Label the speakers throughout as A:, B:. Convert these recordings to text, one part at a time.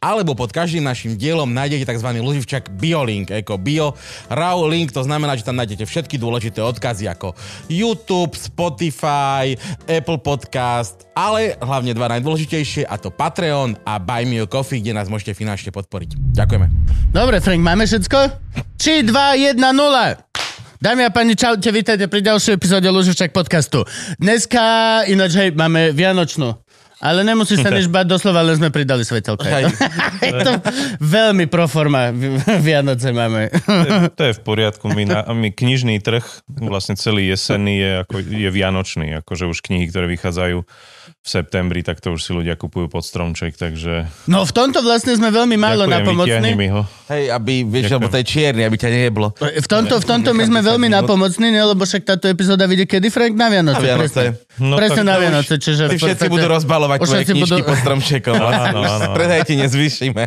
A: alebo pod každým našim dielom nájdete tzv. Luživčak BioLink, ako Bio Raw Link, to znamená, že tam nájdete všetky dôležité odkazy ako YouTube, Spotify, Apple Podcast, ale hlavne dva najdôležitejšie a to Patreon a Buy Me a Coffee, kde nás môžete finančne podporiť. Ďakujeme.
B: Dobre, Frank, máme všetko? 3, 2, 1, 0. Dámy a páni, čaute, vítajte pri ďalšej epizóde Luživčak podcastu. Dneska, ináč, hej, máme Vianočnú. Ale nemusíš sa nič bať, doslova len sme pridali svetelka. je to veľmi proforma Vianoce máme.
C: to je v poriadku. My, na, my knižný trh, vlastne celý jesenný je, ako, je vianočný. Akože už knihy, ktoré vychádzajú v septembri, tak to už si ľudia kupujú pod stromček, takže...
B: No v tomto vlastne sme veľmi málo Ďakujem, napomocní.
A: Ho. Hej, aby, vieš, lebo to je čierny, aby ťa nejeblo.
B: V tomto, v tomto my sme veľmi napomocní, ne, lebo však táto epizóda vyjde kedy, Frank? Na Vianoce. Na Vianoce. Presne, no, presne na Vianoce. Čiže
A: všetci podstate... budú rozbalovať tvoje knižky budú... pod stromčekom. Predajte nezvýšime.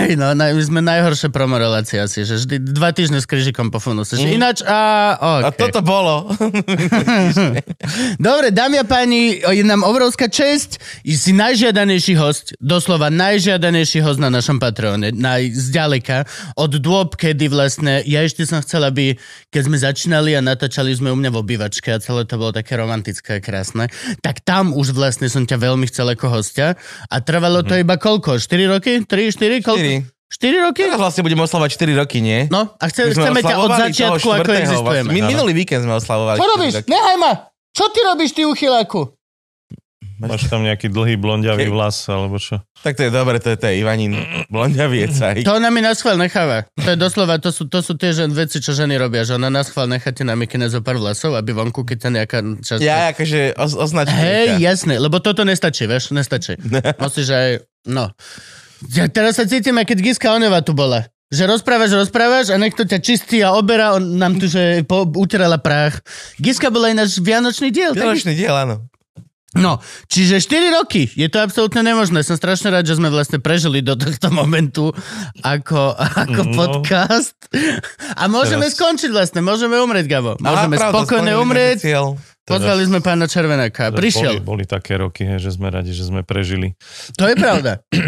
B: Hej, no, na, my sme najhoršie promorelácie asi, že vždy dva týždne s križikom po funuse. Mm. Ináč, a... Okay.
A: A toto bolo.
B: Dobre, dámy a páni, nám obrovská česť. Si najžiadanejší host, doslova najžiadanejší host na našom Patreone, naj, zďaleka, od dôb, kedy vlastne, ja ešte som chcel, aby, keď sme začínali a natáčali sme u mňa v obývačke a celé to bolo také romantické a krásne, tak tam už vlastne som ťa veľmi chcel ako hostia a trvalo to mm. iba koľko? 4 roky? 3, 4? Koľko? 4. 4 roky?
A: Teraz vlastne budeme oslavovať 4 roky, nie?
B: No, a chce, chceme ťa od začiatku, ako existujeme.
A: Vlastne. Minulý víkend sme oslavovali.
B: Čo robíš? Nehaj ma! Čo ty robíš, ty uchyláku?
C: Máš tam nejaký dlhý blondiavý vlas, alebo čo?
A: Tak to je dobre, to je, to je Ivanin blondiaviec.
B: To ona mi na schvál necháva. To je doslova, to sú, to sú tie žen, veci, čo ženy robia, že ona na schvál necháte na mikine zo pár vlasov, aby vonku, keď sa nejaká časť...
A: Ja akože oz.
B: Hej, jasné, lebo toto nestačí, vieš, nestačí. Musíš aj, no. Ja teraz sa cítim, keď Giska Oneva tu bola. Že rozprávaš, rozprávaš a niekto ťa čistí a oberá, on nám tu, že po, uterala prach. Giska bola aj náš vianočný diel.
A: Vianočný diel, áno.
B: No, čiže 4 roky. Je to absolútne nemožné. Som strašne rád, že sme vlastne prežili do tohto momentu ako, ako no. podcast. A môžeme Teraz. skončiť vlastne. Môžeme umrieť, Gabo. Môžeme Aha, spokojne umrieť. Pozvali sme pána Červenáka. Prišiel.
C: Boli, boli také roky, že sme radi, že sme prežili.
B: To je pravda.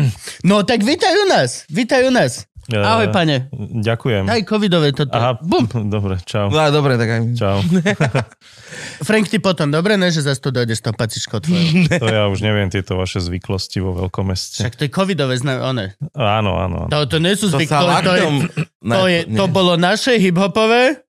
B: No tak vítaj u nás. Vítaj u nás. Ahoj, pane.
C: Ďakujem.
B: Aj covidové toto.
C: Aha, Bum. dobre, čau.
A: No, dobre, tak aj...
C: Čau.
B: Frank, ty potom, dobre, ne, že zase tu dojde s tou pacičkou tvojou.
C: To ja už neviem, tieto vaše zvyklosti vo veľkomeste.
B: Však to je covidové, zna, one.
C: Áno, áno. áno.
B: To, to nie sú zvyklosti, to, to, je, to, je, to bolo naše hiphopové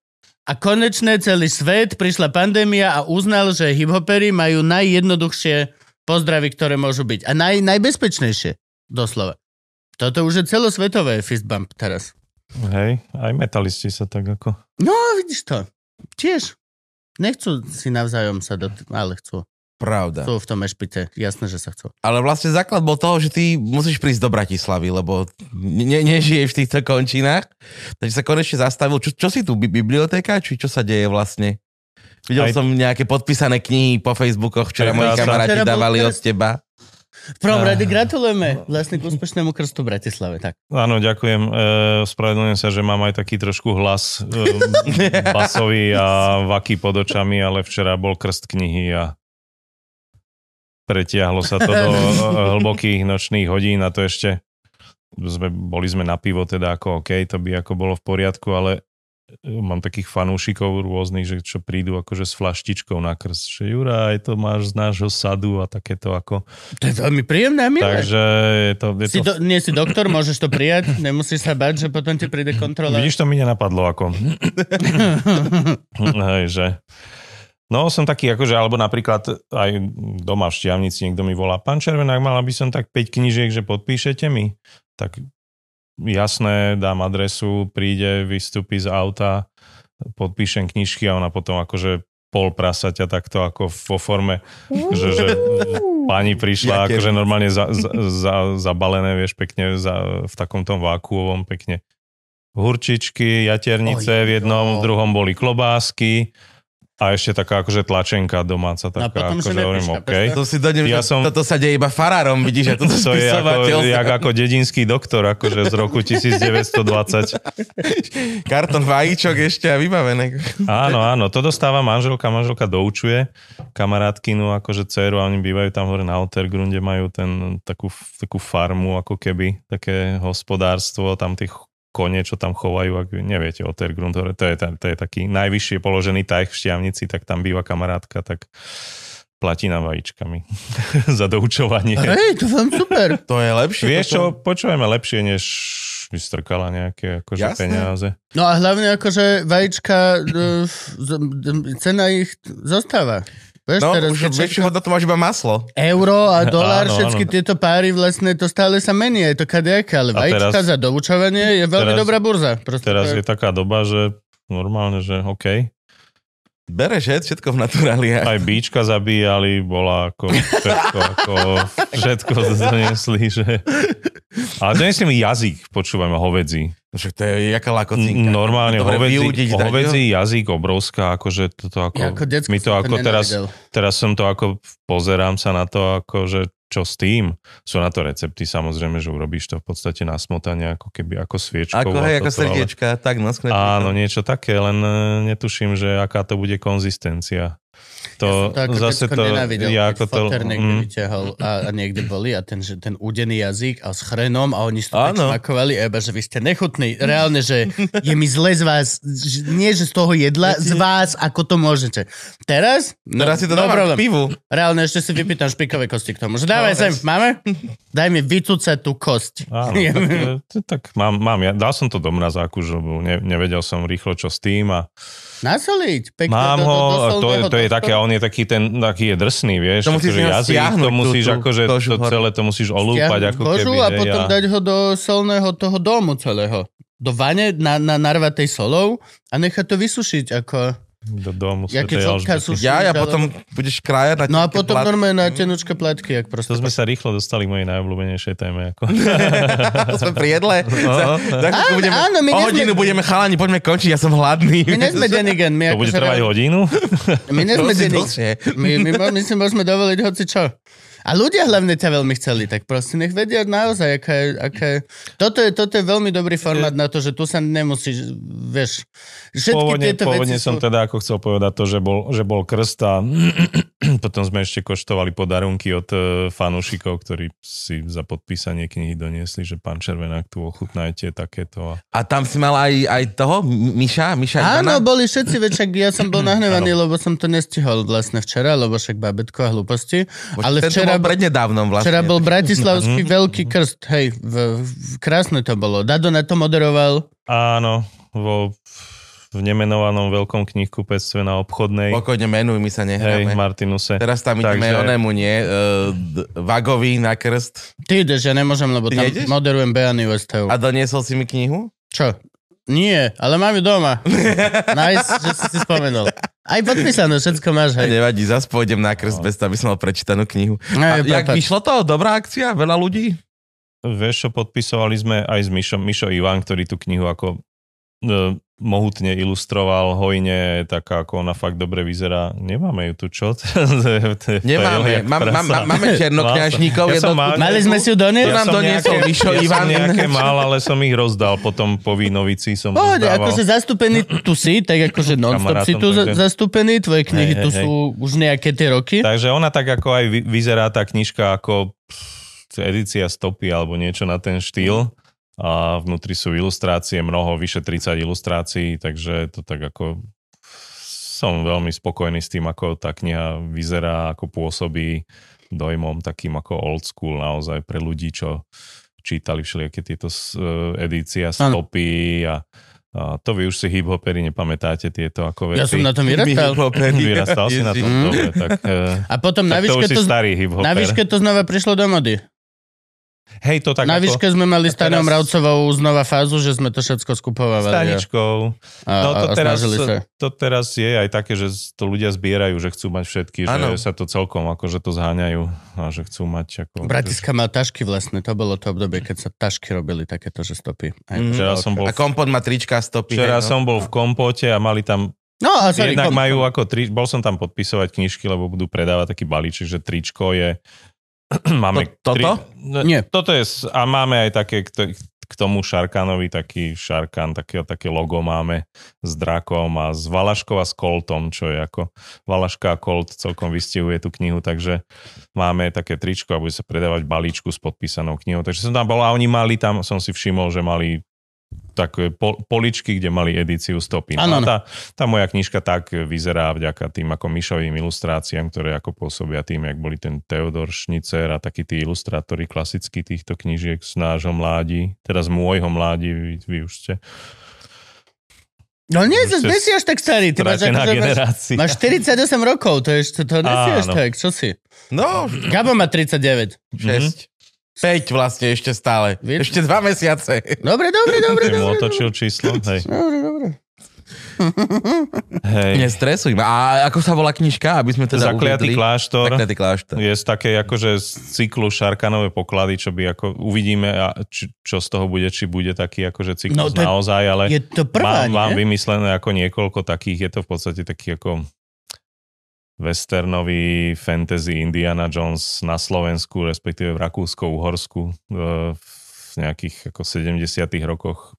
B: a konečne celý svet, prišla pandémia a uznal, že hiphopery majú najjednoduchšie pozdravy, ktoré môžu byť. A naj, najbezpečnejšie, doslova. Toto už je celosvetové fist bump teraz.
C: Hej, aj metalisti sa tak ako...
B: No, vidíš to. Tiež. Nechcú si navzájom sa dot... ale chcú.
A: Pravda.
B: Sú v tom ešpite, jasné, že sa chcú.
A: Ale vlastne základ bol toho, že ty musíš prísť do Bratislavy, lebo ne, nežiješ v týchto končinách. Takže sa konečne zastavil. Čo, čo si tu, biblioteka, či čo sa deje vlastne? Videl Aj... som nejaké podpísané knihy po Facebookoch, včera moji kamaráti dávali od teba.
B: V prvom rade gratulujeme vlastne k úspešnému krstu v Bratislave. Tak.
C: Áno, ďakujem. E, spravedlňujem sa, že mám aj taký trošku hlas e, basový a vaky pod očami, ale včera bol krst knihy a pretiahlo sa to do e, hlbokých nočných hodín a to ešte sme, boli sme na pivo, teda ako OK, to by ako bolo v poriadku, ale mám takých fanúšikov rôznych, že čo prídu akože s flaštičkou na krst, že Juraj, to máš z nášho sadu a takéto ako...
B: To je veľmi príjemné milé.
C: Takže je to... Je
B: si to... Do, nie si doktor, môžeš to prijať, nemusíš sa bať, že potom ti príde kontrola.
C: Vidíš, to mi nenapadlo ako... Hej, že... No som taký akože, alebo napríklad aj doma v Štiavnici niekto mi volá, pán Červenák, mal by som tak 5 knížiek, že podpíšete mi? Tak jasné, dám adresu, príde, vystúpi z auta, podpíšem knižky a ona potom akože pol prasaťa takto ako vo forme, že, že pani prišla akože normálne za, za, za, zabalené, vieš, pekne za, v takom tom vákuovom, pekne. Hurčičky, jaternice, v jednom, v druhom boli klobásky, A ešte taká akože tlačenka domáca, taká,
B: potom, že
C: akože hovorím, OK.
A: To si dojdem,
C: Ja som-
A: toto sa deje iba farárom, vidíš, že toto
C: To je ako, jak ako dedinský doktor, akože z roku 1920.
A: Karton vajíčok ešte a vybavené.
C: Áno, áno, to dostáva manželka, manželka doučuje kamarátkinu, akože dceru a oni bývajú tam hore na Otergrunde, majú ten, takú, takú farmu, ako keby, také hospodárstvo, tam tých kone, čo tam chovajú, ak neviete, Otergrund, hore, to je, to je taký najvyššie položený taj v Štiavnici, tak tam býva kamarátka, tak platí nám vajíčkami za doučovanie.
B: Hej, to vám super.
A: To je lepšie.
C: Vieš čo, počujeme lepšie, než by strkala nejaké akože
A: Jasné.
C: peniaze.
B: No a hlavne akože vajíčka, e, cena ich zostáva. Vieš,
A: No,
B: teraz,
A: už
B: keď
A: väčšiu hodnotu máš iba maslo.
B: euro a dolár,
C: Áno,
B: všetky
C: áno.
B: tieto páry vlastne, to stále sa mení, je to kadejaké, ale vajíčka za doučovanie je veľmi
C: teraz-
B: dobrá burza. Proste
C: Teraz
B: to
C: je taká doba, že normálne, že OK.
A: Bereš hej, všetko v naturáliách.
C: Aj bíčka zabíjali, bola ako všetko, ako všetko doniesli, že... Ale doniesli mi jazyk, počúvame, hovedzí.
A: No Však to je jaká lakocinka.
C: Normálne
A: Dobre
C: hovedzí,
A: vyúdiť, dať,
C: hovedzí jazyk obrovská, akože toto ako...
B: Ja ako
C: my to ako teraz, teraz som to ako, pozerám sa na to, ako že čo s tým. Sú na to recepty, samozrejme, že urobíš to v podstate na smotanie, ako keby ako sviečkou.
A: Ako, hej, ako
C: toto, ale-
A: srdiečka, tak no, sklepí
C: Áno, niečo také, len e, netuším, že aká to bude konzistencia. To,
B: To ako
C: zase to,
B: nenávidel,
C: ja ako to...
B: niekde
C: mm,
B: vyťahol a, a niekde boli a ten, že ten údený jazyk a s chrenom a oni to tak smakovali a iba, že vy ste nechutní. Reálne, že je mi zle z vás, že- nie že z toho jedla, z vás, ako to môžete. Teraz? No,
A: Teraz si to
B: no
A: dávam pivu.
B: Reálne ešte si vypýtam špikové kosti k tomu. Že dávaj
A: No,
B: sem,
A: ves.
B: máme? Daj mi vycúcať tú kosť.
C: Áno, tak, e, to- tak mám, mám, ja, dal som to do mrazáku, že ne, nevedel som rýchlo, čo s tým a
B: Nasoliť. Pekne
C: mám
B: do, do,
C: ho,
B: do
C: a to, to je také, a on je taký ten, taký je drsný, vieš,
A: To musíš
C: akože jazyk, to musíš
A: tú
C: akože,
A: kožu
C: to celé to musíš olúpať, ako
B: kožu
C: keby,
B: a
C: hej,
B: potom
C: a-
B: dať ho do solného toho domu celého. Do vane na, na narvatej solou a nechať to vysušiť ako...
C: do domu
B: čotka
C: Alžbety.
B: sú-
A: Ja, ja
B: Ale-
A: potom budeš krajať na
B: No a potom
A: plat-
B: normálne na tenučké platky, ak proste...
C: To sme sa rýchlo dostali k mojej najobľúbenejšej téme. Ako.
A: sme pri jedle. Za, za
B: Áno,
A: budeme,
B: áno, my
A: o hodinu budeme chalani, poďme končiť, ja som hladný.
B: My nie sme Denigen, my
C: To bude trvať hodinu?
B: My nie sme
A: To si
B: Denigen. my, my, my si môžeme dovoliť hoci čo. A ľudia hlavne ťa veľmi chceli, tak proste nech vedia naozaj, aká je, aká je... Toto, je, toto je veľmi dobrý formát na to, že tu sa nemusíš, vieš, všetky
C: Pôvodne,
B: tieto
C: pôvodne
B: veci
C: som
B: sú...
C: teda ako chcel povedať to, že bol, že bol krst a potom sme ešte koštovali podarunky od e, fanúšikov, ktorí si za podpísanie knihy doniesli, že pán Červenák tu ochutnajte takéto. A...
A: A tam si mal aj, aj toho, Miša? Miša
B: Áno,
A: Ivana?
B: boli všetci, veď však ja som bol nahnevaný, lebo som to nestihol vlastne včera, lebo však babetko a hlúposti.
A: Bože,
B: Ale včera,
A: bol prednedávnom vlastne.
B: včera bol bratislavský veľký krst, hej, v, v, krásne to bolo. Dado na to moderoval.
C: Áno, vo v nemenovanom veľkom knihkupectve na obchodnej.
A: Pokojne menuj, my sa
C: Hej,
A: nehráme.
C: Martinuse.
A: Teraz tam ideme
C: Takže-
A: onému, nie? Uh, d- Vagovi na krst.
B: Ty ideš, ja nemôžem, lebo
A: Ty
B: tam
A: nejdeš?
B: moderujem Beany Westhavu.
A: A doniesol si mi knihu?
B: Čo? Nie, ale mám ju doma. nice, že si si spomenul. Aj podpísané, všetko máš, hej.
A: Nevadí, zas pôjdem na krst, bez toho, aby som mal prečítanú knihu.
B: Hej,
A: A jak vyšlo to? Dobrá akcia? Veľa ľudí?
C: Vieš čo, podpisovali sme aj s Mišom, Mišo Ivan, ktorý tú knihu ako e, mohutne ilustroval, hojne, taká ako ona fakt dobre vyzerá. Nemáme ju tu, čo?
A: Nemáme. Mám, mám, máme černokňažníkov.
C: Ja som
A: jednotku.
C: mal-
B: Mali sme si ju doniesť?
A: To nám
C: som
A: doniesol
C: nejaké-
A: Mišo
C: ja
A: Ivan.
C: nejaké mal, ale som ich rozdal potom po Vínovici. Som
B: Pohode, akože zastúpený tu si, tak akože non-stop si tu
C: takže-
B: zastúpený, tvoje knihy
C: Hej,
B: tu
C: hej,
B: sú už nejaké tie roky.
C: Takže ona tak ako aj vy- vyzerá tá knižka ako edícia stopy alebo niečo na ten štýl. A vnútri sú ilustrácie, mnoho, vyše 30 ilustrácií, takže to tak ako som veľmi spokojný s tým, ako tá kniha vyzerá, ako pôsobí dojmom takým ako old school naozaj pre ľudí, čo čítali všelijaké tieto e, edície a stopy a, a to vy už si hip-hopery nepamätáte tieto ako
B: Ja
C: veci.
B: som na tom vyrastal.
C: Vyrastal si na tom,
B: Mm.
C: dobre, tak... e,
B: A potom na
C: tak to
B: výške to,
C: starý hip
B: na výške to znova prišlo do mody.
C: Hej, to tak
B: Na
C: ako
B: výške sme mali s
C: a teraz-
B: Taňou Mravcovou znova fázu, že sme to všetko skupovali. a-
C: staničkou.
B: A,
C: No
B: a,
C: to
B: a
C: teraz,
B: snažili sa.
C: to teraz je aj také, že to ľudia zbierajú, že chcú mať všetky,
A: Áno.
C: že sa to celkom akože to zháňajú a že chcú mať ako...
B: Bratiska má tašky vlastne, to bolo to obdobie, keď sa tašky robili takéto, že stopy. Aj,
A: Mhm.
C: Včera som bol,
A: A kompot má trička, stopy.
C: včera
A: hej, no.
C: som bol v kompote a mali tam
B: No a sorry,
C: Jednak
B: kom-
C: majú ako tri, bol som tam podpisovať knižky, lebo budú predávať taký balíček, že tričko je... máme
A: To- toto?
C: No,
B: Nie.
C: Toto je, a máme aj také, k, tomu Šarkanovi taký Šarkan, také, také logo máme s drakom a s Valaškou a s Coltom, čo je ako Valaška a Colt celkom vystihuje tú knihu, takže máme také tričko a bude sa predávať balíčku s podpísanou knihou. Takže som tam bol a oni mali tam, som si všimol, že mali také pol, poličky, kde mali edíciu stopy.
B: Áno,
C: No a
B: áno.
C: tá, tá moja knižka tak vyzerá vďaka tým ako myšovým ilustráciám, ktoré ako pôsobia tým, jak boli ten Teodor Šnicer a takí tí ilustrátori klasicky týchto knižiek z nášho mládi, teraz môjho mládi, vy, vy už ste
B: No nie, to
C: ste
B: nie si až tak starý. Ty máš, akože máš,
C: generácia.
B: máš 48 rokov, to je, to, to nie si až tak, čo si?
A: No,
B: Gabo má 39.
A: 6. 5 vlastne ešte stále.
B: Vieš-
A: Ešte dva mesiace.
B: Dobre, dobre, dobre,
C: mu
B: dobre.
C: otočil číslo, hej,
B: Dobre, dobre.
C: hej.
A: Nestresuj ma. A ako sa volá knižka, aby sme teda
C: Zakliatý
A: uviedli?
C: kláštor.
A: Zakliatý kláštor.
C: Je z také akože z cyklu Šarkanové poklady, čo by ako uvidíme, a či, čo z toho bude, či bude taký akože cyklus
B: No, to
C: naozaj, ale
B: Je to prvá,
C: mám, mám vymyslené ako niekoľko takých, je to v podstate taký ako westernový fantasy Indiana Jones na Slovensku, respektíve v Rakúsko-Uhorsku e, v nejakých ako 70 rokoch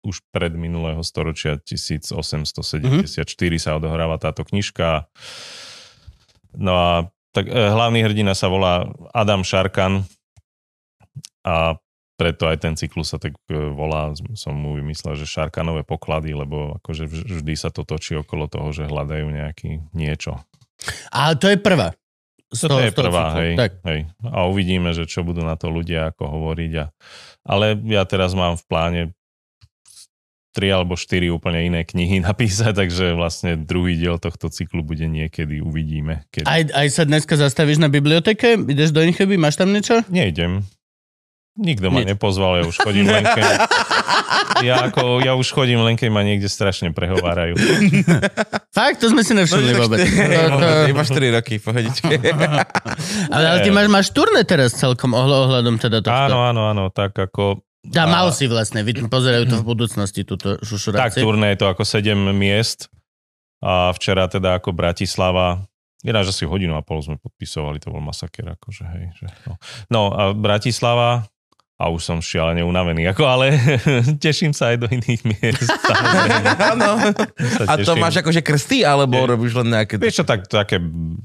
C: už pred minulého storočia 1874 sa odohráva táto knižka. No a tak e, hlavný hrdina sa volá Adam Šarkan a preto aj ten cyklus sa tak e, volá, som mu vymyslel, že Šarkanové poklady, lebo akože vž- vždy sa to točí okolo toho, že hľadajú nejaký niečo.
B: A to je prvá. Z
C: Toto
B: toho-
C: je prvá, hej,
B: Tak.
C: hej. A uvidíme, že čo budú na to ľudia ako hovoriť. A... Ale ja teraz mám v pláne tri alebo štyri úplne iné knihy napísať, takže vlastne druhý diel tohto cyklu bude niekedy, uvidíme. Keď...
B: Aj, aj sa dneska zastavíš na biblioteke? Ideš do Incheby? Máš tam niečo?
C: Nejdem. Nikto ma
B: Nič.
C: nepozval, ja už chodím len keď... Ja, ako, ja už chodím len keď ma niekde strašne prehovárajú.
B: Fakt, to sme si nevšimli
A: No,
B: vôbec.
A: štyri-
B: To, to...
A: Iba 4 roky, pohodičke.
B: Ale, ale ty máš, máš turné teraz celkom ohľa- ohľadom teda tohto.
C: Áno, áno, áno, tak ako...
B: Dá, mal si vlastne, pozerajú to v budúcnosti, túto
C: Tak,
B: šušuráci.
C: turné je to ako 7 miest a včera teda ako Bratislava Ináč asi hodinu a pol sme podpisovali, to bol masaker, akože hej. Že, no. no a Bratislava, a už som šialene unavený, ako, ale teším sa aj do iných miest.
A: Áno. A to máš akože krsty, alebo
C: Nie.
A: robíš len nejaké...
C: Vieš čo, tak, také,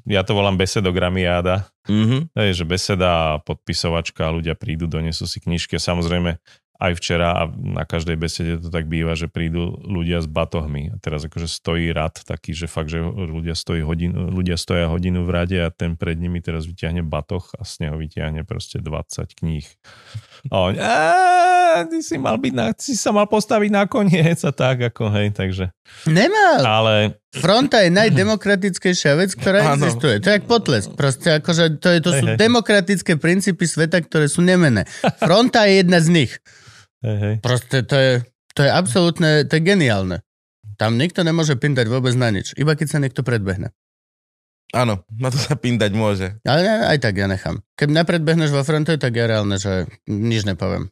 C: ja to volám besedogramiáda.
A: Mhm.
C: To je, že beseda podpisovačka, ľudia prídu, donesú si knižky. Samozrejme, aj včera a na každej besede to tak býva, že prídu ľudia s batohmi. A teraz akože stojí rad taký, že fakt, že ľudia, stojí hodinu, ľudia stoja hodinu v rade a ten pred nimi teraz vyťahne batoh a z neho vyťahne proste 20 kníh. A on, "Á, ty si mal byť na, si sa mal postaviť na koniec a tak ako, hej, takže.
B: Nemal.
C: Ale
B: Fronta je najdemokratickejšia vec, ktorá
A: Áno.
B: existuje. To je jak potlesk. Proste akože to, je, to
C: Hej,
B: sú
C: hej.
B: demokratické princípy sveta, ktoré sú nemené. Fronta je jedna z nich.
C: hej, hej.
B: Proste to je, to je absolútne, to je geniálne. Tam nikto nemôže pindať vôbec na nič, iba keď sa niekto predbehne.
A: Áno, na to sa pindať môže.
B: Ale ne, aj tak ja nechám. Keď nepredbehneš vo fronte, tak je reálne, že nič nepoviem.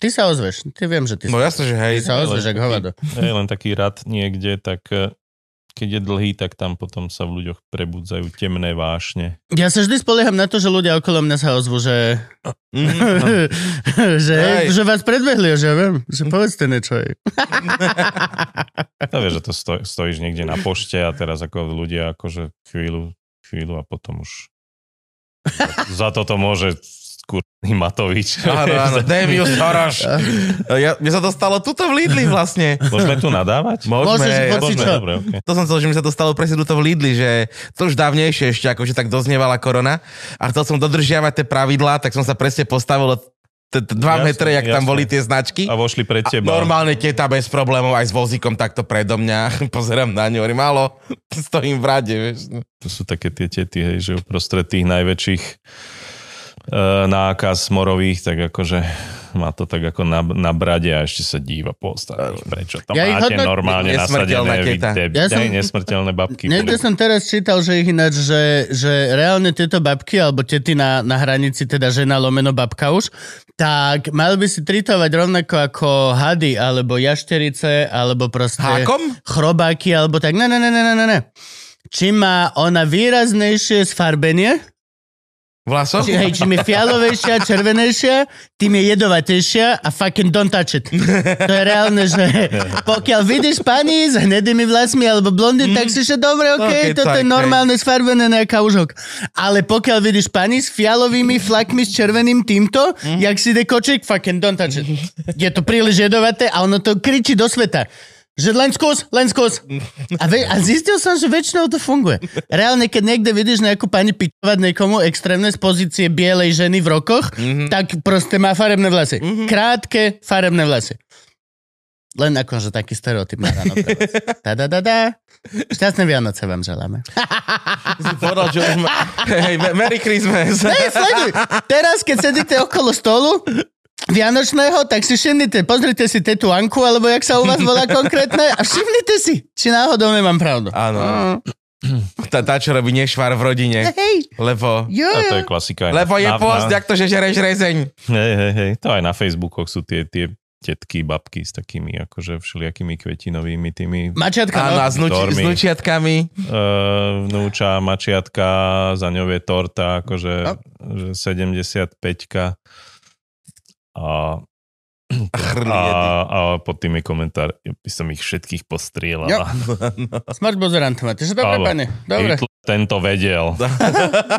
B: Ty sa ozveš, ty viem, že ty,
A: No jasne, že
B: ty
A: hej.
B: sa ozveš, jak hovado.
C: Je len taký rad niekde, tak eh, keď je dlhý, tak tam potom sa v ľuďoch prebudzajú temné vášne.
B: Ja sa vždy spolieham na to, že ľudia okolo mňa sa ozvu, že,
A: Mhm.
B: že, že vás predbehli, že ja viem, že povedzte niečo. Aj.
C: To vieš, že to stoj, stojíš niekde na pošte a teraz ako ľudia akože chvíľu, chvíľu a potom už za toto môže skurný Matovič.
A: Áno, áno, Devius Horoš. Ja, mne sa to stalo tuto v Lidli vlastne.
C: Môžeme tu nadávať?
B: Môžeš,
A: Môžeme,
B: hoci
C: Môžeme,
B: čo.
C: dobre, okay.
A: To som chcel, že mi sa to stalo presne tuto v Lidli, že to už dávnejšie ešte, akože tak doznievala korona a chcel som dodržiavať tie pravidlá, tak som sa presne postavil od t- t- dva
C: Jasné,
A: metre, jak tam
C: jasné.
A: boli tie značky.
C: A vošli pred
A: A
C: teba.
A: normálne teta bez problémov aj s vozíkom takto predo mňa. Pozerám na ňu, hovorím, málo, stojím v rade, vieš.
C: To sú také tie tety, hej, že uprostred tých najväčších nákaz morových, tak akože má to tak ako na, na brade a ešte sa díva po ostatných. Prečo tam
B: Ja
C: máte
B: hodno-
C: normálne nasadené vy,
B: Ja som-
C: nesmrteľné babky.
B: Niekde som teraz čítal, že ich ináč, že, že reálne tieto babky, alebo tety na, na hranici, teda žena lomeno babka už, tak mali by si tritovať rovnako ako hady, alebo jašterice, alebo proste
A: Hákom?
B: chrobáky, alebo tak. Ne, ne, ne, ne, ne, ne, ne. Čím má ona výraznejšie sfarbenie,
A: Vlasom?
B: či, hej, čím je fialovejšia, červenejšia, tým je jedovatejšia a fucking don't touch it. To je reálne, že pokiaľ vidíš pani s hnedými vlasmi alebo blondy, tak si že dobre, ok,
A: Okay,
B: toto je
A: tak, hej.
B: normálne sfarbené nejaká užok. Ale pokiaľ vidíš pani s fialovými flakmi s červeným týmto, jak si ide kočík, fucking don't touch it. Je to príliš jedovaté a ono to kričí do sveta. Že len skús, len skús. A, ve, a zistil som, že väčšinou to funguje. Reálne, keď niekde vidíš nejakú pani pičovať niekomu extrémne z pozície bielej ženy v rokoch, mm-hmm. tak proste má farebné vlasy. Mm-hmm. Krátke farebné vlasy. Len akože taký stereotyp na ráno pre vás. Ta-da-da-da. Šťastné Vianoce vám želáme.
A: Povedal, že už ma... Hej, me- Merry Christmas.
B: Hej, sleduj. Teraz, keď sedíte okolo stolu, Vianočného, tak si všimnite, pozrite si tetu Anku, alebo jak sa u vás volá konkrétne a všimnite si, či náhodou nemám pravdu.
A: Áno.
B: Mm.
A: Tá, tá, čo robí nešvar v rodine.
B: Hej,
A: Lebo...
B: jo,
C: A to
B: jo.
C: je klasika.
A: Lebo je
C: na-
A: post,
C: na-
A: jak to, že žereš rezeň.
C: Hej, hej, hej. To aj na Facebookoch sú tie, tie tetky, babky s takými akože všelijakými kvetinovými tými
B: Mačiatka,
A: Áno,
B: no.
A: a s, nuči, s nučiatkami.
C: uh, vnúča, mačiatka, za ňou je torta, akože
B: No.
C: že 75 a,
A: A
C: a, pod tým je komentár, by som ich všetkých postrieľal.
B: Jo. Smart bozerant máte. Že dobre,
C: Áno.
B: pane. Dobre.
C: Hitler tento vedel.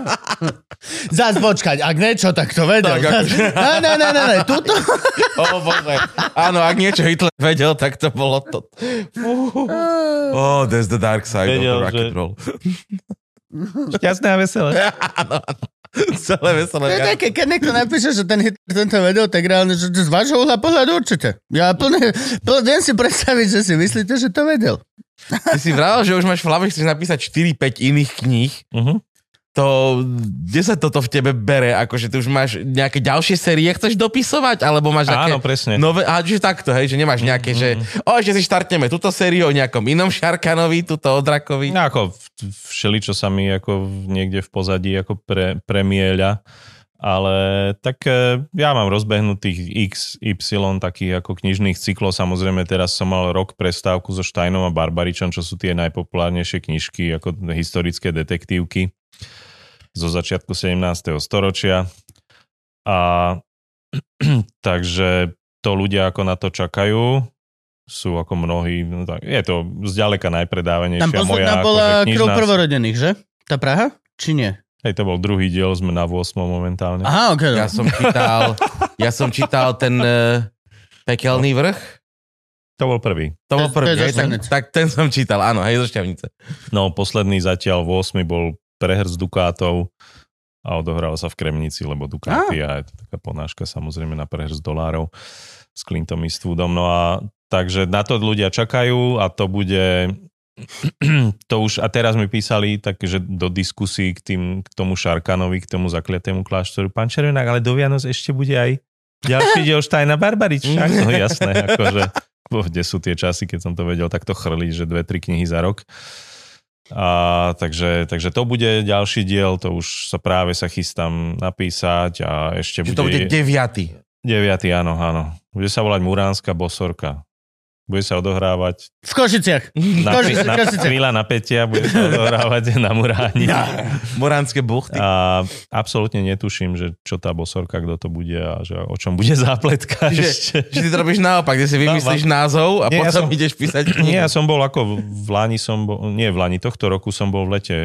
B: Zás počkať, ak niečo, tak to vedel.
A: Tak
B: Zás...
A: akože-
B: Ne, ne, ne, ne, ne, tuto.
A: O bože. Áno, ak niečo Hitler vedel, tak to bolo to. Oh, that's the dark side
C: Vedel,
A: of the rock and roll.
C: Šťastné a veselé.
A: Áno, áno. Celé veselé.
B: To je také, keď niekto napíše, že ten Hitler tento vedel, tak reálne, že z vášho uhla pohľadu určite. Ja plne, plne, viem si predstaviť, že si myslíte, že to vedel.
A: Ty si vravel, že už máš v hlave, chceš napísať 4-5 iných kníh.
C: Uh-huh.
A: To, kde sa toto v tebe bere? Akože ty už máš nejaké ďalšie série, chceš dopisovať? Alebo máš také
C: Áno, presne.
A: nové... A že takto, hej, že nemáš nejaké, že o, ešte si štartneme túto sériu o nejakom inom Šarkanovi, túto o Drakovi.
C: No ako všeli, čo sa mi ako v- niekde v pozadí ako pre, premieľa, ale tak e, ja mám rozbehnutých x, y takých ako knižných cyklov. Samozrejme teraz som mal rok prestávku so Štajnom a Barbaričom, čo sú tie najpopulárnejšie knižky ako historické detektívky zo začiatku 17. storočia. A takže to ľudia ako na to čakajú, sú ako mnohí, no tak, je to zďaleka najpredávanejšia
B: Tam posledná
C: moja
B: bola
C: akože
B: krv prvorodených, že? Tá Praha? Či nie?
C: Hej, to bol druhý diel, sme na 8 momentálne.
B: Aha, ok.
A: Ja som čítal, ja som čítal ten uh, pekelný vrch.
C: To bol prvý.
A: To bol
B: To- to je
A: prvý, hej, tak, tak ten som čítal, áno, hej, zo Šťavnice.
C: No, posledný zatiaľ v 8 bol prehr z Dukátov a odohral sa v Kremnici, lebo Dukáty a je to taká ponáška samozrejme na prehr z dolárov s Clintom Eastwoodom. No a takže na to ľudia čakajú a to bude to už, a teraz mi písali takže do diskusí k, tým, k tomu Šarkanovi, k tomu zakliatému kláštoru. Pán Červenák, ale do Vianoc ešte bude aj ďalší diel Štajna Barbarič. Však? No jasné, akože kde sú tie časy, keď som to vedel takto chrliť, že dve, tri knihy za rok. A, takže, takže to bude ďalší diel, to už sa práve sa chystám napísať a ešte
A: Čiže
C: bude...
A: to bude deviatý.
C: Deviatý, áno, áno. Bude sa volať Muránska bosorka. Bude sa odohrávať
B: V Košiciach.
C: na,
B: Košice,
C: na,
B: Košice.
C: chvíľa napätia, bude sa odohrávať na Muráni.
A: Moránske buchty.
C: A absolútne netuším, že čo tá bosorka, kto to bude a že o čom bude zápletka ešte.
A: Že, že ty to robíš naopak, kde si vymyslíš názov a
C: Nie, ja
A: potom
C: som-
A: ideš písať knihu.
C: Nie, ja som bol ako v Lani som bol, nie v Lani, tohto roku som bol v lete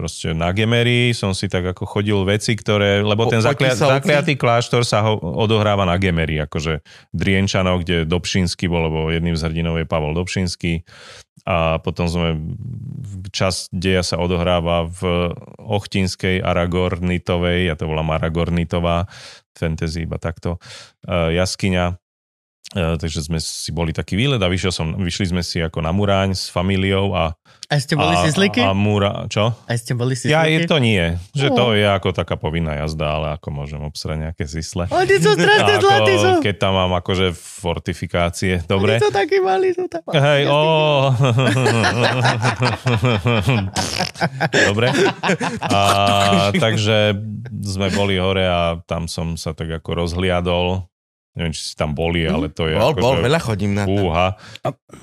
C: proste na Gemery, som si tak ako chodil veci, ktoré, lebo ten zaklia, zakliatý kláštor sa ho, odohráva na Gemery, akože Drienčanov, kde Dobšinský bol, lebo jedným z hrdinov je Pavol Dobšinský. A potom sme, čas deja sa odohráva v Ochtinskej Aragornitovej, ja to volám Aragornitová, fantasy iba takto, uh, jaskyňa takže sme si boli taký výlet a vyšiel som, vyšli sme si ako na Muráň s familiou a
B: A ste boli
C: a,
B: si sliky?
C: A, a Múra, čo?
B: A ste boli si
C: Ja, je to nie. Že
B: No.
C: to je ako taká povinná jazda, ale ako môžem obsrať nejaké zisle.
B: Oni sú strašne zlatí, sú.
C: keď tam mám akože fortifikácie.
B: Oni
C: Dobre?
B: sú takí malí, sú tam.
C: Hej, ó. Dobre. A, takže sme boli hore a tam som sa tak ako rozhliadol. Neviem, či si tam boli, ale to je
A: Bol,
C: ako,
A: bol,
C: že-
A: veľa chodím na to.
C: Fúha.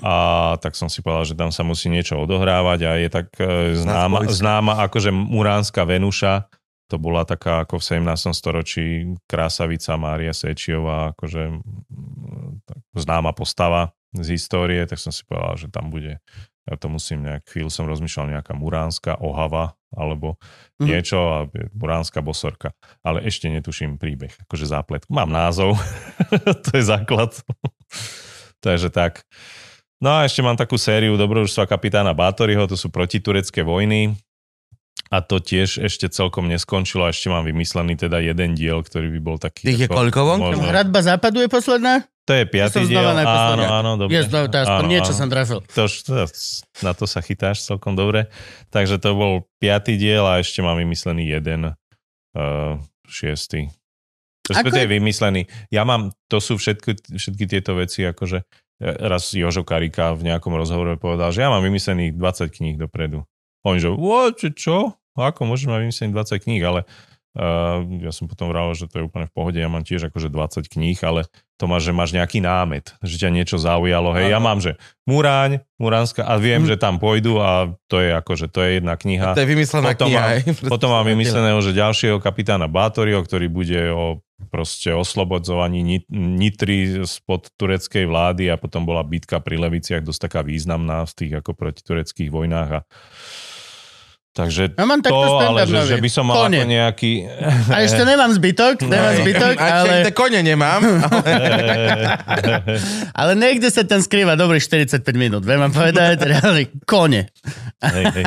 C: A tak som si povedal, že tam sa musí niečo odohrávať a je tak e, známa, známa akože Muránska Venuša. To bola taká ako v 17. storočí krásavica Mária Sečiová, akože tak známa postava z histórie, tak som si povedal, že tam bude ja to musím nejak, chvíľu som rozmýšľal nejaká muránska ohava, alebo
B: Mhm.
C: niečo, a je muránska bosorka. Ale ešte netuším príbeh, akože zápletku. Mám názov, to je základ. Takže tak. No a ešte mám takú sériu Dobrodružstva kapitána Bátoryho, to sú protiturecké vojny. A to tiež ešte celkom neskončilo a ešte mám vymyslený teda jeden diel, ktorý by bol taký...
A: Tých je koľko vonku?
C: možno-
B: Hradba západu je posledná?
C: To je piatý
B: som
C: diel. Áno, áno, dobre.
B: To, to aspoň
C: Áno,
B: niečo
C: áno.
B: som trafil.
C: To, to, na to sa chytáš celkom dobre. Takže to bol piatý diel a ešte mám vymyslený jeden uh, šiestý. Respektíve
B: je-
C: vymyslený. Ja mám, to sú všetky, všetky tieto veci, akože eh, raz Jožo Karika v nejakom rozhovore povedal, že ja mám vymyslených 20 kníh dopredu. On že, čo? Ako môžeš mať vymyslených 20 kníh, ale ja som potom vral, že to je úplne v pohode, ja mám tiež akože 20 kníh, ale to máš, že máš nejaký námet, že ťa niečo zaujalo. Hej, ja mám, že Muráň, Muránska a viem,
B: Hm.
C: že tam pôjdu a to je akože, to je jedna kniha.
A: To je vymyslená
C: Potom
A: kniha.
C: mám-
A: hej.
C: Potom mám vymysleného, že ďalšieho kapitána Bátoryho, ktorý bude o proste oslobodzovaní Nit- Nitry spod tureckej vlády a potom bola bitka pri Leviciach dosť taká významná v tých ako protitureckých vojnách a Takže
B: Ja mám
C: to,
B: takto
C: ale že, že by som mal
B: Kone.
C: ako nejaký...
B: A ešte nemám zbytok, nemám
A: Hej.
B: zbytok,
A: Aj
B: ale,
A: tie kone nemám.
B: ale niekde sa tam skrýva dobrých 45 minút. Viem vám povedať, reálne, kone.
C: hej, hej.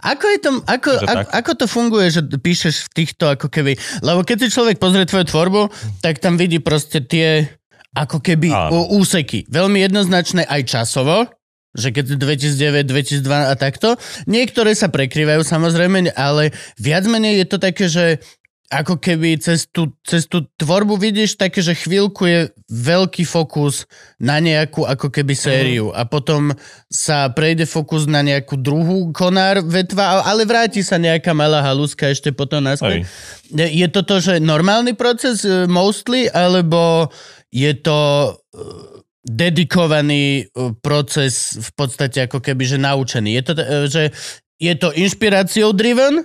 B: Ako, je to, ako,
C: Je to
B: ako, ako to funguje, že píšeš v týchto ako keby... Lebo keď si človek pozrie tvoju tvorbu, tak tam vidí proste tie ako keby
C: Áno.
B: úseky. Veľmi jednoznačné aj časovo, že keď 2009, 2002 a takto. Niektoré sa prekrývajú samozrejme, ale viac menej je to také, že ako keby cez tú, cez tú tvorbu vidíš také, že chvíľku je veľký fokus na nejakú ako keby sériu a potom sa prejde fokus na nejakú druhú konár vetva, ale vráti sa nejaká malá haluska ešte potom naspäť. Je to to, že normálny proces eh, mostly, alebo je to eh, dedikovaný eh, proces v podstate ako keby, že naučený? Je to, eh, že je to inšpiráciou driven,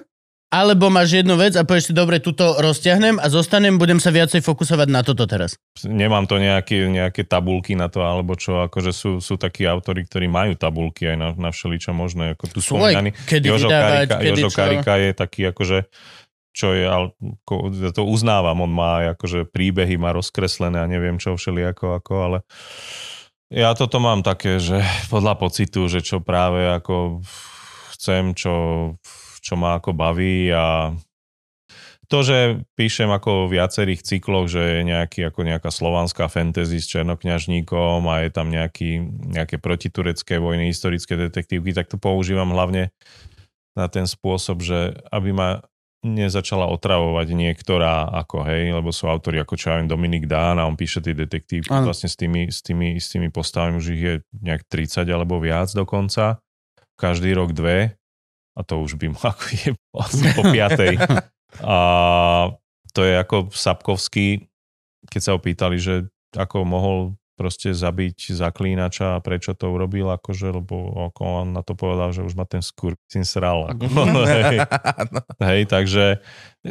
B: alebo máš jednu vec a povieš si, dobre, túto rozťahnem a zostanem, budem sa viacej fokusovať na toto teraz.
C: Nemám to nejaké, nejaké tabulky na to, alebo čo, akože sú, sú takí autory, ktorí majú tabulky aj na, na všeličo možné, ako tu spomínaný.
B: kedy
C: Jožo
B: vydávať,
C: Karika,
B: kedy
C: Jožo. Karika je taký akože čo je, ja to uznávam, on má akože príbehy, má rozkreslené a neviem čo všelijako, ako, ale ja toto mám také, že podľa pocitu, že čo práve ako chcem, čo, čo ma ako baví a to, že píšem ako v viacerých cykloch, že je nejaký, ako nejaká slovanská fantasy s černokňažníkom a je tam nejaký, nejaké protiturecké vojny, historické detektívky, tak to používam hlavne na ten spôsob, že aby ma nezačala otravovať niektorá ako, hej, lebo sú autori ako čo ja Dominik Dán a on píše tie detektívky
B: Áno.
C: vlastne s tými, s, tými, s tými postavami, už ich je nejak 30 alebo viac dokonca, každý rok dve a to už by ma ako je asi po piatej. A to je ako Sapkovský, keď sa ho pýtali, že ako mohol proste zabiť zaklínača a prečo to urobil, akože, lebo ako on na to povedal, že už ma ten skur syn sral. Ako, hej, hej, takže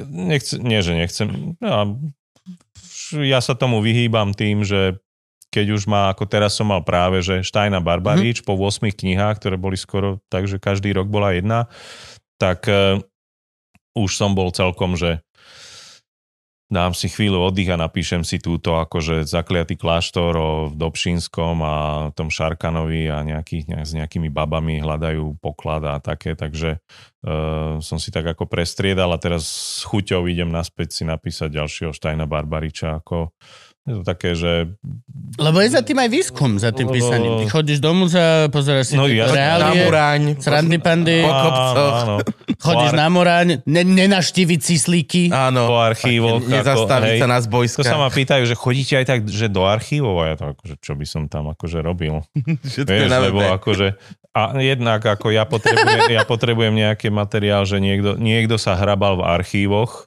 C: nechce, nie, že nechcem. Ja, ja sa tomu vyhýbam tým, že keď už má, ako teraz som mal práve, že Štajna Barbarič po 8 knihách, ktoré boli skoro, takže každý rok bola jedna, tak uh, už som bol celkom, že dám si chvíľu oddych a napíšem si túto akože zakliatý kláštor o Dobšínskom a tom Šarkanovi a nejakých, nejak, s nejakými babami hľadajú poklad a také, takže uh, som si tak ako prestriedal a teraz s chuťou idem naspäť si napísať ďalšieho Štajna Barbariča ako Je to také, že
B: Lebo je za tým aj výskum, za tým
C: Lebo-
B: písaním. Ty chodíš do múzea, pozeráš si
C: No, jasné.
A: Na
B: reálie,
A: Muraň.
B: srandy pandy,
A: Po kopcoch.
C: áno,
B: chodíš na moráň, ne, nenaštíviť cislíky.
A: Áno.
C: po archívoch.
A: Nezastaviť sa na
C: To
A: zbojska.
C: sa ma pýtajú, že chodíte aj tak, že do archívov a ja to akože, čo by som tam akože robil. Vieš,
A: na
C: lebo akože, a jednak ako ja potrebujem, ja potrebujem nejaký materiál, že niekto, niekto sa hrabal v archívoch,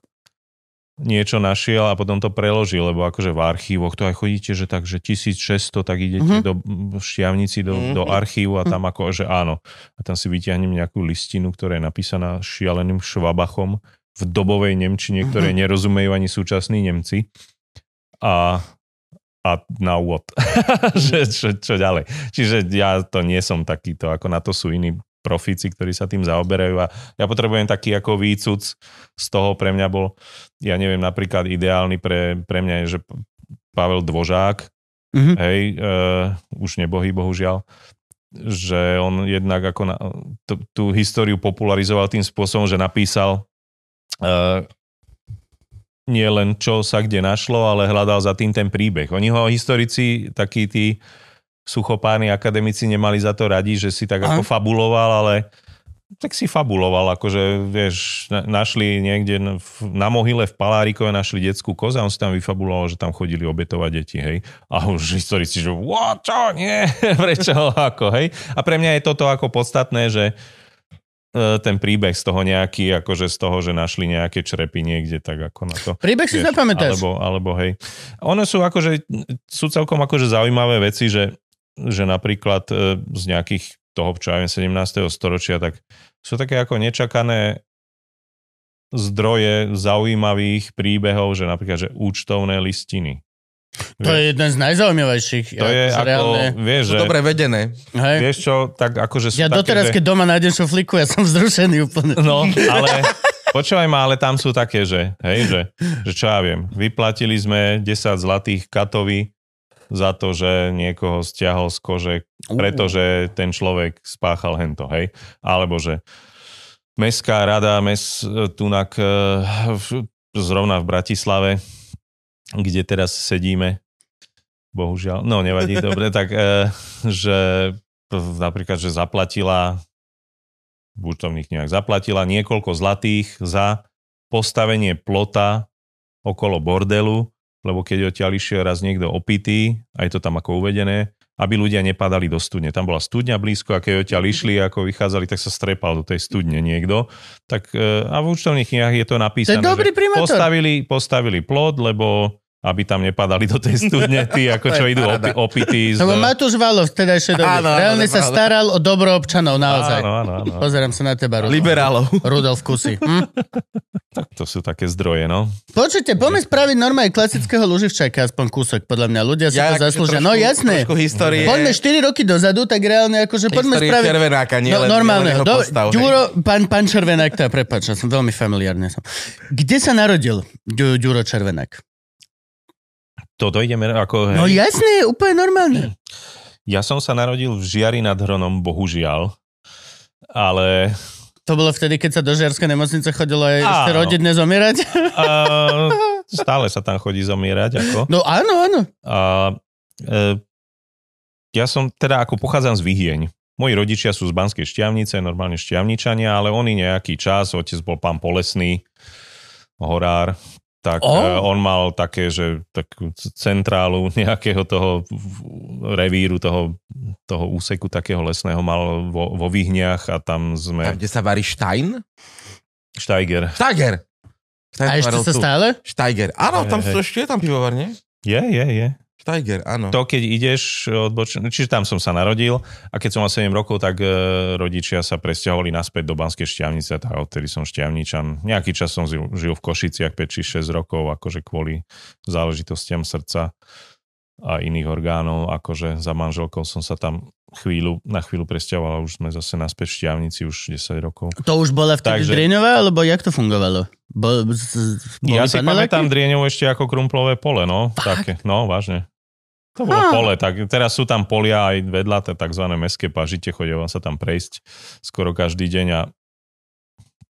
C: niečo našiel a potom to preložil, lebo akože v archívoch to aj chodíte, že tak, že 1600, tak idete
B: Mhm.
C: do šťavnici, do, do archívu a tam ako, že áno. A tam si vyťahnem nejakú listinu, ktorá je napísaná šialeným švabachom v dobovej Nemčine, ktoré nerozumejú ani súčasní Nemci. A a na úvod. že, čo, čo ďalej. Čiže ja to nie som takýto, ako na to sú iní profíci, ktorí sa tým zaoberajú a ja potrebujem taký ako výcuc z toho pre mňa bol, ja neviem, napríklad ideálny pre, pre mňa je, že Pavel Dvožák,
B: Mhm.
C: hej, uh, už nebohý, bohužiaľ, že on jednak ako na, tú, tú históriu popularizoval tým spôsobom, že napísal uh, nie len čo sa kde našlo, ale hľadal za tým ten príbeh. Oni ho historici, takí tí suchopárni akademici nemali za to radi, že si tak
B: Aha.
C: ako fabuloval, ale tak si fabuloval, akože vieš, na- našli niekde na mohyle v Palárikove našli detskú kozu a on si tam vyfabuloval, že tam chodili obetovať deti, hej. A už historici, že what, čo, nie, prečo, ako, hej. A pre mňa je toto ako podstatné, že e, ten príbeh z toho nejaký, akože z toho, že našli nejaké črepy niekde, tak ako na to.
B: Príbeh si
C: Vieš,
B: zapamätáš.
C: Alebo, alebo hej. One sú akože, sú celkom akože zaujímavé veci, že, že napríklad e, z nejakých toho, čo ja viem, 17. storočia, tak sú také ako nečakané zdroje zaujímavých príbehov, že napríklad, že účtovné listiny.
B: To je jeden z najzaujímavejších.
C: To je
B: akože
C: ako,
B: reálne.
C: vieš, že,
A: Dobre vedené.
B: Hej.
C: vieš čo, tak akože sú
B: Ja
C: také,
B: doteraz,
C: že...
B: keď doma nájdem šuflíku, ja som vzrušený úplne.
C: No, ale počúvaj ma, ale tam sú také, že, hej, že, že čo ja viem, vyplatili sme 10 zlatých katovi za to, že niekoho stiahol z kože, pretože ten človek spáchal hento, hej. Alebo že Mestská rada, mes tunak eh, v- zrovna v Bratislave, kde teraz sedíme, bohužiaľ, no nevadí, dobre, tak eh, že napríklad, že zaplatila účtovných knihách zaplatila niekoľko zlatých za postavenie plota okolo bordelu, lebo keď odtiaľ išiel raz niekto opitý, aj to tam ako uvedené, aby ľudia nepadali do studne. Tam bola studňa blízko a keď odtiaľ išli, ako vychádzali, tak sa strepal do tej studne niekto. Tak, e, a v účtovných knihách je to napísané,
B: dobrý
C: že
B: primátor.
C: postavili, postavili plot, lebo aby tam nepadali do tej studne tí, ako čo
A: To
C: idú opi, opití. Z...
B: Lebo Matúš Valov v tedajšej dobe
A: Áno, áno,
B: reálne sa
A: áno.
B: staral o dobro občanov, naozaj.
C: Áno, áno, áno.
B: Pozerám sa na teba, Rudolf.
A: Liberálov.
B: Rudolf Kusy. Hm?
C: Tak to sú také zdroje, no.
B: Počujte, poďme spraviť normálne klasického Luživčaka, aspoň kúsok, podľa mňa. Ľudia si to
A: akože
B: zaslúžia.
A: trošku-
B: No jasné.
A: Trošku histórie.
B: Poďme 4 roky dozadu, tak reálne akože poďme
A: histórie
B: spraviť...
A: Červenáka, nie
B: No,
A: len,
B: normálne.
A: nie len jeho
B: Do,
A: postav.
B: Ďuro, pán, pán Červenák, tá, prepáč, ja som veľmi familiárny. Som. Kde sa narodil Ďu, Ďuro Červenák?
C: To dojdeme ako...
B: No
C: hej.
B: jasné, úplne normálne.
C: Ja som sa narodil v Žiari nad Hronom, bohužiaľ. Ale
B: To bolo vtedy, keď sa do Žiarskej nemocnice chodilo aj ešte rodinne zomierať?
C: uh, stále sa tam chodí zomierať. Ako.
B: No áno, áno.
C: A, e, ja som teda ako pochádzam z Vyhieň. Moji rodičia sú z Banskej šťavnice, normálne šťavničania, ale oni nejaký čas, otec bol pán Polesný, horár, tak oh. on mal také, že takú centrálu nejakého toho revíru, toho, toho úseku takého lesného mal vo, vo Vyhniach a tam
A: Tam,
C: sme...
A: kde sa varí Stein?
C: Steiger.
A: Steiger. Stein
B: A ešte sa
A: tu.
B: stále?
A: Steiger. Áno, tam
C: Hej,
A: sú
C: hej.
A: ešte je tam pivovar, nie?
C: Je, je, je.
A: Steiger, áno.
C: To, keď ideš odbočne, čiže tam som sa narodil a keď som mal 7 rokov, tak e, rodičia sa presťahovali naspäť do Banskej šťavnice, tak odtedy som šťavničan. Nejaký čas som žil, žil v Košiciach 5 či 6 rokov, akože kvôli záležitostiam srdca a iných orgánov, akože za manželkou som sa tam chvíľu, na chvíľu presťahoval a už sme zase naspäť v šťavnici už 10 rokov.
B: To už bola vtedy
C: Takže-
B: Drieňová, alebo jak to fungovalo? Bo, z, z,
C: Ja si pamätám Drieňov ešte ako krumplové pole, no. Také, no, vážne. To bolo
B: Ha.
C: pole, tak teraz sú tam polia aj vedľa, to tzv. mestské pažite, chodia vám sa tam prejsť skoro každý deň a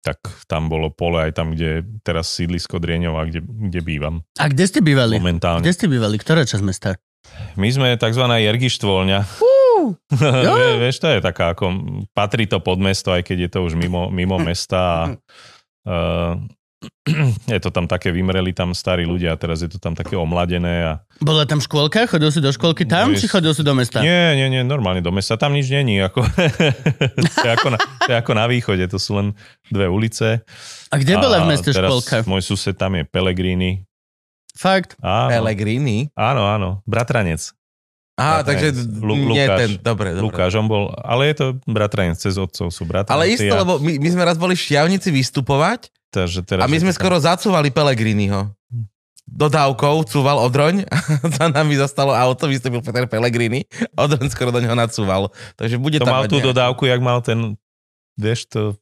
C: tak tam bolo pole aj tam, kde teraz sídlisko Drieňova, kde, kde bývam
B: A kde ste bývali?
C: momentálne.
B: Kde ste bývali? Ktorá časť mesta?
C: My sme tzv. Jergištvoľňa. Vie- Vieš, to je taká ako, patrí to pod mesto, aj keď je to už mimo, mimo mesta a uh, je to tam také, vymreli tam starí ľudia a teraz je to tam také omladené a
B: Bola tam škôlka? Chodil si do škôlky tam,
C: No,
B: či chodil si do mesta?
C: Nie, nie, nie, normálne do mesta. Tam nič není. Ako, to, je ako na, to je ako na východe, to sú len dve ulice.
B: A kde bola v
C: A
B: meste
C: teraz
B: škôlka?
C: Môj sused tam je Pellegrini.
B: Fakt?
C: Áno,
A: Pellegrini.
C: áno, áno, bratranec.
A: Aha, takže.
C: Lu-
A: nie
C: Lukáš.
A: ten, dobre, dobre.
C: Lukáš, on bol, ale je to bratranec, cez otcov sú bratranci.
A: Ale isto,
C: a,
A: lebo my, my sme raz boli v Šťavnici vystupovať
C: takže teraz
A: a my sme
C: to
A: skoro zacúvali Pellegriniho. Dodávkou cúval Odroň za nami zostalo auto, vystúpil Peter Pellegrini, Odroň skoro do neho nacúval. Takže bude
C: To
A: tam
C: mal tú
A: nejaký-
C: dodávku, jak mal ten, vieš to,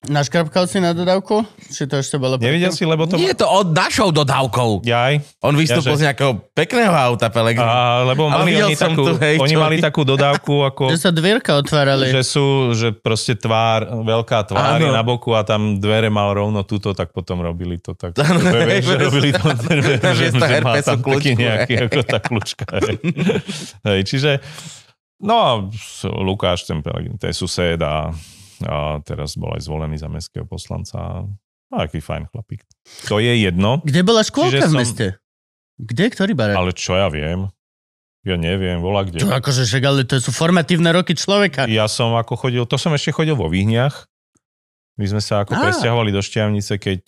B: Naškrapkal si na dodávku? Či to ešte bolo?
C: nevidel si, lebo to...
A: Nie je to od našou dodávkou.
C: Jaj,
A: On vystúpil
C: Jaže-
A: z nejakého pekného auta Pellegrini.
C: a, lebo
A: Ale
C: mali oni takú,
A: tu, hej,
C: oni mali takú dodávku, ako
B: Že sa dvierka otvárali.
C: že sú, že proste tvár, veľká tvár je
A: Áno.
C: na boku a tam dvere mal rovno túto, tak potom robili to tak.
A: Áno,
C: vieš, že
A: hej,
C: robili to, že,
A: Namiesto
C: že má tam taký
A: kľúčku,
C: nejaký,
A: hej.
C: ako tá kľúčka. Hej. hej, čiže, no a Lukáš, ten, Pelegrín, to je sused a, a teraz bol aj zvolený za mestského poslanca. A aký fajn chlapík. To je jedno,
B: Kde bola škôlka
C: Čiže
B: v
C: som-
B: meste? Kde? Ktorý barák?
C: ale čo ja viem, ja neviem, volá kde.
B: Čo, akože však, ale to sú formatívne roky človeka.
C: Ja som ako chodil, to som ešte chodil vo Výhniach. My sme sa ako presťahovali do Šťavnice, keď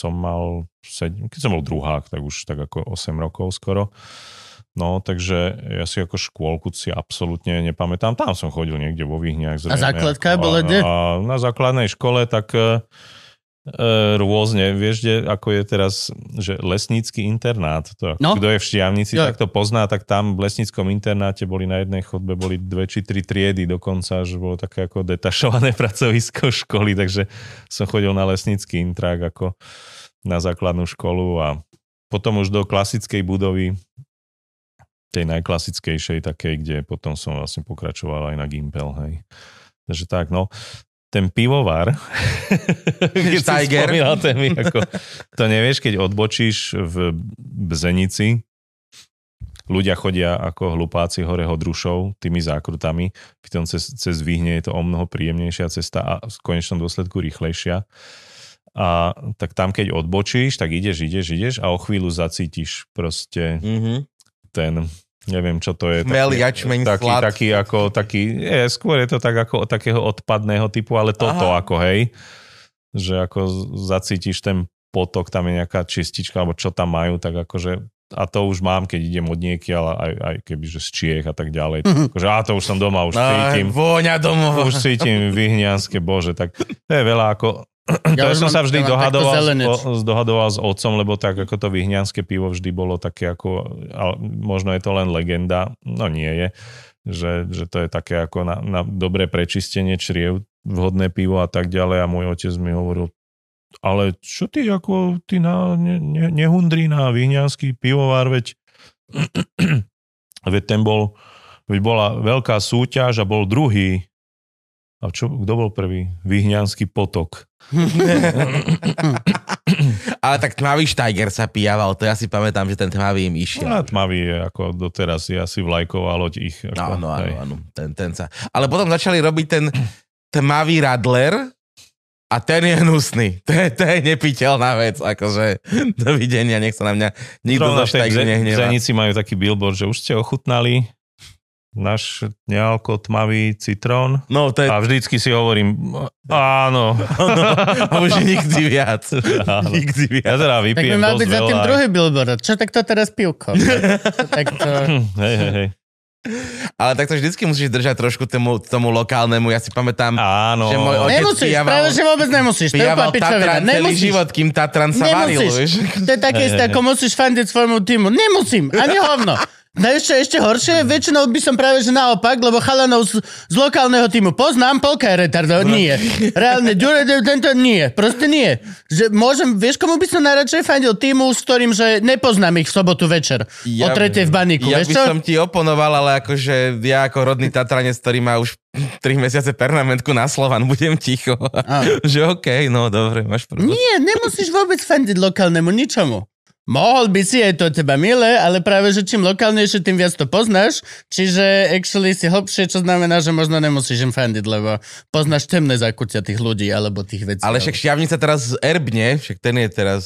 C: som mal, keď som bol druhák, tak už tak ako 8 rokov skoro. No, takže ja si ako škôlku si absolútne nepamätám. Tam som chodil niekde vo Výhniach. zrejme,
B: základka
C: ako-
B: bola kde?
C: A na základnej škole tak e, e, rôzne. Vieš, kde, ako je teraz, že lesnícky internát. To,
B: No.
C: Kto je v Štiavnici,
B: Jo.
C: tak to pozná, tak tam v lesníckom internáte boli na jednej chodbe boli dve či tri triedy dokonca, že bolo také ako detašované pracovisko školy, takže som chodil na lesnícky intrák ako na základnú školu a potom už do klasickej budovy tej najklasickejšej takej, kde potom som vlastne pokračoval aj na Gimpel, hej. Takže tak, no. Ten pivovar, keď si
A: Steiger.
C: spomínal ten, mi ako, to nevieš, keď odbočíš v Bzenici, ľudia chodia ako hlupáci hore Hodrušov tými zákrutami, pritom cez, cez Výhne je to o mnoho príjemnejšia cesta a v konečnom dôsledku rýchlejšia. A tak tam, keď odbočíš, tak ideš, ideš, ideš a o chvíľu zacítiš proste
A: Mhm.
C: Ten, neviem čo to je.
A: Chmel,
C: taký,
A: jačmeň,
C: taký,
A: slad.
C: taký, ako, taký, je, skôr je to tak ako takého odpadného typu, ale toto
A: Aha.
C: ako, hej, že ako zacítiš ten potok, tam je nejaká čistička, alebo čo tam majú, tak akože a to už mám, keď idem od niekiaľ, aj, aj keby, že z Čiech a tak ďalej.
B: Mhm.
C: Akože, a to už som doma, už
A: Aj,
C: cítim.
A: Vôňa domov.
C: Už cítim vyhnianské, bože, tak to je veľa ako... Ja to
B: už
C: som sa vždy
B: ja
C: dohadoval, s, dohadoval s otcom, lebo tak ako to vyhnianské pivo vždy bolo také ako, ale možno je to len legenda, no nie je, že, že to je také ako na, na dobré prečistenie čriev, vhodné pivo a tak ďalej a môj otec mi hovoril, ale čo ty ako, ty na, ne, ne, nehundrí na vyhnianský pivovar, veď, veď ten bol, veď bola veľká súťaž a bol druhý. A čo, kto bol prvý? Vyhňanský potok.
A: Ale tak tmavý Steiger sa pijaval, to ja si pamätám, že ten tmavý im
C: No,
A: išiel.
C: a tmavý je ako doteraz, je asi vlajková loď ich. Ako,
A: Áno,
C: hej.
A: áno, áno, ten, ten sa. Ale potom začali robiť ten tmavý radler a ten je hnusný. To je, to je nepiteľná vec, akože dovidenia, nech sa na mňa nikto
C: Zrovna
A: Steigeru
C: Ze-
A: nehnevá.
C: Zenici majú taký billboard, že už ste ochutnali náš nealko tmavý citrón.
A: No, to je...
C: A vždycky si hovorím, áno.
A: A už nikdy viac.
C: Áno.
A: Nikdy
C: Ja
A: viac.
C: teda
B: Tak by
C: vypijem
B: mal byť za tým
C: veľa.
B: druhý billboard. Čo tak to teraz pivko? tak to...
C: Hej, hej, hej.
A: Ale tak to vždycky musíš držať trošku tomu, tomu lokálnemu. Ja si pamätám,
C: Áno.
A: Že môj otec
B: Nemusíš,
A: pijaval-
B: práve že vôbec nemusíš. To je
A: pijaval. Tatran celý
B: Nemusíš.
A: život, kým Tatran sa varil,
B: Nemusíš.
A: vieš.
B: To je také isté, ako musíš fandiť svojmu týmu. Nemusím, ani hovno. No ešte, ešte horšie, väčšinou by som práve že naopak, lebo chalanov z, z lokálneho týmu poznám, polka je retardov, nie. Reálne, Ďure, tento nie, proste nie. Že môžem, vieš, komu by som najradšej fandil týmu, s ktorým, že nepoznám ich v sobotu večer, o tretej v baníku,
A: ja
B: vieš
A: by
B: čo?
A: som ti oponoval, ale akože ja ako rodný Tatranec, ktorý má už 3 mesiace pernamentku na Slovan, budem ticho. že okej, no dobre, máš pravdu.
B: Nie, nemusíš vôbec fandiť lokálnemu ničomu. Mohol by si, je to teba milé, ale práve, že čím lokálnejšie, tým viac to poznáš. Čiže actually si hlbšie, čo znamená, že možno nemusíš im fandiť, lebo poznáš temné zákutia tých ľudí alebo tých vecí.
A: Ale však šťavnica teraz erbne, však ten je teraz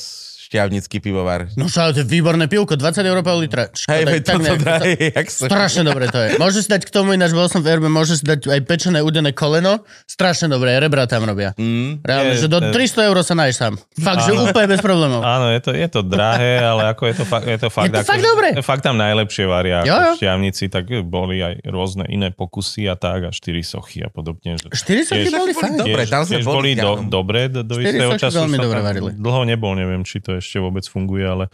A: šťavnický pivovar.
B: No čo, to je výborné pivko, 20 eur pol litra.
A: Hej, veď toto sa...
B: Strašne dobre to je. Môžeš si dať k tomu, ináč bol som v Erbe, môžeš si dať aj pečené udené koleno. Strašne dobré, rebra tam robia.
A: Mm.
B: Reálne,
C: Je,
B: že do
C: to-
B: 300 eur sa nájš sám. Fakt, že
C: Áno.
B: úplne bez problémov.
C: Áno, je to, je to drahé, ale ako je to, fakt, je to fakt...
B: to
C: ako,
B: fakt dobré.
C: Fakt tam najlepšie varia
B: Jo, jo.
C: v šťavnici, tak boli aj rôzne iné pokusy a tak, a štyri sochy a podobne. že-
B: 4 sa
C: Tiež-
B: boli
A: boli
B: fajn.
A: Dobre, tam sme boli
C: boli do, dobré do, istého
B: sochy
C: času.
B: veľmi dobre
C: tam
B: varili.
C: Dlho nebol, neviem, či to ešte vôbec funguje, ale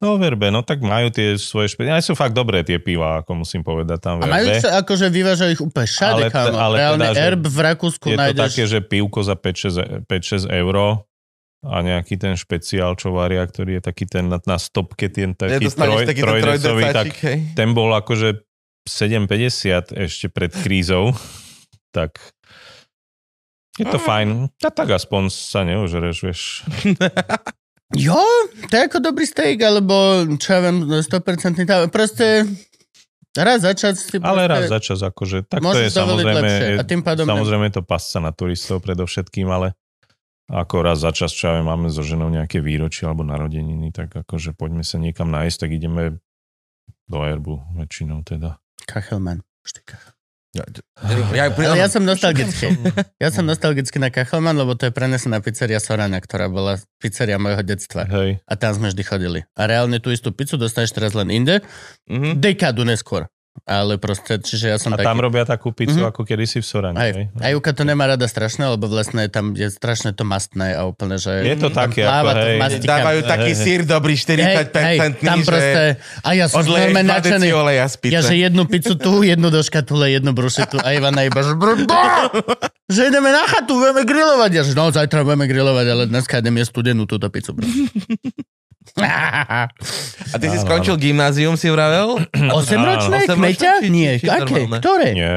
C: no verbe, no tak majú tie svoje špe... Aj sú fakt dobré tie piva, ako musím povedať tam
B: A majú
C: verbe.
B: sa akože vyvážajú ich úplne všade,
C: Ale
B: kámo.
C: ale
B: Reálne
C: teda, že
B: Erb v Rakúsku
C: Je to
B: nájdeš...
C: také, že pivko za 5-6 eur a nejaký ten špeciál, čo varia, ktorý je taký ten na, na stopke, ten
A: Ja
C: taký
A: dostaneš
C: troj,
A: taký ten
C: trojdecový, tak
A: hej.
C: ten bol akože 7,50 ešte pred krízou, tak je to fajn. A tak aspoň sa neužereš, vieš.
B: Jo, to je ako dobrý steak, alebo čo ja viem, 100% tá, proste raz za čas si
C: Ale
B: proste,
C: raz za čas, akože, tak to je samozrejme,
B: lepšie. A tým pádom...
C: samozrejme je to pasca na turistov predovšetkým, ale ako raz za čas, čo ja viem, máme so ženou nejaké výročie alebo narodeniny, tak akože poďme sa niekam nájsť, tak ideme do Erbu väčšinou teda.
B: Kachelman. Vždy Kachelman.
A: Ja, ja,
B: Ale ja som nostalgický. Ja som nostalgický na Kachelman, lebo to je prenesená pizzeria Sorana, ktorá bola pizzeria môjho detstva.
C: Hej,
B: A tam sme vždy chodili. A reálne tú istú pizzu dostaneš teraz len inde,
A: Mhm.
B: dekádu neskôr. Ale proste, čiže ja som
C: a
B: taký...
C: tam robia takú pizzu,
B: Mhm.
C: ako kedysi v Sorane.
B: Aj,
C: hej.
B: a Juka to nemá rada strašne, lebo vlastne tam je strašne to mastné a úplne, že...
C: Je to také, ako, hej.
A: Dávajú taký
C: Hej, hej.
A: sír dobrý, 40%
B: tam proste... A ja som veľmi
A: 2
B: nadšený. Ja, že jednu pizzu tu, jednu do škatule, jednu brušitu a Ivana iba, že! Že ideme na chatu, budeme grilovať. Ja, že no, zajtra budeme grilovať, ale dneska idem jesť studenú túto pizzu.
A: A ty si skončil gymnázium, si vravel?
B: 8-ročné?
A: Áno.
B: Kmeťa? Nie. Aké?
A: normálne?
B: Ktoré?
C: Nie.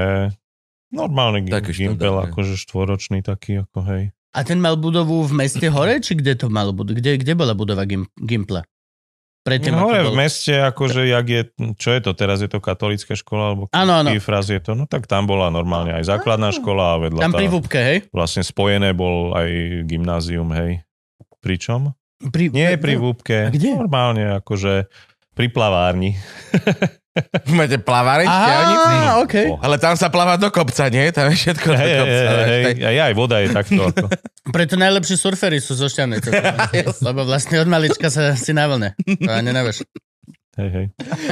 C: Normálny gim,
A: Taký
C: gimpel,
A: štandardný.
C: akože štvoročný taký, ako hej.
B: A ten mal budovu v meste hore, či kde to malo budovu? Kde, kde bola budova Gim, Gimpla? Predtým,
C: No, hore
B: bol...
C: v meste, akože, jak je, čo je to teraz, je to katolická škola, alebo
B: Áno, áno.
C: fraz je to, no tak tam bola normálne aj základná škola a vedľa
B: Tam pri Vúbke, hej?
C: vlastne spojené bol aj gymnázium, hej. Pričom?
B: Pri,
C: Nie pri Vúbke,
B: A kde?
C: normálne akože pri plavárni.
A: Máte plaváreň v
B: okej.
C: Oh.
A: Ale tam sa pláva do kopca, nie? Tam je všetko do
C: Hej, hej,
A: kopca.
C: hej,
A: vieš,
C: hej,
A: tak-
C: aj, aj voda je takto. Ako.
B: Preto najlepší surfery sú zo Šťavnice. lebo vlastne od malička sa si na vlne. To ani nevieš.
C: Hej, hej.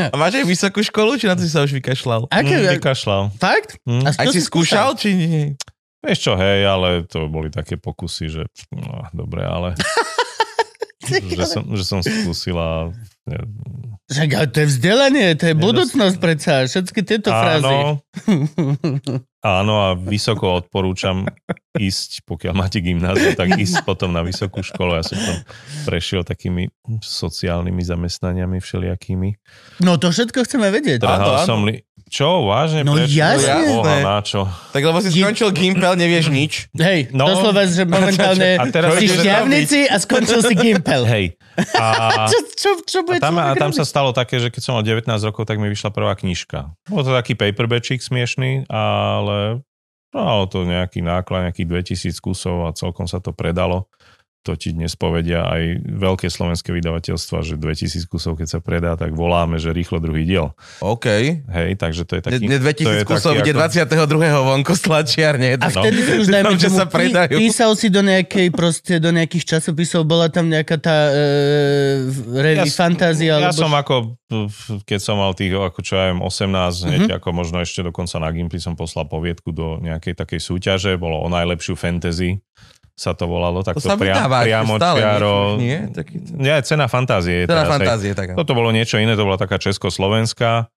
A: A máš aj vysokú školu, či na to si sa už vykašľal?
B: Aké,
C: Mm, vykašľal.
B: Fakt?
C: Mm.
B: A
A: Aj
B: čo
A: si skúšal, či nie?
C: Vieš čo, hej, ale to boli také pokusy, že no, dobre, ale že, som, že som skúsila
B: Však ale to je vzdelanie, to je budúcnosť predsa. Všetky tieto frázy.
C: áno, a vysoko odporúčam ísť, pokiaľ máte gymnázium, tak ísť potom na vysokú školu. Ja som tam prešiel takými sociálnymi zamestnaniami všelijakými.
B: No to všetko chceme vedieť.
A: Áno,
C: Trhal
A: áno.
C: som li... Čo, vážne?
B: No
C: prešiel?
B: jasne.
C: Boha, na čo?
A: Tak lebo si skončil Gimpel, nevieš nič.
B: Hej,
C: No.
B: doslova, že momentálne
C: A teraz
B: si šťavnici a skončil si Gimpel.
C: Hej. A...
B: Čo, čo, čo bude
C: A tam, a tam sa stalo také, že keď som mal 19 rokov, tak mi vyšla prvá knižka. Bol to taký paperbackík smiešný, ale malo to nejaký náklad, nejakých 2000 kusov a celkom sa to predalo. To ti dnes povedia aj veľké slovenské vydavateľstva, že 2000 kusov, keď sa predá, tak voláme, že rýchlo druhý diel.
A: OK.
C: Hej, takže to je taký...
A: Ne, ne
C: to je
A: 2000 kusov
C: taký
A: ide 22. vonku z tlačiarne.
B: A vtedy si už, dajme tomu,
A: sa predajú.
B: pí, písal si do nejakej, proste, do nejakých časopisov, bola tam nejaká tá e, revy,
C: Ja
B: fantázia,
C: Ja
B: alebo...
C: som ako, keď som mal tých, ako čo ja viem, 18, hneď
B: Mhm.
C: ako možno ešte dokonca na Gimply som poslal poviedku do nejakej takej súťaže, bolo o najlepšiu fantasy sa to volalo, tak
A: To
C: to, pria, priamo
A: stále,
C: čiaro...
A: nie? Taký...
C: Nie, cena fantázie.
A: Teda
C: teraz,
A: fantázie, tak.
C: Toto bolo niečo iné, to bola taká československá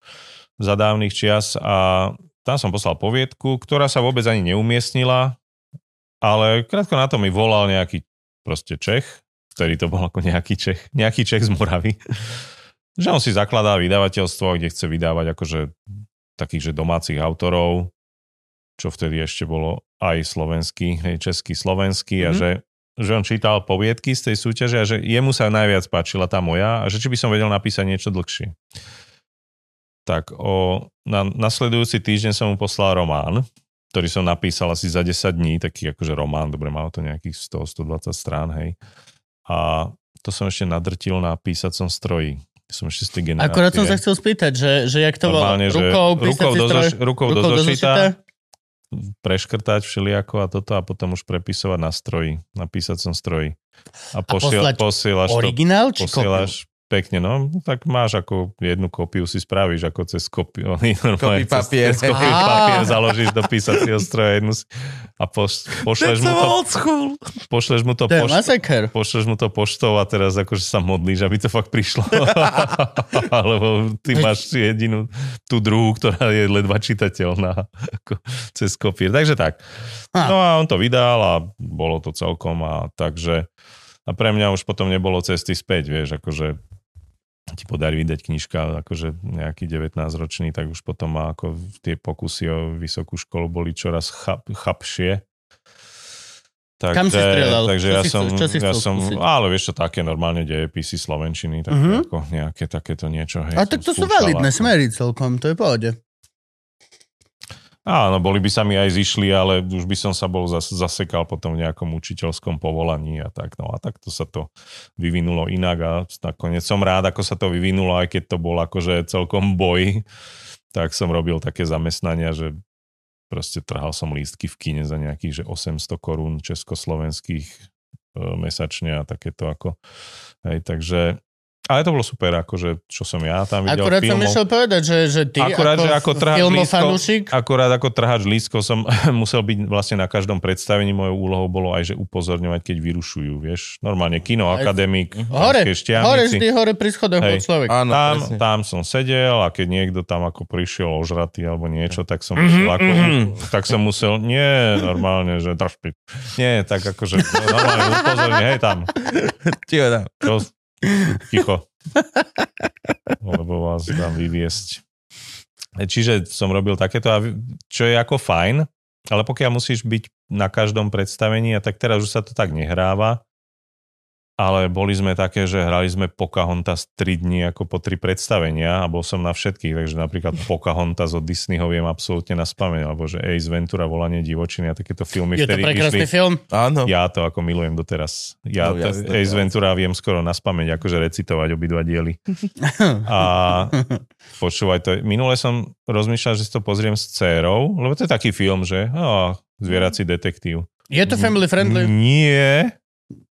C: za dávnych čias a tam som poslal poviedku, ktorá sa vôbec ani neumiestnila, ale krátko na to mi volal nejaký proste Čech, ktorý to bol ako nejaký Čech, nejaký Čech z Moravy, že on si zakladá vydavateľstvo, kde chce vydávať akože takých, že domácich autorov, čo vtedy ešte bolo aj slovenský, český, slovenský a
A: Mhm.
C: že, že on čítal poviedky z tej súťaže a že jemu sa najviac páčila tá moja a že či by som vedel napísať niečo dlhšie. Tak o, na nasledujúci týždeň som mu poslal román, ktorý som napísal asi za 10 dní, taký akože román, dobre, malo to nejakých 100-120 strán, hej. A to som ešte nadrtil na písacom stroji. Som ešte z tej generácie.
B: Akorát som sa chcel spýtať, že, že jak to bolo?
C: Že
B: Rukou,
C: rukou do, zoš, rukou
B: rukou do
C: zošita? Preškrtať všelijako a toto a potom už prepisovať na stroji, na písacom stroji. A, posiel,
B: poslať
C: posielaš to,
B: Originál či kopiu?
C: posielaš pekne, no, tak máš ako jednu kopiu si spravíš, ako cez kopiu, normálne cez-
A: papier.
C: Cez kopiu
B: Á.
C: papier založíš do písacieho stroja jednu si, a poš, pošleš, mu to, pošleš mu to poš, pošleš mu to poštou a teraz akože sa modlíš, aby to fakt prišlo. Alebo ty máš jedinú, tú druhú, ktorá je ledva čitateľná ako cez kopír. Takže tak. No a on to vydal a bolo to celkom a takže a pre mňa už potom nebolo cesty späť, vieš, akože ti podarí vydať knižka, akože nejaký 19-ročný, tak už potom má ako tie pokusy o vysokú školu boli čoraz chap, chapšie. Takže,
B: Kam si strieľal?
C: Takže
B: Čo
C: ja
B: si
C: som,
B: chcel- čo si
C: ja som
B: skúsiť?
C: ale vieš čo, také normálne dejepisy slovenčiny, také
B: Mhm.
C: ako nejaké takéto niečo. Hej,
B: A tak to sú validné
C: ako-
B: smery celkom, to je pohode.
C: Áno, boli by sa mi aj zišli, ale už by som sa bol zas, zasekal potom v nejakom učiteľskom povolaní a tak. No a takto sa to vyvinulo inak a nakoniec som rád, ako sa to vyvinulo, aj keď to bol akože celkom boj, tak som robil také zamestnania, že proste trhal som lístky v kine za nejakých že 800 korún československých e, mesačne a takéto ako. Hej, takže ale to bolo super, akože čo som ja tam videl
B: Akurát som
C: filmov.
B: išiel povedať, že, že ty
C: Akurát,
B: ako,
C: že ako trhač
B: filmofanúšik,
C: Akurát ako trhač lístkov som musel byť vlastne na každom predstavení. Mojou úlohou bolo aj, že upozorňovať, keď vyrušujú, vieš. Normálne kino,
B: Aj-
C: akademik,
B: hore,
C: Banskej
B: hore
C: Štiavnici.
B: vždy, hore pri schodoch
C: Hej.
B: človek.
A: Áno,
C: Tam,
A: presne.
C: tam som sedel a keď niekto tam ako prišiel ožratý alebo niečo, tak som
A: Mhm,
C: musel ako,
A: mhm.
C: tak som musel, nie normálne, že drž. Nie, tak akože normálne upozorniť, hej tam,
A: Ticho tam.
C: čo, ticho. Lebo vás dám vyviesť. Čiže som robil takéto, čo je ako fajn, ale pokiaľ musíš byť na každom predstavení, a tak teraz už sa to tak nehráva, ale boli sme také, že hrali sme Pocahontas 3 dní ako po tri predstavenia a bol som na všetkých, takže napríklad Pocahontas od Disneyho viem absolútne na spameň, alebo že Ace Ventura, Volanie divočiny a takéto filmy,
B: Je to prekrásny
C: išli
B: film.
A: Áno.
C: ja to ako milujem doteraz. Ja
A: No, jasné,
C: Ace
A: jasné.
C: Ventura viem skoro na spameň, akože recitovať obidva diely. A počúvaj to, minule som rozmýšľal, že si to pozriem s dcérou, lebo to je taký film, že oh, zvierací detektív.
B: Je to family friendly?
C: Nie,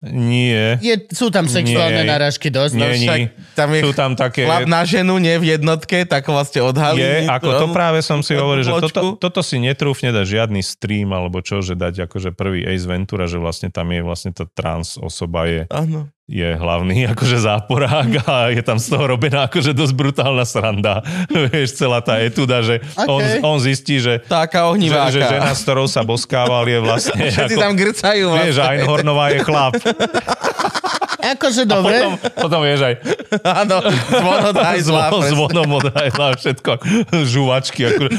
C: nie,
B: Je, sú tam sexuálne
C: Nie.
B: náražky dosť.
C: Nie,
B: no.
A: Však tam je
C: sú tam také...
A: chlap na ženu, nie v jednotke, tak vlastne odhalí.
C: Je,
A: nie,
C: ako to práve som si hovoril, že toto, toto si netrúfne dať žiadny stream alebo čo, že dať akože prvý Ace Ventura, že vlastne tam je vlastne tá trans osoba je
A: Áno.
C: Je hlavný akože záporák a je tam z toho robená akože dosť brutálna sranda. Vieš, celá tá etuda, že on,
B: Okay.
C: on zistí, že,
A: Taká
C: že, že žena, s ktorou sa boskával, je vlastne
A: Všetci
C: ako,
A: tam grcajú.
C: vieš,
A: vlastne.
C: Einhornová je chlap.
B: Akože dobre.
C: Potom, potom vieš aj
A: Áno, zvon od hajzla.
C: zvon,
A: presne.
C: zvonom od hajzla, všetko, žuvačky, akože,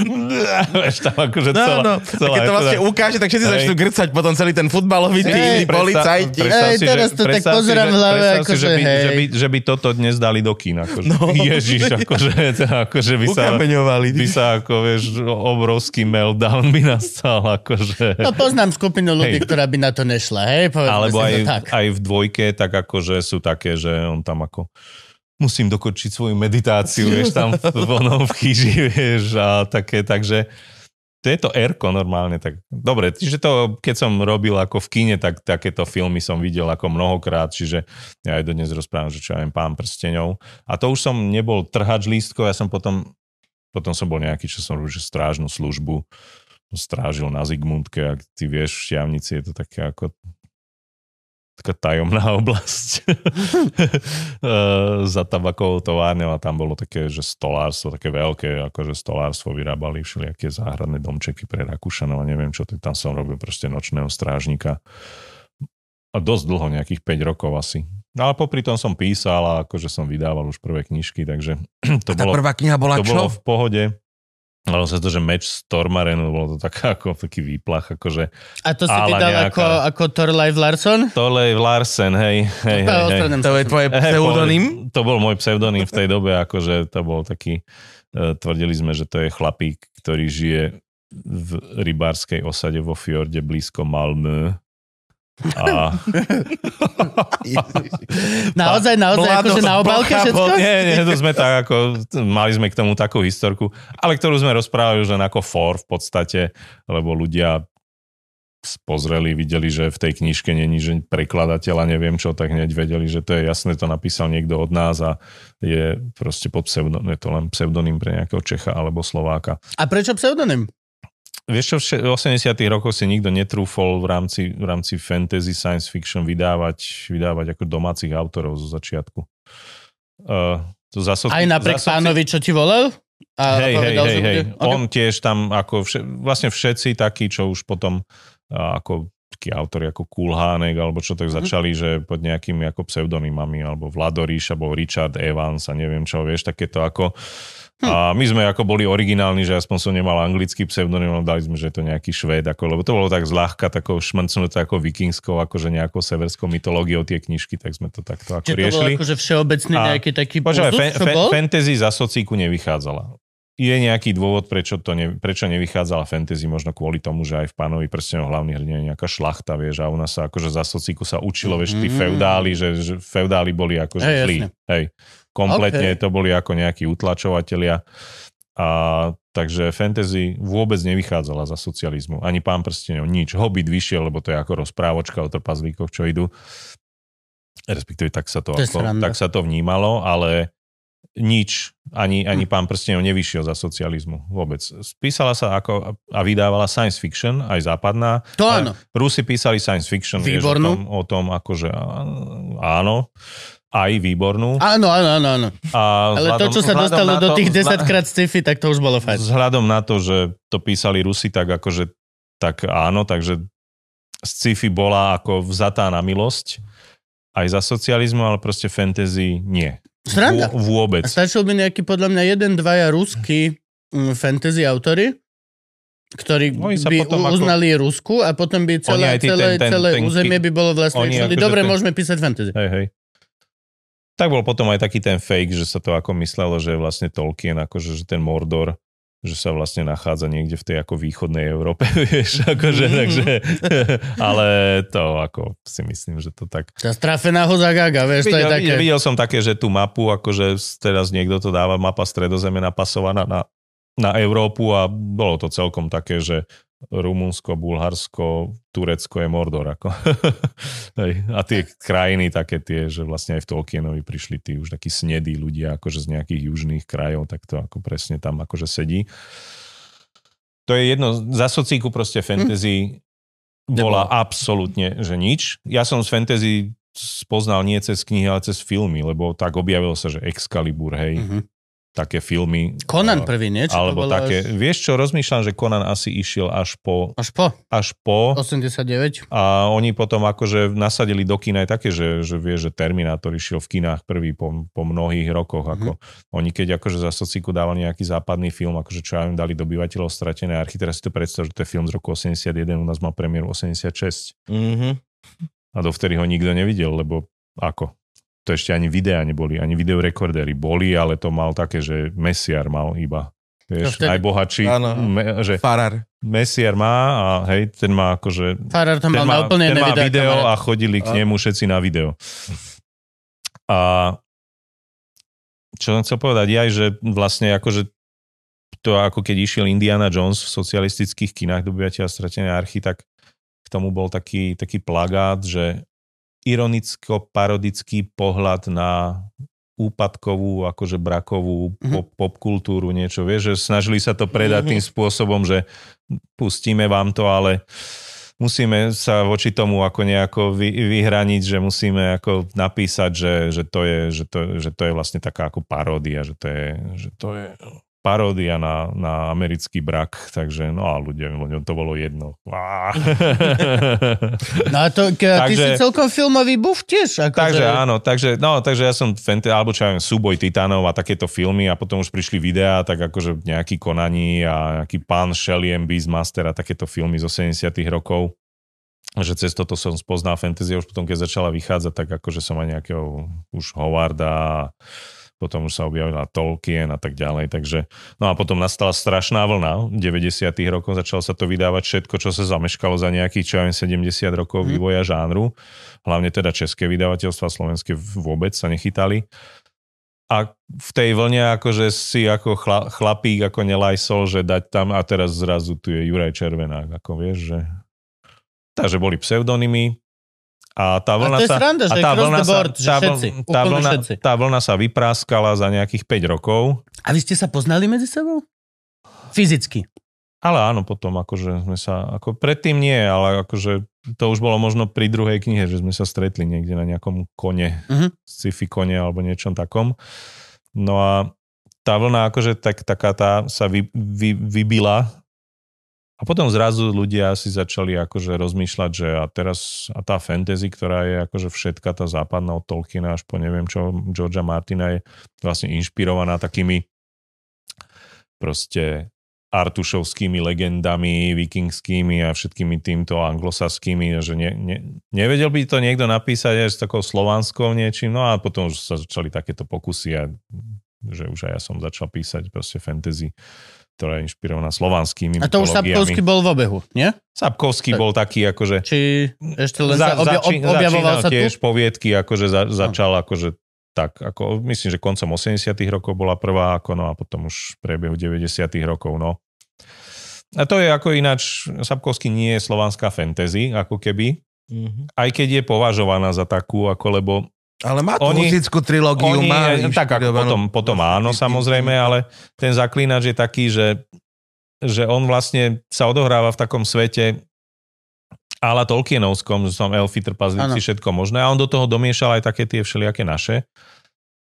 C: vieš, tam akože
A: No,
C: celá,
A: no.
C: Celá
A: keď to
C: etuda.
A: vlastne ukáže, tak všetci začnú grcať potom celý ten futbalový tým, policajti.
B: Ej,
C: si,
B: teraz to tak pozerám
C: že-
B: v hlave, akože
C: že by, že, by, že by toto dnes dali do kín. Akože,
A: No.
C: Ježiš, akože, akože by sa,
A: Ukameňovali.
C: by sa ako, vieš, obrovský meltdown by nastal. Akože.
B: No poznám skupinu ľudí,
C: Hej.
B: ktorá by na to nešla, hej? Povedzme
C: Alebo aj,
B: to tak.
C: aj v dvojke, tak akože sú také, že on tam ako musím dokončiť svoju meditáciu, vieš, tam v, onom v chyži, vieš, a také, takže to je to erko normálne, tak dobre, čiže to, keď som robil ako v kine, tak takéto filmy som videl ako mnohokrát, čiže ja aj dodnes rozprávam, že čo ja viem, pán prsteňov. A to už som nebol trhač lístkov, ja som potom, potom som bol nejaký, čo som robil, že strážnu službu, strážil na Zigmundke, ak ty vieš, v Šťavnici je to také ako taká tajomná oblasť za tabakovou továrňou a tam bolo také, že stolárstvo, také veľké, akože stolárstvo vyrábali všelijaké záhradné domčeky pre Rakúšanov a neviem čo, tak tam som robil proste nočného strážnika a dosť dlho, nejakých 5 rokov asi. No ale popri tom som písal a akože som vydával už prvé knižky, takže to
A: A tá
C: bolo,
A: prvá kniha bola
C: to
A: čo?
C: bolo v pohode. Malo sa to, že meč z Tormarenu, bolo to taká ako taký výplach, akože
B: A to si vydal
C: nejaká.
B: ako, ako Thorleif Larsson?
C: Tole Larsen, hej, hej, hej, hej.
A: To je tvoje
C: Eh,
A: pseudonym?
C: po- To bol môj pseudonym v tej dobe, akože to bol taký, eh, tvrdili sme, že to je chlapík, ktorý žije v rybárskej osade vo fjorde blízko Malmö. A
B: Naozaj, naozaj,
A: Mlado-
B: akože na obálke všetko?
C: nie, nie, to sme tak ako, mali sme k tomu takú historku, ale ktorú sme rozprávali už len ako for v podstate, lebo ľudia pozreli, videli, že v tej knižke není že prekladateľ a neviem čo, tak hneď vedeli, že to je jasné, to napísal niekto od nás a je proste pod pseudonym, je to len pseudonym pre nejakého Čecha alebo Slováka.
B: A prečo pseudonym?
C: Vieš čo, v še- v 80 rokoch si nikto netrúfol v rámci, v rámci fantasy, science fiction vydávať, vydávať ako domácich autorov zo začiatku. Uh, to zaso-
B: Aj napriek
C: zasoci-
B: pánovi, čo ti volal? A
C: Hej, hej, hej, hej.
B: bude-
C: On tiež tam ako vše, vlastne všetci takí, čo už potom a, ako takí autori ako Kulhánek alebo čo tak začali, že pod nejakými ako pseudonymami alebo Vladoríš alebo Richard Evans a neviem čo, vieš, takéto ako
B: Hm.
C: a my sme ako boli originálni, že aspoň som nemal anglický pseudonym, ale dali sme, že je to nejaký švéd, ako, lebo to bolo tak zľahka, takou šmrcnuté ako vikingskou, akože nejakou severskou mytológiou tie knižky, tak sme to takto ako
B: Čiže to bol
C: riešili.
B: akože všeobecný
C: A-
B: nejaký taký
C: Počúvaj,
B: púzus,
C: fe, fe, fantasy za socíku nevychádzala. Je nejaký dôvod, prečo, to ne, prečo nevychádzala fantasy, možno kvôli tomu, že aj v pánovi prstenov hlavný hrdina je nejaká šlachta, vieš, a u nás sa akože za socíku sa učilo, vieš, tí
B: Mhm.
C: feudáli, že, že feudáli boli akože zlí.
B: jasne.
C: Hej, kompletne
B: Ok.
C: to boli ako nejakí utlačovatelia. A takže fantasy vôbec nevychádzala za socializmu. Ani pán prstenov, nič. Hobbit vyšiel, lebo to je ako rozprávočka o trpazlíkoch, čo idú. Respektíve tak sa to,
B: To
C: ako, tak sa to vnímalo, ale nič, ani, ani
B: Hm.
C: pán prstenov nevyšiel za socializmu vôbec. Spísala sa ako a vydávala science fiction, aj západná.
B: To áno.
C: Rusi písali science fiction, vieš, o
B: Výbornú.
C: tom, o tom akože áno, aj výbornú.
B: Áno, áno, áno, áno.
C: A
B: Ale to,
C: vzhľadom-
B: čo sa dostalo
C: na
B: do
C: to-
B: tých
C: vzhľa-
B: 10 krát sci-fi, tak to už bolo fajn.
C: Vzhľadom na to, že to písali Rusi, tak akože tak áno, takže sci-fi bola ako vzatá na milosť aj za socializmu, ale proste fantasy nie.
B: Sranda.
C: Vô- vôbec.
B: A stačil by nejaký podľa mňa jeden, dvaja ruskí mm, fantasy autory, ktorí
C: Oni
B: by
C: potom
B: u-
C: ako-
B: uznali Rusku a potom by celé,
C: aj
B: celé,
C: ten- ten-
B: celé
C: ten
B: územie by bolo vlastne
C: oni akože
B: dobre,
C: ten-
B: môžeme písať fantasy.
C: Hej, hej. Tak bol potom aj taký ten fake, že sa to ako myslelo, že vlastne Tolkien, akože že ten Mordor, že sa vlastne nachádza niekde v tej ako východnej Európe, vieš, akože,
B: Mhm.
C: takže, ale to ako si myslím, že to tak
B: Tá strafená hoza gaga, vieš, to je
C: Videl,
B: také.
C: videl, videl som také, že tú mapu, akože teraz niekto to dáva, mapa stredozeme napasovaná na, na Európu a bolo to celkom také, že Rumunsko, Bulharsko, Turecko je Mordor. Ako. A tie krajiny také tie, že vlastne aj v Tolkienovi prišli tí už takí snedí ľudia, akože z nejakých južných krajov, tak to ako presne tam akože sedí. To je jedno, za socíku proste fantasy bola
B: Nebola.
C: absolútne, že nič. Ja som z fantasy spoznal nie cez knihy, ale cez filmy, lebo tak objavilo sa, že Excalibur, hej,
B: Mhm.
C: Také filmy.
B: Conan prvý, nie? Či to
C: Alebo
B: bolo
C: také,
B: Až,
C: vieš čo, rozmýšľam, že Conan asi išiel až po,
B: až po
C: až po
B: 89.
C: a oni potom akože nasadili do kina aj také, že, že vie, že Terminátor išiel v kinách prvý po, po mnohých rokoch. Ako. Oni keď akože za sociku dávali nejaký západný film, akože čo ja im dali dobyvateľov stratené archy, teraz si to predstav, že to je film z roku 81, u nás mal premiéru 86
A: Mhm.
C: a dovtedy ho nikto nevidel, lebo ako? To ešte ani videa neboli, ani videorekordery boli, ale to mal také, že Messiar mal iba. Vieš,
B: vtedy-
C: najbohatší,
A: Áno.
C: me, že
A: Farar.
C: Messiar má a hej, ten má akože
B: Farar
C: ten
B: mal
C: má,
B: úplne
C: ten má
B: videá,
C: video a
B: kamarát.
C: chodili k
A: A-
C: nemu všetci na video. A čo som chcel povedať, aj, že vlastne akože to ako keď išiel Indiana Jones v socialistických kinách dobyvateľa stratené archy, tak k tomu bol taký, taký plagát, že ironicko-parodický pohľad na úpadkovú, akože brakovú
B: Mhm.
C: pop, popkultúru, niečo, vieš, že snažili sa to predať
A: Mhm.
C: tým spôsobom, že pustíme vám to, ale musíme sa voči tomu ako nejako vy, vyhraniť, že musíme ako napísať, že, že, to je, že, to, že to je vlastne taká ako paródia, že to je, že to je paródia na, na americký brak, takže no a ľudia, ľuďom to bolo jedno. Á.
B: No a to, ke, ty
C: Takže-
B: si celkom filmový buf tiež. Ako
C: takže
B: že-
C: áno, takže, no, takže ja som fantasy, alebo čo ja viem, súboj titánov a takéto filmy a potom už prišli videá, tak akože nejaký konaní a nejaký pán Sheliem, Beastmaster a takéto filmy z 80 rokov že cez toto som spoznal fantasy už potom, keď začala vychádzať, tak akože som aj nejakého už Howarda potom už sa objavila Tolkien a tak ďalej, takže no a potom nastala strašná vlna v 90 rokoch, začalo sa to vydávať všetko, čo sa zameškalo za nejakých, čo ja viem, 70 rokov vývoja žánru, hlavne teda české vydavateľstva, slovenské vôbec sa nechytali. A v tej vlne akože si ako chla, chlapík ako nelajsol, že dať tam a teraz zrazu tu je Juraj Červenák, ako vieš, že... Takže boli pseudonymy a tá
B: A
C: vlna
B: to je
C: sa...
B: sranda, že
C: tá vlna
B: the board, že
C: tá, vl-
B: všetci,
C: tá,
B: úplne
C: vlna,
B: všetci.
C: tá vlna sa vypráskala za nejakých 5 rokov,
B: A vy ste sa poznali medzi sebou? Fyzicky.
C: ale áno, potom akože sme sa, ako predtým nie, ale akože to už bolo možno pri druhej knihe, že sme sa stretli niekde na nejakom kone,
B: Mhm.
C: sci-fi kone alebo niečom takom. No a tá vlna akože tak, taká tá sa vy, vy, vybila a potom zrazu ľudia si začali akože rozmýšľať, že a teraz a tá fantasy, ktorá je akože všetka tá západná od Tolkiena až po neviem čo, Georgia Martina je vlastne inšpirovaná takými proste artušovskými legendami, vikingskými a všetkými týmto anglosaskými, že ne, ne, nevedel by to niekto napísať aj s takou slovanskou niečím, no a potom už sa začali takéto pokusy a že už aj ja som začal písať proste fantasy, ktorá je inšpirovaná slovanskými
B: A to už Sapkovský bol v obehu, nie?
C: Sapkovský
B: Tak.
C: bol taký akože
B: Či ešte len sa obja- ob- objavoval
C: začínal
B: sa
C: tiež
B: tu?
C: poviedky, akože za, začal akože tak, ako myslím, že koncom 80 rokov bola prvá, ako no a potom už v priebehu 90 rokov, no. A to je ako ináč, Sapkovský nie je slovanská fantasy, ako keby,
A: Mhm.
C: aj keď je považovaná za takú, ako lebo
A: Ale má tú
C: Oni-
A: husickú trilógiu,
C: oni,
A: má
C: tak ako potom, potom áno, samozrejme, ale ten zaklínač je taký, že, že on vlastne sa odohráva v takom svete ala Tolkienovskom, že som elfy, trpazlíci, všetko možné. A on do toho domiešal aj také tie všelijaké naše.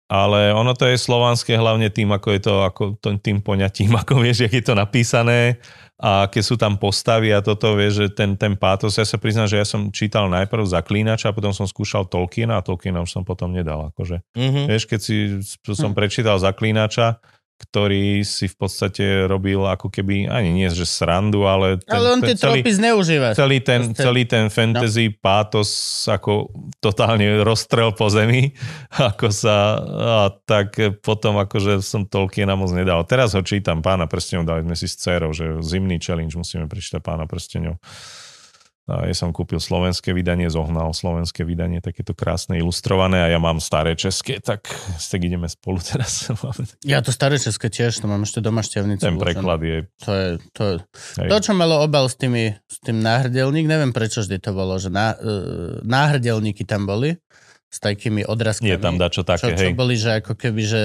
C: Ale ono to je slovanské hlavne tým, ako je to, ako tým poňatím, ako vieš, jak je to napísané a aké sú tam postavy a toto, vieš, že ten, ten pátos, ja sa priznám, že ja som čítal najprv Zaklínača a potom som skúšal Tolkiena a Tolkiena už som potom nedal, akože.
A: Mhm.
C: Vieš, keď si som prečítal Zaklínača, ktorý si v podstate robil ako keby, ani nie, že srandu, ale... Ten,
B: Ale on tie tropy zneužíva.
C: celý ten,
B: Proste-
C: celý ten fantasy no. pátos ako totálne rozstrel po zemi, ako sa, a tak potom akože som Tolkiena moc nedal. Teraz ho čítam, Pána prstenov, dali sme si s dcerou, že zimný challenge musíme prečítať Pána prstenov. Ja som kúpil slovenské vydanie, zohnal slovenské vydanie, takéto krásne ilustrované a ja mám staré české, tak, tak ideme spolu teraz.
B: Ja to staré české tiež, to mám ešte doma šťavnicu.
C: Ten preklad je...
B: To je, to,
C: Hej.
B: to, čo malo obal s, tými, s tým náhrdelník, neviem prečo vždy to bolo, že ná, uh, náhrdelníky tam boli s takými odrazkami.
C: Je tam dačo také,
B: čo, čo
C: hej.
B: boli, že ako keby, že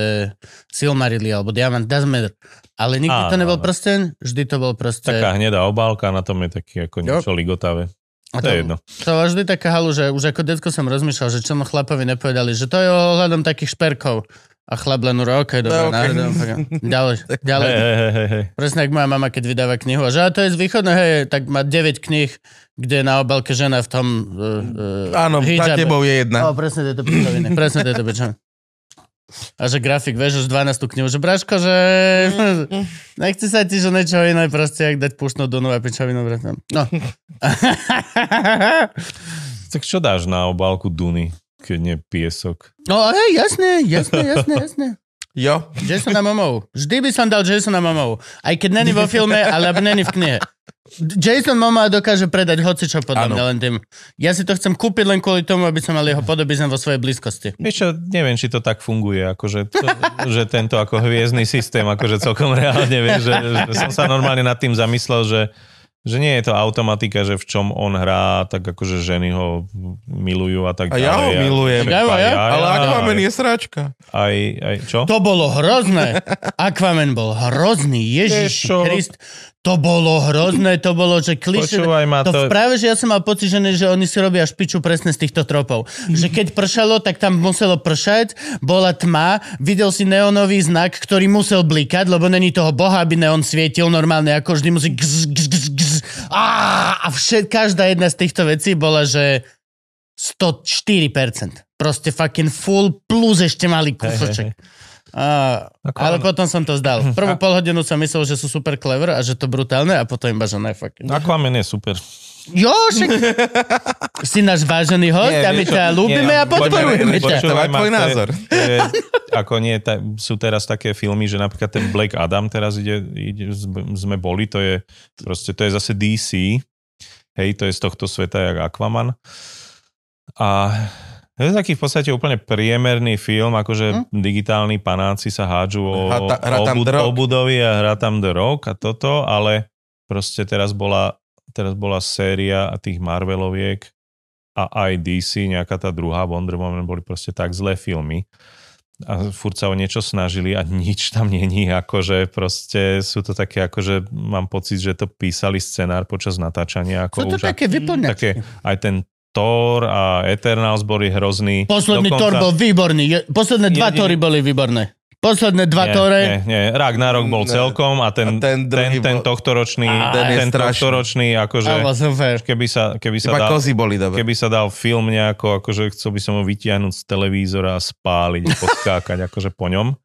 B: Silmarily alebo Diamant matter. Ale nikdy to
C: Áno,
B: nebol
C: áno.
B: prsten, vždy to bol proste...
C: Taká hnedá obálka, na tom je taký ako niečo ligotavé.
B: A
C: To je jedno.
B: To bola vždy taká halu, že už ako detko som rozmýšľal, že čo mu chlapovi nepovedali, že to je ohľadom takých šperkov. A chlap len ok, dobre,
A: No,
B: no,
A: ok.
B: okay. ďalej, ďalej.
C: Hej, hej, hej.
B: Presne ako moja mama, keď vydáva knihu. A že a to je z východného, hej, tak má 9 kníh, kde je na obálke žena v tom uh, uh,
A: Áno, za tebou je jedna.
B: No, presne tieto pičoviny. Presne tieto pičoviny. A že grafik, vieš, už 12 knihu, že Braško, že nechci sa ti, že niečo iné, proste, jak dať pušnú dunu a pičovinu. presne. No.
C: Tak čo dáš na obálku Duny, keď nie piesok?
B: no, hej, jasné, jasné, jasné, jasné.
A: Jo.
B: Jasona Momov. Vždy by som dal Jasona Momov. Aj keď není vo filme, alebo není v knihe. Jason Momoa dokáže predať hocičo podľa mňa len tým. Ja si to chcem kúpiť len kvôli tomu, aby som mal jeho podobizm vo svojej blízkosti.
C: Vieš čo, neviem, či to tak funguje, akože to, že tento ako hviezdny systém, akože celkom reálne, vieš, že, že som sa normálne nad tým zamyslel, že že nie je to automatika, že v čom on hrá, tak akože ženy ho milujú a tak
A: A ja ho
C: ďalej.
A: milujem.
B: Ja, ja,
A: Ale Aquaman je sračka.
C: Aj, aj, čo?
B: To bolo hrozné. Aquaman bol hrozný. Ježiš? Krist. To bolo hrozné, to bolo, že kliše.
C: Počúvaj ma,
B: to...
C: to-
B: práve, že ja som mal pocit, že, ne- že oni si robia špiču presne z týchto tropov. Že keď pršalo, tak tam muselo pršať, bola tma, videl si neonový znak, ktorý musel blikať, lebo není toho boha, aby neon svietil normálne, ako vždy musí gz, gz, gz, gz. Á, a všet, každá jedna z týchto vecí bola, že 104%. Proste fucking full plus ešte malý kúsoček. A,
C: Ako
B: ale potom som to zdal. Prvú pol hodinu som myslel, že sú super clever a že to brutálne a potom iba, že ne, fucking.
C: Aquaman je super.
B: Jo, však si náš vážený host
A: Nie,
B: a my ťa ľúbime
C: nie,
B: a podporujeme ťa.
A: Je tvoj názor.
C: Je, ako nie, ta, sú teraz také filmy, že napríklad ten Black Adam teraz ide, ide, sme boli, to je proste, to je zase DC, hej, to je z tohto sveta jak Aquaman. A je to taký v podstate úplne priemerný film, akože
B: Hm?
C: digitálni panáci sa hádžu o,
A: Hrá ta- hrá
C: o, bud- o budovy a hrá tam The Rock a toto, ale proste teraz bola, teraz bola séria tých Marveloviek a aj DC, nejaká tá druhá Wonder Woman, boli proste tak zlé filmy a furt sa o niečo snažili a nič tam není, akože proste sú to také, akože mám pocit, že to písali scenár počas natáčania. Ako
B: Sú to
C: už
B: také vyplňačky.
C: také, aj ten Thor a Eternals boli hrozný.
B: Posledný
C: Dokonca-
B: Thor bol výborný. Posledné dva
C: Jediný-
B: Tory boli výborné. Posledné dva
C: nie,
B: Tore.
C: Nie, nie, Ragnarok bol celkom a ten,
A: A ten
C: ten, ten, ten
A: bol-
C: tohtoročný,
A: Ten je
C: ten
A: strašný.
C: tohtoročný, akože
B: A
C: keby sa, keby sa dal,
A: kozy boli dobre.
C: keby sa dal film nejako, akože chcel by som ho vytiahnuť z televízora a spáliť, podskákať akože po ňom.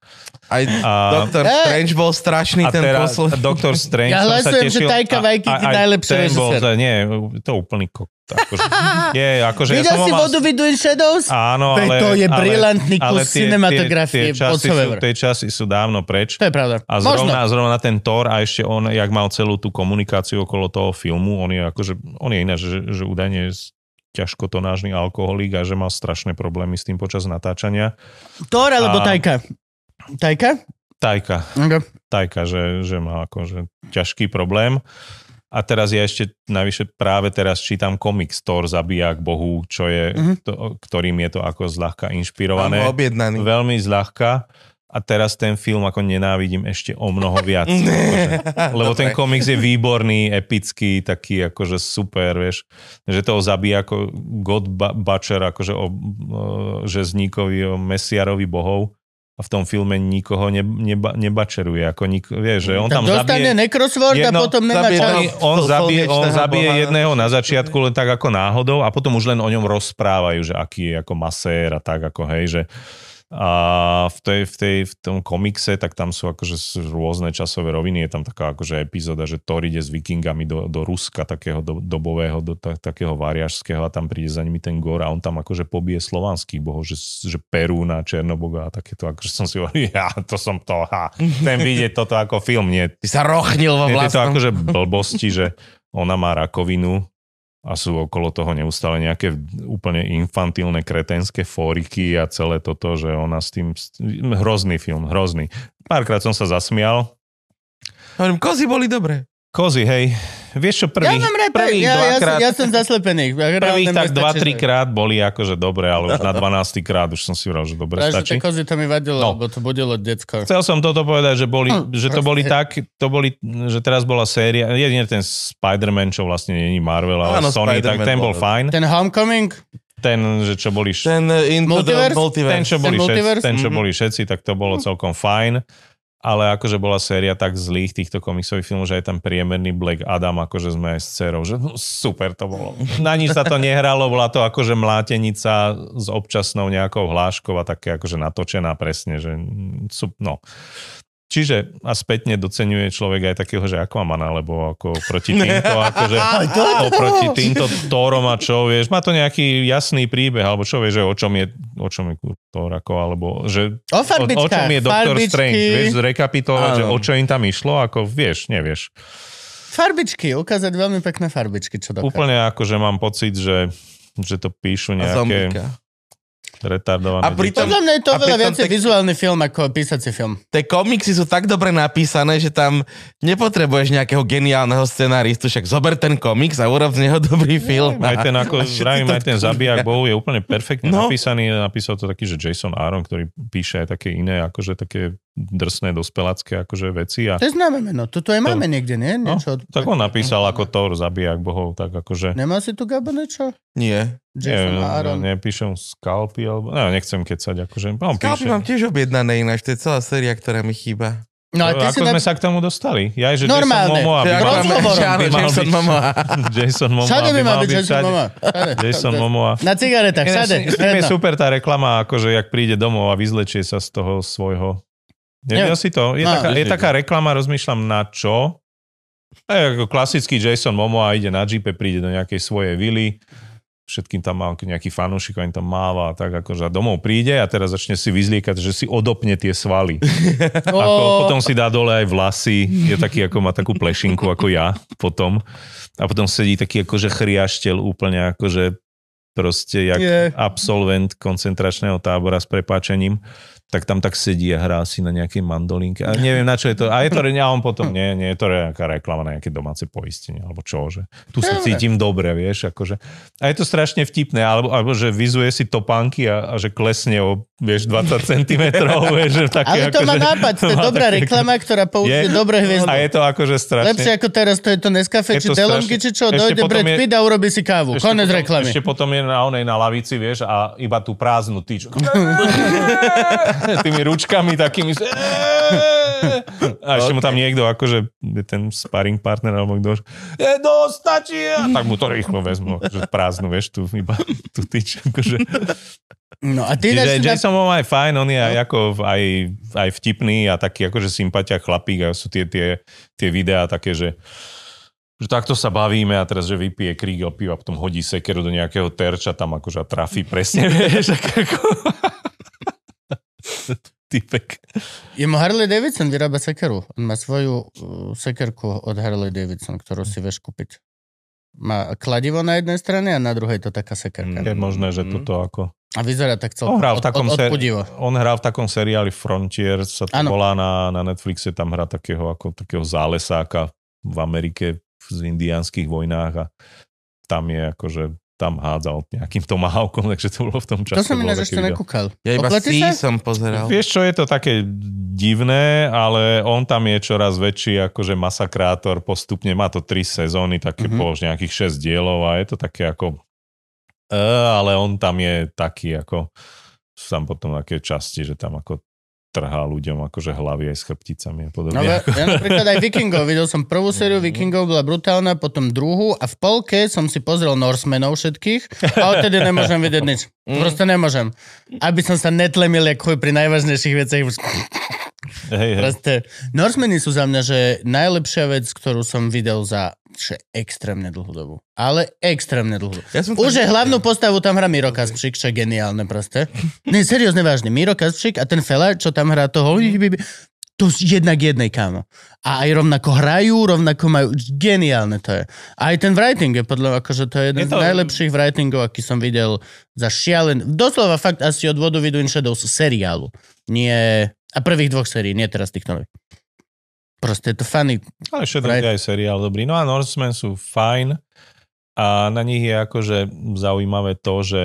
A: Aj
B: Eh.
A: Strange bol strašný
C: A
A: ten
C: teraz
A: posledný.
C: Doktor Strange
B: Ja
C: som sa
B: hlasujem, že
C: tešil.
B: Taika
C: a-
B: Waititi
C: a- aj
B: najlepší
C: ten bol,
B: režisér.
C: za- Nie, to úplný kok. Akože, je, akože ja
B: Videl
C: som ho
B: si
C: mal...
B: vodu Between Shadows?
C: Áno,
B: Veď
C: ale...
B: to je
C: ale-
B: brilantný kus cinematografie
C: Tie, tie, časy sú,
B: whatsoever.
C: tie časy sú dávno preč.
B: To je pravda.
C: A
B: Možno.
C: zrovna, zrovna ten Thor a ešte on, jak mal celú tú komunikáciu okolo toho filmu, on je akože, on je ináč, že, že údajne je ťažkotonážny alkoholík a že mal strašné problémy s tým počas natáčania.
B: Thor alebo
C: A-
B: Tajka? Tajka?
C: Tajka,
B: Okay.
C: Tajka, že, že má akože ťažký problém. A teraz ja ešte navyše práve teraz čítam komiks Thor zabijak Bohu, čo je,
B: Mhm.
C: to, ktorým je to ako zľahka inšpirované.
A: objednaný.
C: Veľmi zľahka. A teraz ten film ako nenávidím ešte o mnoho viac. akože, lebo ten komiks je výborný, epický, taký akože super, vieš. Že toho zabíja ako God Butcher, akože o, o žezníkovi, o mesiarovi bohov. A v tom filme nikoho ne, neba, nebačeruje. Ako nik, vieš, že on tam
B: dostane
C: zabije...
B: necrosword a
C: jedno-
B: potom nemá
A: zabije.
C: On, on, zabije, on zabije
A: boha.
C: jedného na začiatku len tak ako náhodou a potom už len o ňom rozprávajú, že aký je ako masér a tak ako hej, že a v, tej, v, tej, v tom komikse, tak tam sú akože rôzne časové roviny, je tam taká akože epizóda, že Thor ide s vikingami do, do Ruska, takého do, dobového, do ta, takého variažského a tam príde za nimi ten Gor a on tam akože pobije slovanských. Bohov, že, že Perúna, Černoboga a takéto, akože som si hovoril, ja to som to, ha, ten vidieť toto ako film, nie,
A: Ty sa rochnil vo
C: nie tieto
A: vlastnom...
C: akože blbosti, že ona má rakovinu a sú okolo toho neustále nejaké úplne infantilné kretenské fóriky a celé toto, že ona s tým... Hrozný film, hrozný. Párkrát som sa zasmial.
A: Hovorím, kozy boli dobré.
C: Kozy, hej. Vieš čo,
B: Ja
C: prvých,
B: mám rád,
C: prvých
B: ja, ja, som,
C: dvakrát,
B: ja som zaslepený.
C: prvých tak dva, tri krát boli akože dobre, ale už na 12 krát už som si vral, že dobre
B: Takže
C: stačí.
B: kozy to mi vadilo,
C: No.
B: lebo to budilo decko.
C: Chcel som toto povedať, že, boli,
B: Hm,
C: že to boli tak, to boli, že teraz bola séria, jedine ten Spider-Man, čo vlastne není Marvel, ale
A: Áno,
C: Sony, tak
A: Spider-Man
C: ten bol
A: bol.
C: fajn.
B: Ten Homecoming,
C: Ten, že čo boli, š-
A: Ten uh, Into
B: Multiverse?
A: the Multiverse.
C: ten, čo boli, všetci,
B: Multiverse?
C: ten, čo
A: Mhm.
C: boli všetci, tak to bolo celkom fajn. Ale akože bola séria tak zlých týchto komiksových filmov, že aj tam priemerný Black Adam, akože sme aj s dcerou, že no, super to bolo. Na nič sa to nehralo, bola to akože mlátenica s občasnou nejakou hláškou a také akože natočená presne, že no. Čiže a spätne docenuje človek aj takého, že Aquamana, lebo ako proti týmto, akože oproti týmto Thorom a čo, vieš, má to nejaký jasný príbeh, alebo čo vieš, že o čom je, o čom je Thor, ako, alebo že
B: o
C: o, o čom je
B: farbičky,
C: Strange, vieš, zrekapitulovať, že o čo im tam išlo, ako vieš, nevieš.
B: Farbičky, ukázať veľmi pekné farbičky, čo dokáže.
C: Úplne ako, že mám pocit, že, že to píšu
A: A
C: nejaké...
A: zombíka.
C: retardované.
A: A pritom-
B: Podľa mňa je to veľa viacej
A: tak-
B: vizuálny film ako písací film.
A: Tie komiksy sú tak dobre napísané, že tam nepotrebuješ nejakého geniálneho scenáristu, však zober ten komiks a urob z neho dobrý film.
C: Aj ten, ako
A: to
C: aj ten zabijak bohu je úplne perfektne
A: No.
C: no. napísaný. Napísal to taký, že Jason Aaron, ktorý píše aj také iné, akože také drsné dospelácké akože veci. A,
B: To je známe meno. Toto aj máme niekde, nie?
C: no,
B: Niečo od...
C: tak on napísal ako Thor, zabijak bohov, tak akože...
B: Nemá si tu Gabo niečo?
A: Nie.
B: Jason
C: Neviem,
B: Aaron.
C: nepíšem Scalpy, alebo... No, nechcem kecať, akože... On
A: Skalpy
C: píše.
A: mám tiež objednané ináč, to je celá séria, ktorá mi chýba.
B: No a ty si
C: ako
B: na...
C: sme sa k tomu dostali? Ja, že
B: Normálne.
C: Jason Momoa by mal, by mal
A: Jason
C: byť-
A: Momoa.
C: Jason Momoa
B: Všade by mal byť Jason. Momoa.
C: Jason Momoa.
B: Na cigaretách, všade.
C: s- tým je super tá reklama, akože jak príde domov a vyzlečie sa z toho svojho... Nevidel si to? Je,
B: No.
C: taká, je taká reklama, rozmýšľam na čo. A ako klasický Jason Momoa ide na jeepe, príde do nejakej svojej vily, všetkým tam má nejaký fanúšik, on tam máva a tak akože domov príde a teraz začne si vyzliekať, že si odopne tie svaly. Ako,
B: Ó.
C: potom si dá dole aj vlasy, je taký, ako má takú plešinku ako ja potom. A potom sedí taký akože chriaštel úplne akože proste jak
B: Je.
C: absolvent koncentračného tábora s prepáčením tak tam tak sedí a hrá si na nejakej mandolínke. A neviem, na čo je to. A je to, a on potom, nie, nie je to nejaká reklama na nejaké domáce poistenie, alebo čo, že tu sa cítim dobre, vieš, akože. A je to strašne vtipné, alebo, alebo že vyzuje si topánky a, a že klesne o, vieš, 20 cm, vieš, že také
B: Ale to má
C: akože-
B: nápad, to je dobrá
C: také-
B: reklama, ktorá použije
C: Je?
B: dobré
C: A
B: hviezdy.
C: je to akože strašne...
B: Lepšie ako teraz, to je to Nescafe,
C: Je
B: či Delonky, či čo,
C: ešte
B: dojde Brad Pitt a urobí si kávu. Konec reklamy.
C: Ešte potom je na onej na lavici, vieš, a iba tú prázdnu tyč. Tými ručkami takými. že- A ešte mu tam niekto, akože ten sparring partner, alebo kto, je dosť, stačí. A tak mu to rýchlo vezmu, že prázdnu, vieš, tu iba tú tyč. Akože.
B: No a ty
C: Čiže
B: na...
C: Jason Momoa je fajn, on je aj, ako, aj, aj vtipný a taký akože sympatia chlapík a sú tie, tie, tie videá také, že že takto sa bavíme a teraz, že vypije krígel piva, potom hodí sekeru do nejakého terča tam akože a trafí presne, vieš, ako... Typek.
B: Jemu Harley Davidson vyrába sekeru. On má svoju uh, sekerku od Harley Davidson, ktorú si vieš kúpiť. Má kladivo na jednej strane a na druhej to taká sekerka.
C: Je možné, že
A: Mm.
C: toto ako...
B: A vyzerá tak celkom
C: On hral v
B: od,
C: takom
B: od, odpudivo.
C: On hral v takom seriáli Frontier, sa to
B: Áno.
C: volá na, na Netflixe, tam hrá takého, ako, takého zálesáka v Amerike v indiánskych vojnách a tam je akože tam hádzal nejakým tomahawkom, takže to bolo v tom čase.
B: To som ináč ešte nekúkal.
A: Ja iba si som pozeral.
C: Vieš čo, je to také divné, ale on tam je čoraz väčší akože masakrátor postupne, má to tri sezóny, také
B: Mhm.
C: mm-hmm. po nejakých 6 dielov a je to také ako uh, ale on tam je taký ako sú tam potom také časti, že tam ako trhá ľuďom akože hlavy aj s chrbticami a podobne.
B: No, ja, napríklad aj Vikingov, videl som prvú sériu Vikingov, bola brutálna, potom druhú a v polke som si pozrel Norsemenov všetkých a odtedy nemôžem vidieť nič. Proste nemôžem. Aby som sa netlemil, jak pri najvážnejších veciach.
C: Hej, hej.
B: Proste, Norsemeni sú za mňa, že najlepšia vec, ktorú som videl za že extrémne dlhú dobu. Ale extrémne dlhú dobu.
A: Ja som
B: Už je hlavnú postavu tam hrá Miro Kaspřík, čo je geniálne proste. Ne, seriózne vážne. Miro Kaspřík a ten fela, čo tam hrá toho, to je jednak jednej, kámo. A aj rovnako hrajú, rovnako majú, geniálne to je. A aj ten writing je podľa, akože to je jeden
C: Je
B: z
C: to-
B: najlepších writingov, aký som videl za šialen. Doslova fakt asi od vodu Wind Shadows seriálu. Nie, a prvých dvoch sérií, nie teraz týchto nových. Proste je to funny.
C: Ale Shadow
B: Right.
C: je aj seriál dobrý. No a Norsemen sú fajn a na nich je akože zaujímavé to, že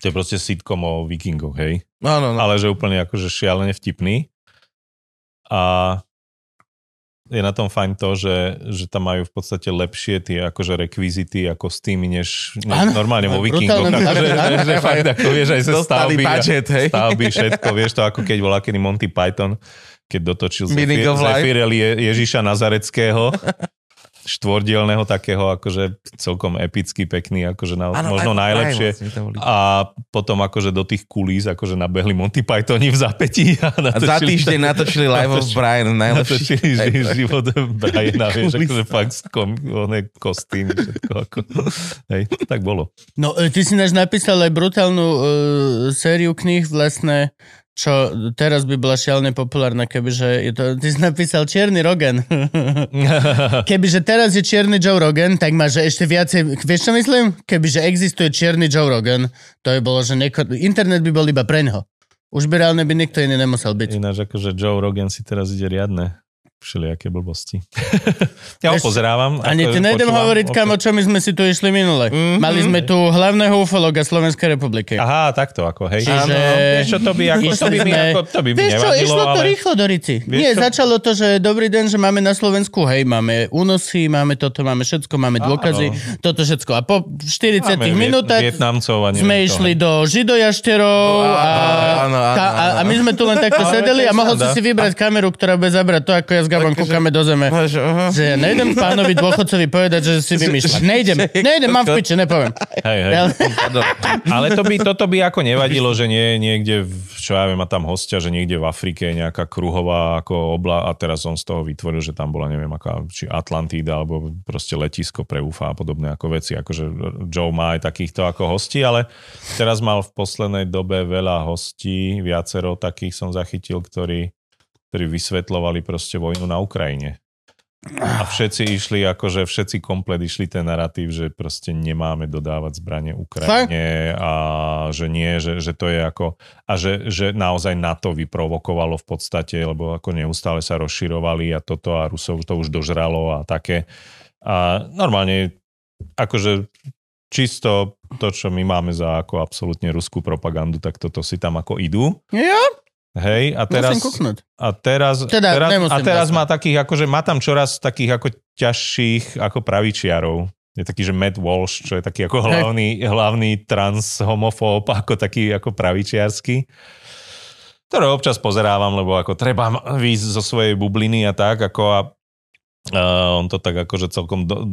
C: to je proste sitcom o vikingoch, hej?
A: No, no, no.
C: ale že úplne akože šialene vtipný. A je na tom fajn to, že, že tam majú v podstate lepšie tie akože rekvizity a kostýmy, než, než
B: Áno,
C: normálne vo vikingoch. Že, že fakt ako vieš aj
A: Dostali
C: stavby,
A: budget, hej.
C: stavby, všetko, vieš to ako keď bola kedy Monty Python, keď dotočil. Zefirel Je, Ježiša Nazareckého, štvordielného takého akože celkom epický, pekný, akože na,
A: Áno,
C: možno
A: aj-
C: najlepšie.
A: aj.
C: A potom akože do tých kulís akože nabehli Monty Pythoni v zapätí a,
A: A za
C: natočili
A: týždeň natočili Live of
C: natočili-
A: Brian, najlepší.
C: natočili ži- život Briana, vieš, akože fakt kom, one kostým, všetko ako, hej, tak bolo.
B: No, e, ty si náš napísal aj brutálnu uh, sériu kníh vlastne čo teraz by bola šialne populárna, kebyže je to, ty si napísal Čierny Rogan. kebyže teraz je Čierny Joe Rogan, tak máš ešte viacej, vieš čo myslím? Kebyže existuje Čierny Joe Rogan, to je bolo, že neko, internet by bol iba preňho. Už by reálne by nikto iný nemusel byť.
C: Ináč akože Joe Rogan si teraz ide riadne všelijaké blbosti. ja ho
B: Vieš,
C: pozerávam.
B: Ani
C: ako
B: ti nejdem hovoriť, kam, o čo my sme si tu išli minule.
A: Mhm.
B: Mali sme tu hlavného ufologa Slovenskej republiky.
C: Aha, takto ako, hej.
B: Čiže-
C: Áno, vieš čo, to by, ako, to by, mi, ako, to by mi
B: Vieš čo,
C: nevadilo,
B: išlo to
C: ale...
B: rýchlo do Rici. Nie,
C: čo?
B: začalo to, že dobrý deň, že máme na Slovensku, hej, máme únosy, máme toto, máme všetko, máme
C: Áno.
B: dôkazy, toto všetko. A po 40
C: Máme
B: minútach
C: Vietnamcov a
B: sme išli
C: hej.
B: do židojašterov a,
A: Áno, áno,
B: ka- a, a my sme tu len takto sedeli a mohol si si vybrať kameru, ktorá bude zabrať to, ako ja Gabom kúkame do zeme.
A: Máš, aha.
B: Že ja nejdem pánovi dôchodcovi povedať, že si vymýšľa. Nejdem, nejdem, mám v piči, nepoviem.
C: Hej, hej. Ale to by, toto by ako nevadilo, že nie niekde, čo ja viem, má tam hostia, že niekde v Afrike je nejaká kruhová ako obla a teraz som z toho vytvoril, že tam bola neviem aká, či Atlantída alebo proste letisko pre UFA a podobné ako veci. Akože Joe má aj takýchto ako hostí, ale teraz mal v poslednej dobe veľa hostí, viacero takých som zachytil, ktorí, ktorí vysvetľovali proste vojnu na Ukrajine. A všetci išli, akože všetci komplet išli ten narratív, že proste nemáme dodávať zbranie Ukrajine a že nie, že, že to je ako... A že, že naozaj NATO vyprovokovalo v podstate, lebo ako neustále sa rozširovali a toto a Rusov to už dožralo a také. A normálne akože čisto to, čo my máme za ako absolútne ruskú propagandu, tak toto si tam ako idú.
B: Ja?
C: Hej, a teraz, a teraz,
B: Teda,
C: teraz, a teraz má takých, akože má tam čoraz takých ako ťažších ako pravičiarov. Je taký, že Matt Walsh, čo je taký ako hlavný, hlavný trans homofób, ako taký ako pravičiarsky ktoré občas pozerávam, lebo ako treba výjsť zo svojej bubliny a tak, ako a uh, on to tak akože celkom do,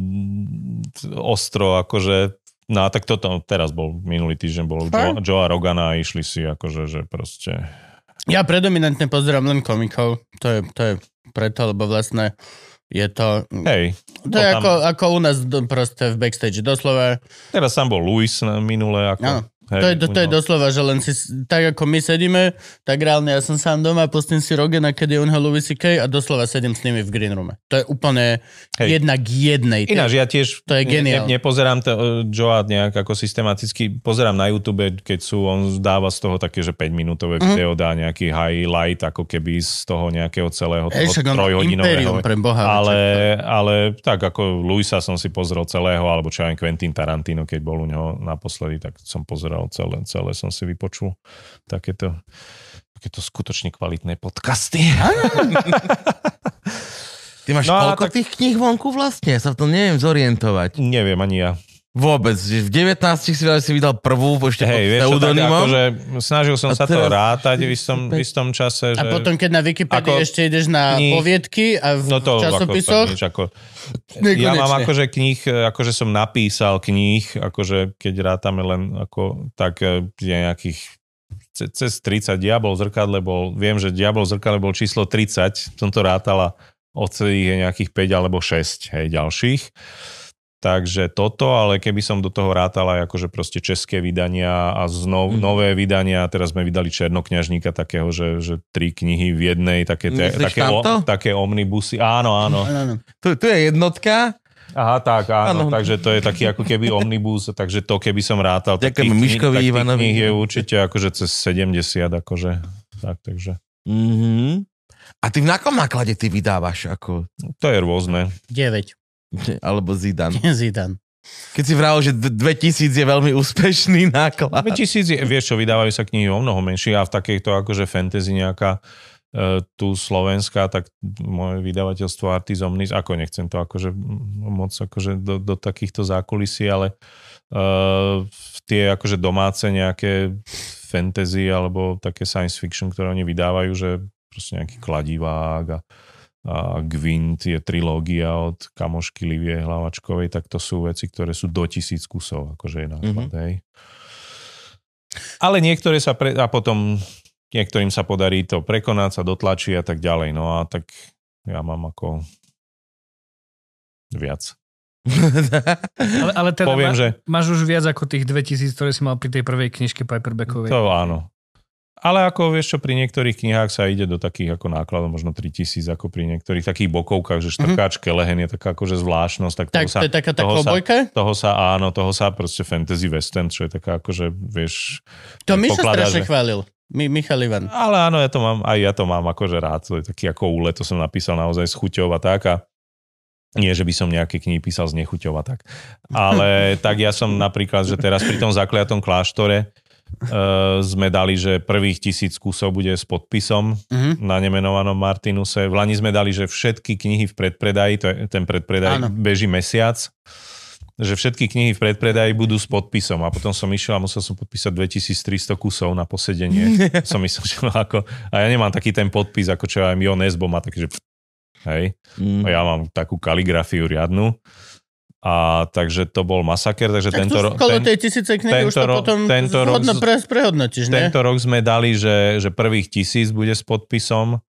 C: ostro akože No a tak toto teraz bol, minulý týždeň bol Joe? Joe a Rogana a išli si akože, že proste
B: Ja predominantne pozerám len komikov. To je, to je preto, lebo vlastne je to...
C: Hej,
B: To je
C: bol tam-
B: ako, ako u nás proste v backstage. Doslova,
C: Teraz tam bol Luis na minulé. Ako,
B: Áno.
C: Hej,
B: to, je, to, to je doslova, že len si, tak ako my sedíme, tak reálne ja som sám doma, pustím si Rogena, kedy on Louis C.K. a doslova sedím s nimi v green roome. To je úplne
C: Hej.
B: jedna k jednej.
C: Ináč, ja tiež
B: To je
C: ne, nepozerám to, uh, Joa nejak ako systematicky, pozerám na YouTube, keď sú, on dáva z toho také, že 5 minútové
B: Mhm.
C: video, dá nejaký highlight, ako keby z toho nejakého celého toho
B: Ej,
C: trojhodinového.
B: Boha.
C: Ale, ale tak ako Luisa som si pozrel celého, alebo čo aj Quentin Tarantino, keď bol u neho naposledy, tak som pozeral celé, celé som si vypočul takéto, takéto skutočne kvalitné podcasty.
A: Ty máš
C: No
A: koľko
C: tak-
A: tých kníh vonku vlastne? Ja sa v tom neviem zorientovať.
C: Neviem ani ja.
A: Vôbec. V 19 si, si vydal prvú, ešte pod
C: čo, tak
A: pseudonymom.
C: akože snažil som
A: A
C: sa to rátať v istom, v istom čase.
B: A
C: že...
B: potom, keď na Wikipedii
C: ako
B: ešte ideš na
C: kni-
B: poviedky a v
C: No to
B: časopisoch,
C: Ako, to nič, ako,
B: nekonečne.
C: ja mám akože kníh, akože som napísal kníh, akože keď rátame len ako, tak eh, nejakých ce- cez 30 Diabol zrkadle bol, viem, že Diabol zrkadle bol číslo 30, som to rátala od celých je nejakých 5 alebo 6 hej, ďalších. Takže toto, ale keby som do toho rátal aj akože proste české vydania a znov,
A: Mhm.
C: nové vydania, teraz sme vydali Černokňažníka takého, že, že tri knihy v jednej, také, te,
A: Myslíš
C: také, o, také omnibusy. Áno, áno.
B: Áno, áno.
A: Tu, tu je jednotka.
C: Aha, tak, áno,
A: Áno.
C: takže to je taký ako keby omnibus, takže to keby som rátal. tak
A: Ďakujeme
C: tých
A: Miškovi
C: tak tých
A: Ivanovi.
C: kníh je určite akože cez 70, akože, tak, takže
A: Mhm. A ty na akom náklade ty vydávaš? Ako,
C: to je rôzne.
B: 9.
A: alebo Zidan?
B: Zidan.
A: Keď si vral, že d- 2000 je veľmi úspešný náklad.
C: 2000, je- vieš čo, vydávajú sa knihy o mnoho menšie a v takejto akože fantasy nejaká e, tu slovenská, tak moje vydavateľstvo Artis Omnis, ako nechcem to akože moc akože do, do takýchto zákulisí, ale uh, tie akože domáce nejaké fantasy alebo také science fiction, ktoré oni vydávajú, že proste nejaký kladivák a, a Gwent je trilógia od kamošky Livie Hlavačkovej, tak to sú veci, ktoré sú do tisíc kusov, akože je náklad, mm-hmm. hej. Ale niektoré sa pre, a potom niektorým sa podarí to prekonať, sa dotlačí a tak ďalej. No a tak ja mám ako viac.
D: Ale, ale teda
C: Poviem,
D: má,
C: že
D: máš už viac ako tých 2000, ktoré si mal pri tej prvej knižke paperbackovej.
C: to áno. Ale ako vieš čo, pri niektorých knihách sa ide do takých ako nákladov, možno 3000, ako pri niektorých takých bokovkách, že štrkáč mm-hmm. lehen je taká akože zvláštnosť. Tak,
B: Tak
C: toho sa,
B: to je taká tá
C: toho sa, toho sa, áno, toho sa proste fantasy western, čo je taká akože, vieš...
B: To Mišo
C: pokladá,
B: strašne
C: že-
B: chválil. Mi, Michal Ivan.
C: Ale áno, ja to mám, aj ja to mám akože rád, to je taký ako úlet, to som napísal naozaj s chuťou a tak a nie, že by som nejaké knihy písal z nechuťou a tak. Ale tak ja som napríklad, že teraz pri tom zakliatom kláštore uh, sme dali, že prvých tisíc kusov bude s podpisom
B: Mhm.
C: na nemenovanom Martinuse. V Lani sme dali, že všetky knihy v predpredaji, to je, ten predpredaj
B: Áno.
C: beží mesiac, že všetky knihy v predpredaji budú s podpisom a potom som išiel a musel som podpísať 2300 kusov na posedenie. som myslel, že no ako, a ja nemám taký ten podpis, ako čo aj Jo Nesbo má taký, že hej,
A: Mm.
C: a ja mám takú kaligrafiu riadnu. A takže to bol masaker, takže
B: Tak
C: tento,
B: tu
C: ro-
B: okolo
C: ten,
B: tej tisíce knihy už
C: tento
B: to
C: ro-
B: potom
C: tento rok
B: pre, prehodnotíš, ne?
C: tento rok sme dali, že, že prvých tisíc bude s podpisom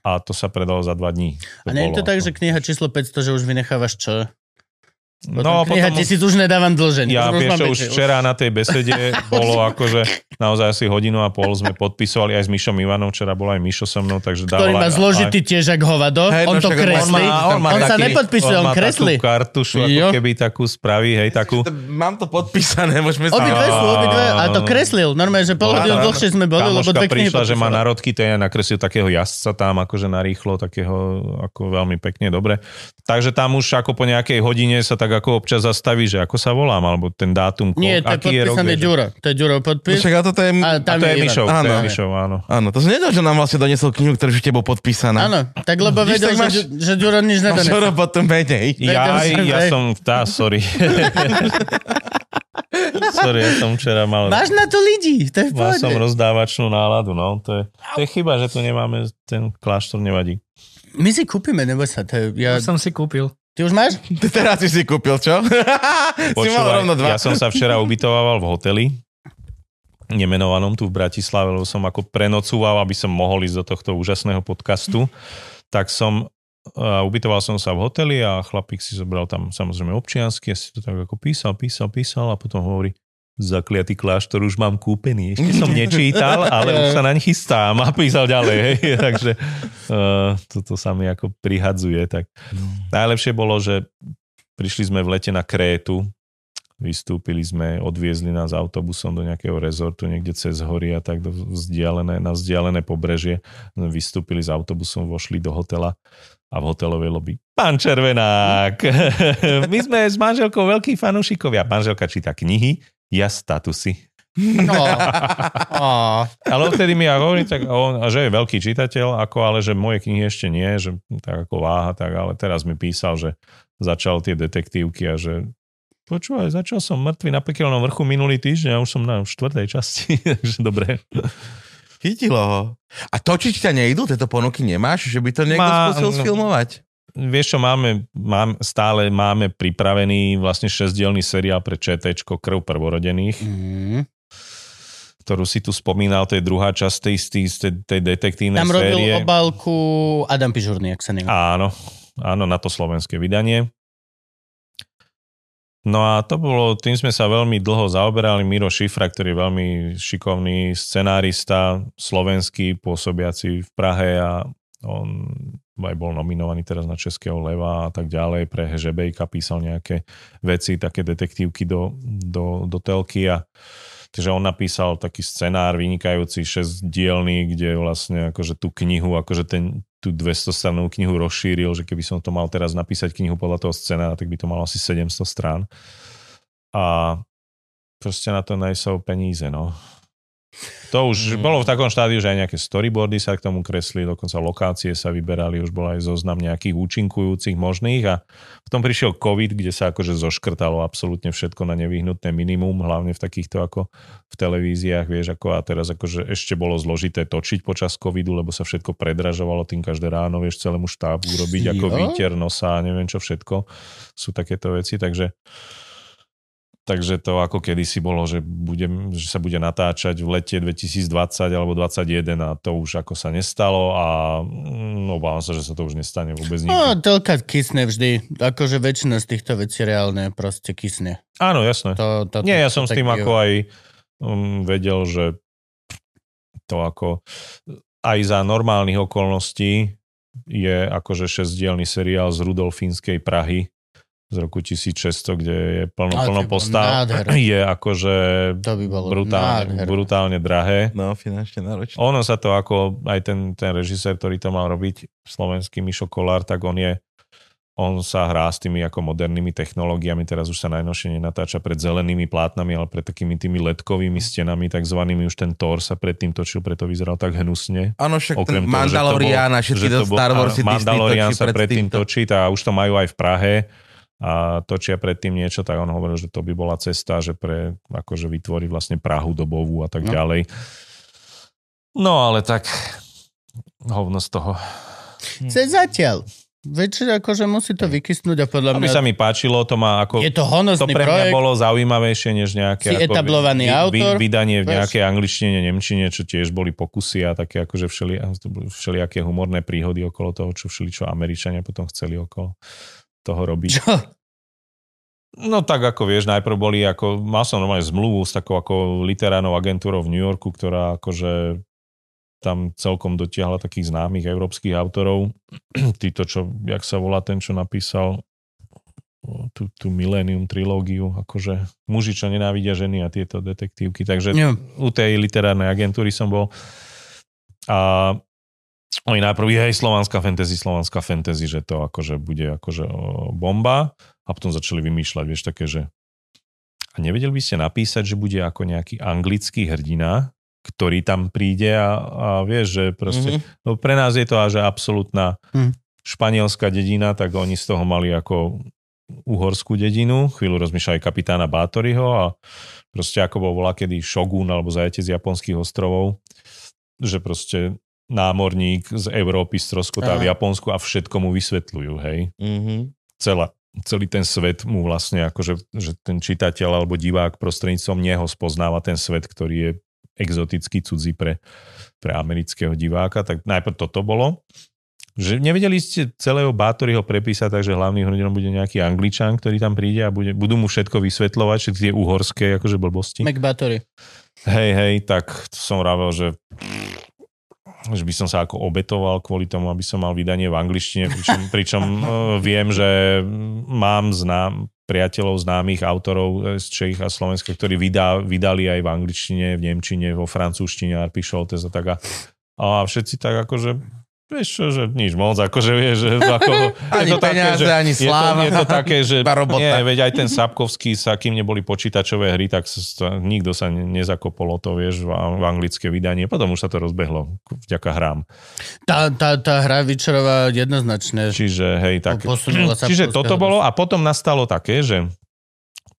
C: a to sa predalo za dva dní.
B: A nie je to tak, že kniha číslo 500, že už vynechávaš čo? Potom
C: No,
B: kniha
C: potom-
B: tisíc už nedávam dlženie.
C: Ja
B: už
C: vieš, už včera na tej besede bolo akože naozaj asi hodinu a pol sme podpisovali aj s Mišom Ivanom, včera bol aj Mišo so mnou, takže
B: ktorý
C: dával
B: má
C: aj-
B: zložitý tiež ak hovado.
A: Hej,
B: on
A: no
B: to
A: však on
B: kreslí.
A: má-
B: On,
A: on má
B: sa
A: taký-
B: nepodpisuje, on,
C: má
B: kreslí.
C: takú kartušu, ako keby takú spraví, hej, takú.
A: Mám to podpísané, môžeme sa...
B: Obidve sú, obidve. A to kreslil. Normálne, že pol hodinu dlhšie sme boli, lebo dve knihy
C: prišla, že má národky, to ja nakreslil takého jazdca tam, akože narýchlo, takého ako veľmi pekne, dobre. Takže tam už ako po nejakej hodine sa tak ako občas zastaví, že ako sa volám, alebo ten dátum.
B: Nie, to je
C: aký je rok,
B: podpísaný
C: vieš.
B: Ďuro. To je Ďuro podpis.
A: Však a toto je...
B: A
C: A
B: tam
C: to je
B: Ivan.
C: Mišov, to
A: Áno.
C: je Mišov, áno.
A: Áno, to som nedal, že nám vlastne doniesol knihu, ktorá už tebou podpísaná.
B: Áno, tak lebo
A: Vidíš,
B: vedel,
A: tak
B: že,
A: máš-
B: Ďu- že Ďuro nič
A: Máš
B: nedonesol.
A: čo robotu menej.
C: Ja, ja som, tá, sorry. sorry, ja som včera mal...
B: Máš na to ľudí, to je v
C: Mal som rozdávačnú náladu, no. To je, to je chyba, že tu nemáme, ten kláštor nevadí.
B: My si kúpime, nebo sa. To je, ja,
D: Ja som si kúpil.
B: Ty už máš?
A: Teraz si si kúpil, čo? si mal rovno dva.
C: ja som sa včera ubytovával v hoteli, nemenovanom tu v Bratislave, lebo som ako prenocúval, aby som mohol ísť do tohto úžasného podcastu. Tak som a ubytoval som sa v hoteli a chlapík si zobral tam samozrejme občiansky a si to tak ako písal, písal, písal a potom hovorí, zakliatý kláštor už mám kúpený. Ešte som nečítal, ale už sa naň chystám a písal ďalej. Hej. Takže uh, toto sa mi ako prihadzuje. Tak. Najlepšie bolo, že prišli sme v lete na Krétu, vystúpili sme, odviezli nás autobusom do nejakého rezortu niekde cez hory a tak do vzdialené, na vzdialené pobrežie. Vystúpili s autobusom, vošli do hotela a v hotelovej lobby Pán Červenák! My sme s manželkou veľkí fanúšikovia. Manželka číta knihy, ja statusy.
B: No. Ó.
C: Ale vtedy mi ja hovorí, tak on, že je veľký čitateľ, ako ale že moje knihy ešte nie, že tak ako váha, tak ale teraz mi písal, že začal tie detektívky a že počúvaj, začal som mŕtvy na pekelnom vrchu minulý týždeň a už som na štvrtej časti, takže dobre.
A: Chytilo ho. A točiť ťa nejdu? Tieto ponuky nemáš? Že by to niekto
C: Má-
A: skúsil
C: no.
A: sfilmovať?
C: Vieš čo, máme, mám, stále máme pripravený vlastne šesťdielný seriál pre ČTčko Krv prvorodených,
B: Mm.
C: ktorú si tu spomínal, to je druhá časť tej, tej, tej, tej detektívnej
B: Tam robil
C: série.
B: obálku Adam Pižurný, ak sa neviem.
C: Áno, áno, na to slovenské vydanie. No a to bolo, tým sme sa veľmi dlho zaoberali. Miro Šifra, ktorý je veľmi šikovný scenárista, slovenský, pôsobiaci v Prahe a on aj bol nominovaný teraz na Českého leva a tak ďalej. Pre Žebejka písal nejaké veci, také detektívky do, do, do telky a Takže on napísal taký scenár vynikajúci, šesťdielný, kde vlastne akože tú knihu, akože ten, tú 200 stranovú knihu rozšíril, že keby som to mal teraz napísať knihu podľa toho scenára, tak by to malo asi 700 strán. A proste na to najsou peníze, no. To už
B: Mm.
C: bolo v takom štádiu, že aj nejaké storyboardy sa k tomu kresli, dokonca lokácie sa vyberali, už bol aj zoznam nejakých účinkujúcich možných a potom prišiel COVID, kde sa akože zoškrtalo absolútne všetko na nevyhnutné minimum, hlavne v takýchto ako v televíziách, vieš, ako a teraz akože ešte bolo zložité točiť počas covidu, lebo sa všetko predražovalo, tým každé ráno, vieš, celému štábu urobiť ako výter nosa a neviem čo všetko. Sú takéto veci, takže Takže to ako kedysi bolo, že, budem, že sa bude natáčať v lete 2020 alebo 2021 a to už ako sa nestalo a mm, obávam sa, že sa to už nestane vôbec nikdy.
B: No, telka kysne vždy. Akože väčšina z týchto vecí reálne proste kysne.
C: Áno, jasné.
B: To, to,
C: Nie, ja
B: to
C: som s tým
B: tak
C: ako aj um, vedel, že to ako aj za normálnych okolností je akože šesťdielný seriál z Rudolfínskej Prahy z roku 1600, kde je plno,
B: Ale
C: plno postav, je akože
B: To by bolo
C: brutálne, brutálne drahé.
A: No, finančne náročné.
C: Ono sa to ako, aj ten, ten režisér, ktorý to mal robiť, slovenský Mišo Kolár, tak on je, on sa hrá s tými ako modernými technológiami, teraz už sa najnovšie nenatáča pred zelenými plátnami, ale pred takými tými ledkovými stenami, takzvanými, už ten Thor sa predtým točil, preto vyzeral tak hnusne.
A: Áno, však ten
C: Okrem toho, že to
A: Mandalorian a všetky Star Wars
C: áno, Mandalorian sa predtým točí a už to majú aj v Prahe a točia predtým niečo, tak on hovoril, že to by bola cesta, že pre, akože vytvorí vlastne Prahu dobovú a tak
B: No.
C: ďalej. No ale tak hovno z toho.
B: Ce zatiaľ. Väčšie akože musí to vykysnúť a podľa
C: Aby
B: mňa
C: sa mi páčilo, to má ako...
B: je to
C: To
B: honosný
C: pre mňa
B: projekt.
C: bolo zaujímavejšie, než nejaké...
B: Si
C: ako
B: etablovaný autor,
C: vydanie v
B: vieš.
C: nejakej angličtine, nemčine, čo tiež boli pokusy a také akože všeli, všelijaké humorné príhody okolo toho, čo všeli, čo Američania potom chceli okolo toho robiť.
B: Čo?
C: No tak ako vieš, najprv boli ako, mal som normálne zmluvu s takou ako literárnou agentúrou v New Yorku, ktorá akože tam celkom dotiahla takých známych európskych autorov. Títo, čo, jak sa volá ten, čo napísal tú, tú Millennium trilógiu, akože muži, čo nenávidia ženy a tieto detektívky. Takže
B: Nie.
C: u tej literárnej agentúry som bol a oni najprv, hej, slovanská fantasy, slovanská fantasy, že to akože bude akože bomba a potom začali vymýšľať, vieš, také, že a nevedeli by ste napísať, že bude ako nejaký anglický hrdina, ktorý tam príde a, a vieš, že proste,
A: Mhm.
C: mm-hmm. no pre nás je to až absolútna
B: Mhm.
C: španielská dedina, tak oni z toho mali ako uhorskú dedinu, chvíľu rozmýšľali kapitána Bátoriho a proste ako bol volá kedy Shogun alebo zajete z japonských ostrovov, že proste námorník z Európy stroskotá v. Japonsku a všetko mu vysvetľujú, hej
A: Mhm.
C: celá, celý ten svet mu vlastne akože, že ten čitateľ alebo divák prostredníctvom neho spoznáva ten svet, ktorý je exotický, cudzí pre, pre amerického diváka, tak najprv toto bolo. Že nevedeli ste celého Bátoryho prepísať, takže hlavný hrdinom bude nejaký angličan, ktorý tam príde a bude, budú mu všetko vysvetľovať, všetky tie uhorské akože blbosti.
B: McBatory.
C: Hej, hej, tak som vravel, že že by som sa ako obetoval kvôli tomu, aby som mal vydanie v angličtine, pričom, pričom eh, viem, že mám znám, priateľov známych autorov eh, z Čech a Slovenska, ktorí vydá, vydali aj v angličtine, v nemčine, vo francúzštine, Arpi Šoltes a tak a, a všetci tak akože Vieš čo, že nič moc, akože vieš, že ako,
A: Ani peniaze, ani
C: je to,
A: sláva.
C: je to také, že nie, veď aj ten Sapkovský sa, kým neboli počítačové hry, tak sa, nikto sa ne, nezakopol o to, vieš, v, v anglické vydanie. Potom už sa to rozbehlo vďaka hrám.
B: Tá, tá, tá hra Vyčerová jednoznačne.
C: Čiže hej, tak... Čiže toto bolo a potom nastalo také, že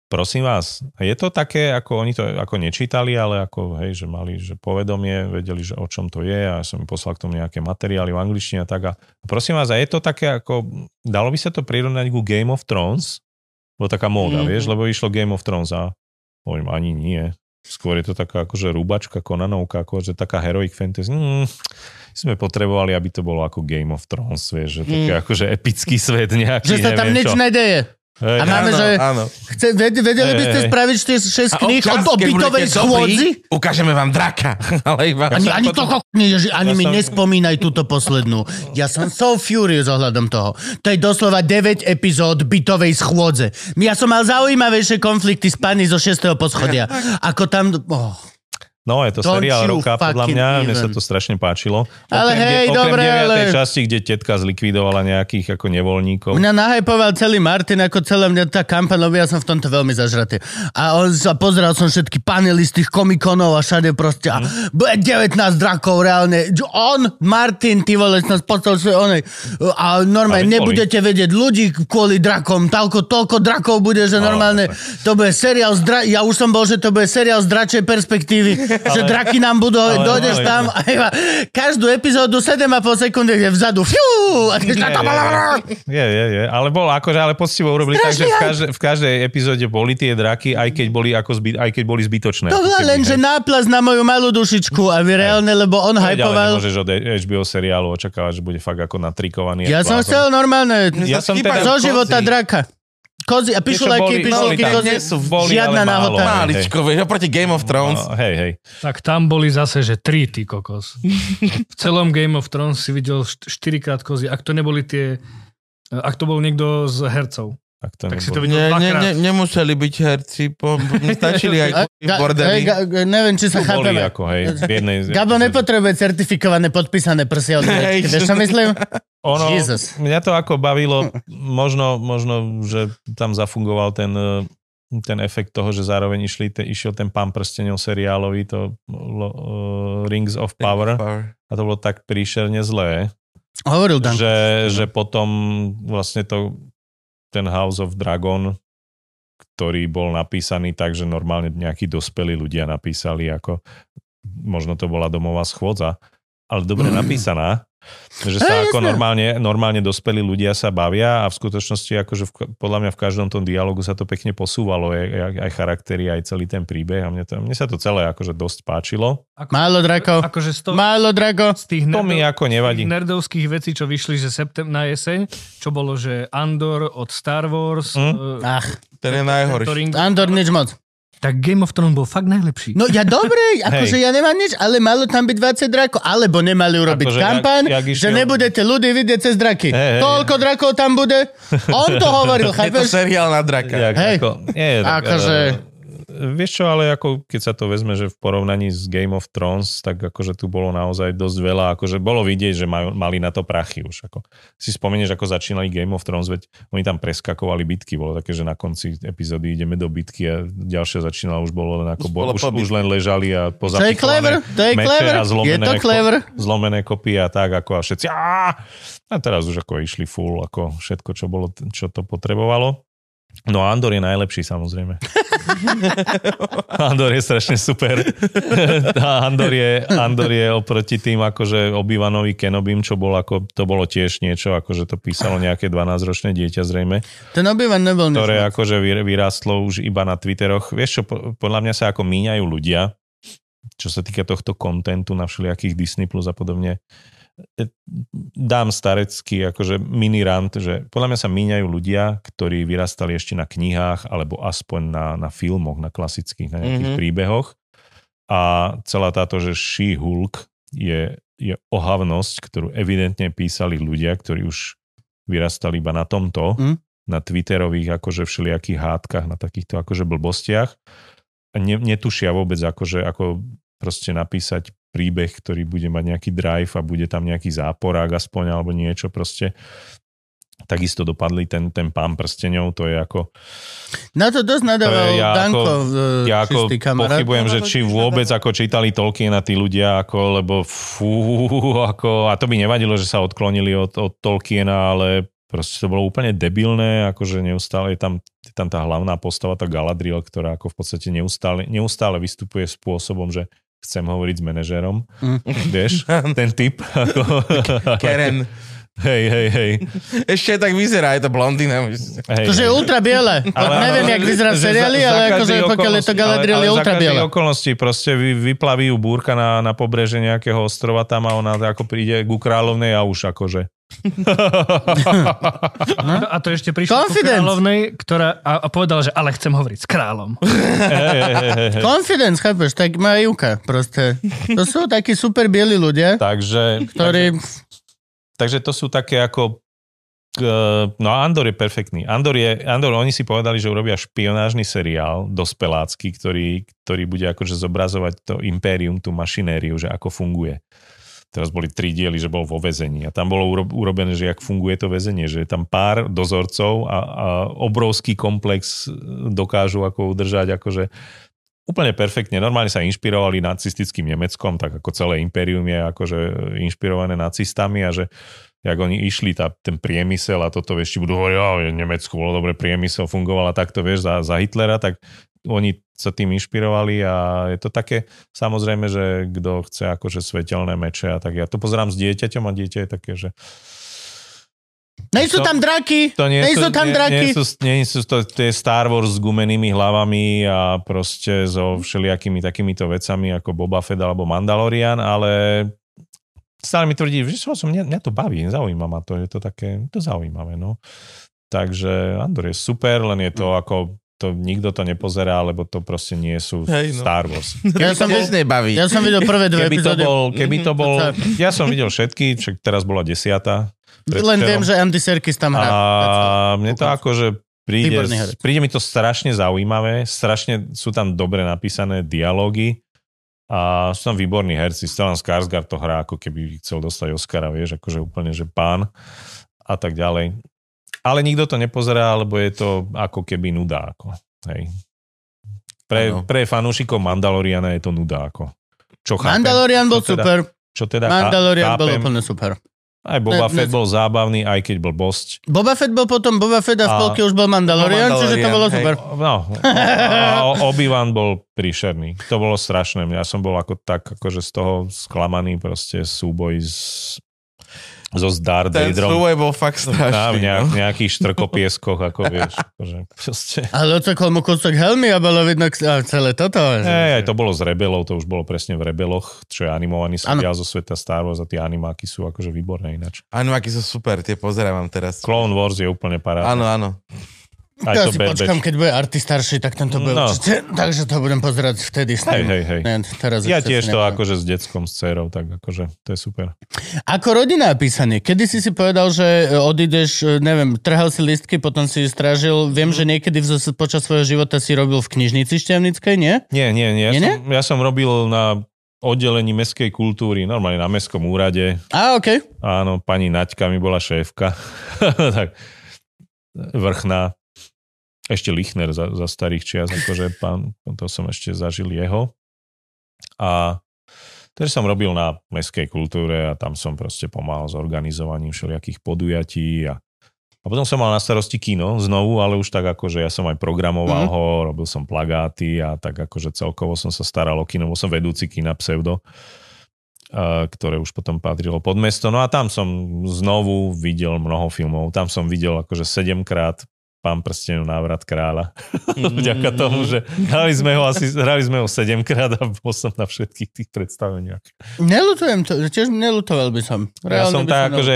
C: prosím vás, je to také, ako oni to ako nečítali, ale ako, hej, že mali že povedomie, vedeli, že o čom to je a ja som im poslal k tomu nejaké materiály v angličtine a tak. A prosím vás, a je to také ako, dalo by sa to prirovnať ku Game of Thrones? Bolo taká móda,
B: Mhm.
C: mm-hmm. vieš, lebo išlo Game of Thrones a hovorím, ani nie. Skôr je to taká akože rúbačka, konanovka, akože taká heroic fantasy. Mm, sme potrebovali, aby to bolo ako Game of Thrones, vieš, že
B: Mm.
C: akože epický svet nejaký,
B: Že sa tam
C: neviem
B: nič
C: čo.
B: nedeje.
C: Hej,
B: A máme,
A: áno,
B: že-
A: áno.
B: Chce, ved, vedeli by ste spraviť 6 kníh o, o
A: keď
B: bytovej
A: budete
B: schôdzi?
A: Ukážeme vám draka. Ale iba...
B: Ani, ani to
C: potom-
B: kokni, že ani mi
C: som-
B: nespomínaj túto poslednú. Ja som so furious ohľadom toho. To je doslova 9 epizód bytovej schôdze. Ja som mal zaujímavejšie konflikty s pani zo 6. poschodia. Ako tam... Oh.
C: No, je to
B: Don't
C: seriál roka, podľa mňa, mne sa
B: even.
C: to strašne páčilo.
B: Ale
C: Okrem
B: hej,
C: de- okrem
B: dobre,
C: 9.
B: ale-
C: časti, kde tetka zlikvidovala nejakých ako nevoľníkov.
B: Mňa nahypoval celý Martin, ako celá mňa tá kampaň, lebo ja som v tomto veľmi zažratý. A on sa pozeral som všetky panely z tých komikonov a všade proste. A bude 19 drakov reálne. On, Martin, ty vole, nás poslal svoj onej. A normálne
C: boli.
B: nebudete vedieť ľudí kvôli drakom. Toľko, toľko drakov bude, že normálne to bude seriál z dra- Ja už som bol, že to bude seriál z dračej perspektívy. že draky nám budú,
C: ale-
B: dojdeš
C: ale-
B: tam a iba každú epizódu 7,5 sekundy je vzadu. Fiu! A ty,
C: Je, je, je, je, ale bol akože, ale poctivo urobili tak, že v, každej, v každej epizóde boli tie draky, aj keď boli, ako zby, aj keď boli zbytočné.
B: To bola len, že náplas na moju malú dušičku a vy reálne, lebo on
C: ale
B: hypoval.
C: nemôžeš od HBO seriálu očakávať, že bude fakt ako natrikovaný.
B: Ja
C: jak
B: som chcel normálne
C: Ja som teda-
B: zo života draka. Kozy a
C: boli-
B: pišuláky,
C: boli tam.
B: kozy.
C: Boli,
B: Žiadna
C: hej.
A: Máličko, vieš, oproti Game of Thrones.
C: No, hej, hej.
D: Tak tam boli zase, že tri, ty kokos. V celom Game of Thrones si videl št- štyrikrát kozy. Ak to neboli tie... Ak to bol niekto z hercov.
C: Tak to
D: Tak si to videl dvakrát.
A: nie, nemuseli byť herci, po, stačili aj
B: Ga-
A: bordeli.
B: hej, ga- ga- neviem, či sa chápeme.
C: ako, hej, v jednej,
B: Gabo nepotrebuje certifikované podpísané prsia od
A: Hej.
B: Vieš, čo myslím?
C: Ono,
B: Jesus.
C: mňa to ako bavilo, možno, možno, že tam zafungoval ten, eh, ten efekt toho, že zároveň išli, te, išiel ten pán prstenov seriálový, to lo, uh, Rings of Power a to bolo tak príšerne zlé,
B: Hovoril Dan.
C: že, že potom vlastne to ten House of Dragon, ktorý bol napísaný tak, že normálne nejakí dospelí ľudia napísali, ako možno to bola domová schôdza, ale dobre napísaná, že sa
B: Hej,
C: ako
B: jasné.
C: normálne, normálne dospelí ľudia sa bavia a v skutočnosti akože v, podľa mňa v každom tom dialogu sa to pekne posúvalo, aj, aj, aj charaktery, aj celý ten príbeh a mne, to, mne sa to celé akože dosť páčilo.
D: Ako,
B: Málo drako.
D: Akože z, toho,
B: Málo drako.
D: z tých
C: To mi ako nevadí.
D: tých nerdovských vecí, čo vyšli že septem na jeseň, čo bolo, že Andor od Star Wars, mm.
B: Ach,
A: Ten je najhorší.
B: Andor nič moc.
D: Tak Game of Thrones bol fakt najlepší.
B: No ja dobre, akože ja nemám nič, ale malo tam byť 20 drakov, alebo nemali urobiť
C: Akože
B: kampaň,
C: jak- jak
B: že
C: išiel-
B: nebudete ľudí vidieť cez draky.
C: Hej.
B: Toľko drakov tam bude. On to hovoril,
A: Je to
B: chápeš?
A: seriál na draka.
C: Jak,
B: Hej.
C: ako, nie, tak,
B: Akože-
C: eh, Vieš čo, ale ako keď sa to vezme, že v porovnaní s Game of Thrones, tak akože tu bolo naozaj dosť veľa, akože bolo vidieť, že majú, mali na to prachy už. Ako. Si spomenieš, ako začínali Game of Thrones, veď oni tam preskakovali bitky, bolo také, že na konci epizódy ideme do bitky a ďalšia začínala, už bolo len ako,
A: Už bolo
C: už, už len ležali a
B: je je
C: meče a
B: je
C: zlomené,
B: to clever.
C: Ko, zlomené kopy a tak, ako a všetci á! a teraz už ako išli full, ako všetko, čo, bolo, čo to potrebovalo. No a Andor je najlepší samozrejme. Andor je strašne super. Andor je, Andor je oproti tým akože Obi-Wanovi Kenobim, čo bol ako, to bolo tiež niečo, akože to písalo nejaké 12-ročné dieťa zrejme,
B: Ten Obi-Wan nebol
C: ktoré
B: moc.
C: akože vy- vyrástlo už iba na Twitteroch. Vieš čo, po- podľa mňa sa ako míňajú ľudia, čo sa týka tohto kontentu na všelijakých Disney Plus a podobne. E, Dám starecký akože mini rant, že podľa mňa sa míňajú ľudia, ktorí vyrastali ešte na knihách alebo aspoň na, na filmoch, na klasických, na nejakých
A: Mhm.
C: mm-hmm. príbehoch. A celá táto, že She-Hulk je, je ohavnosť, ktorú evidentne písali ľudia, ktorí už vyrastali iba na tomto,
B: Mm.
C: na Twitterových akože všelijakých hádkach, na takýchto akože blbostiach. Ne, netušia vôbec akože ako proste napísať príbeh, ktorý bude mať nejaký drive a bude tam nejaký záporák aspoň alebo niečo proste. Takisto dopadli ten, ten pán prstenov, to je ako,
B: Na to dosť nadával
C: To je ja
B: Danko,
C: ako-
B: v-
C: ja ako
B: kamarát.
C: pochybujem, že či vôbec ako čítali Tolkiena tí ľudia, ako, lebo fú, ako, a to by nevadilo, že sa odklonili od, od Tolkiena, ale proste to bolo úplne debilné, akože neustále je tam, je tam tá hlavná postava, tá Galadriel, ktorá ako v podstate neustále, neustále vystupuje spôsobom, že chcem hovoriť s manažérom,
B: Mm.
C: vieš, ten typ. Ako,
A: Karen.
C: Hej, hej, hej.
A: Ešte tak vyzerá, je to blondína.
C: hej
B: To, že je ultra biele. Neviem, jak vyzerá v seriáli, ale akože pokiaľ je to Galadriel,
C: ale,
B: je ultra biela.
C: okolnosti proste vy, vyplaví ju búrka na, na pobreže nejakého ostrova tam a ona ako príde ku kráľovnej a už akože.
D: A to ešte prišlo ku
B: Confidence.
D: kráľovnej, ktorá a, a povedala, že ale chcem hovoriť s kráľom.
C: Hej.
B: Confidence, chápeš, tak má Juka proste. To sú takí super bieli ľudia,
C: Takže,
B: ktorí...
C: takže to sú také ako No a Andor je perfektný. Andor, je, Andor, oni si povedali, že urobia špionážny seriál, dospelácky, ktorý, ktorý bude akože zobrazovať to impérium, tú mašinériu, že ako funguje. Teraz boli tri diely, že bol vo väzení a tam bolo uro- urobené, že jak funguje to väzenie, že je tam pár dozorcov a, a obrovský komplex dokážu ako udržať akože úplne perfektne. Normálne sa inšpirovali nacistickým Nemeckom, tak ako celé impérium je akože inšpirované nacistami a že jak oni išli, tá, ten priemysel a toto, vieš, či budú hovoriť, oh, Nemecku bolo dobre, priemysel fungoval a takto, vieš, za, za Hitlera, tak oni sa tým inšpirovali a je to také, samozrejme, že kto chce akože svetelné meče a tak ja to pozerám s dieťaťom a dieťa je také, že
B: Nejsú
C: To-
B: tam draky,
C: to nie
B: nejsú
C: sú,
B: tam
C: nie,
B: draky.
C: Nie sú, nie sú to, je Star Wars s gumenými hlavami a proste so všelijakými takýmito vecami ako Boba Fett alebo Mandalorian, ale stále mi tvrdí, že som, mňa, mňa to baví, zaujíma ma to, je to také, to zaujímavé, no. Takže Andor je super, len je to ako to nikto to nepozerá, lebo to proste nie sú
A: Hej, no.
C: Star Wars.
B: Ja som,
A: tiež nebaví.
B: ja som videl prvé dve
C: Keby to
B: epizódy.
C: bol, keby to bol,
B: To
C: ja som videl všetky, však teraz bola desiata.
B: Len viem, že Andy Serkis tam hrá.
C: A mne to akože príde, príde mi to strašne zaujímavé, strašne sú tam dobre napísané dialógy a sú tam výborní herci. Stellan Skarsgård to hrá, ako keby chcel dostať Oscara, vieš, akože úplne, že pán a tak ďalej. Ale nikto to nepozerá, lebo je to ako keby nuda. Ako, hej. Pre,
A: Áno.
C: pre fanúšikov Mandaloriana je to nuda. Ako. Čo chápem,
B: Mandalorian bol
C: čo teda-
B: super.
C: Čo teda
B: Mandalorian bol úplne super.
C: aj Boba
B: Ne-
C: Fett
B: ne-
C: bol zábavný, aj keď bol bosť.
B: Boba Fett bol potom Boba Fett a v polke už bol Mandalorian,
A: Bol
B: čiže to
A: Mandalorian,
B: bolo
A: hej.
B: super.
C: No, a Obi-Wan bol príšerný. To bolo strašné. Ja som bol ako tak, akože z toho sklamaný proste súboj s, so Darth
A: Ten súboj bol fakt strašný.
C: nejak,
A: no.
C: nejakých štrkopieskoch, ako vieš. Akože, proste.
B: Ale ocekol mu kúsok helmy a bolo vidno a celé toto.
C: Hej, aj to bolo z Rebelov, to už bolo presne v Rebeloch, čo je animovaný seriál zo sveta Star Wars a tie animáky sú akože výborné ináč.
A: Animáky sú super, tie pozerávam teraz.
C: Clone Wars je úplne parádne.
A: Áno, áno.
C: Aj
B: ja
C: to
B: si
C: Bad
B: počkam, keď bude Arty starší, tak tento bude
C: No.
B: určite, takže to budem pozerať vtedy s
C: Hej, hej, hej.
B: Ne, teraz
C: Ja tiež to
B: neviem.
C: akože s deckom, s dcerou, tak akože to je super.
B: Ako rodina písanie. Kedy si si povedal, že e, odídeš, e, neviem, trhal si listky, potom si strážil. Viem, že niekedy v, zas- počas svojho života si robil v knižnici šťavnickej, nie?
C: Nie, nie, nie. Ja,
B: Nie, nie?
C: som, ja som robil na oddelení mestskej kultúry, normálne na mestskom úrade.
B: Á, okej.
C: Áno, pani Naďka mi bola šéfka. tak vrchná. Ešte Lichner za, za starých čias, akože pán, to som ešte zažil jeho. A takže som robil na mestskej kultúre a tam som proste pomáhal s organizovaním všelijakých podujatí a a potom som mal na starosti kino znovu, ale už tak akože ja som aj programoval
B: Mhm.
C: ho, robil som plagáty a tak akože celkovo som sa staral o kino, bol som vedúci kina Pseudo, ktoré už potom patrilo pod mesto. No a tam som znovu videl mnoho filmov. Tam som videl akože sedemkrát Pán prstenov návrat kráľa. Vďaka tomu, že hrali sme ho asi hrali sme ho sedemkrát a bol som na všetkých tých predstaveniach.
B: Nelutujem to, tiež nelutoval by som.
C: Ja
B: Reálne
C: som
B: by
C: tak akože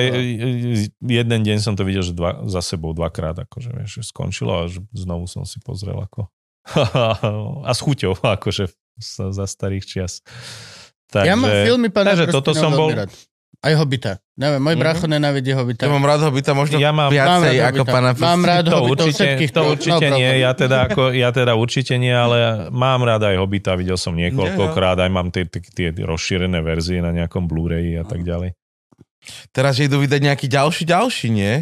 C: jeden deň som to videl, že dva, za sebou dvakrát akože vieš, že skončilo a že znovu som si pozrel ako a s chuťou akože za, starých čias. Takže,
B: Ja mám filmy pána
C: takže toto som bol,
B: rád. Aj Hobita. Neviem, môj
A: Mhm.
B: brácho nenávidí Hobita.
A: Ja mám rád Hobita možno
C: Ja mám-
A: viacej
B: Mám rád
A: ako
B: Hobita.
A: pána
B: Mám rád
C: to
B: Hobitov
C: určite,
B: všetkých
C: to určite
B: No
C: nie, ja teda, ako, ja teda určite nie, ale mám rád aj Hobita, videl som niekoľkokrát, aj mám tie, tie, tie rozšírené verzie na nejakom Blu-ray a tak ďalej.
A: Teraz idú vydať nejaký ďalší, ďalší, nie?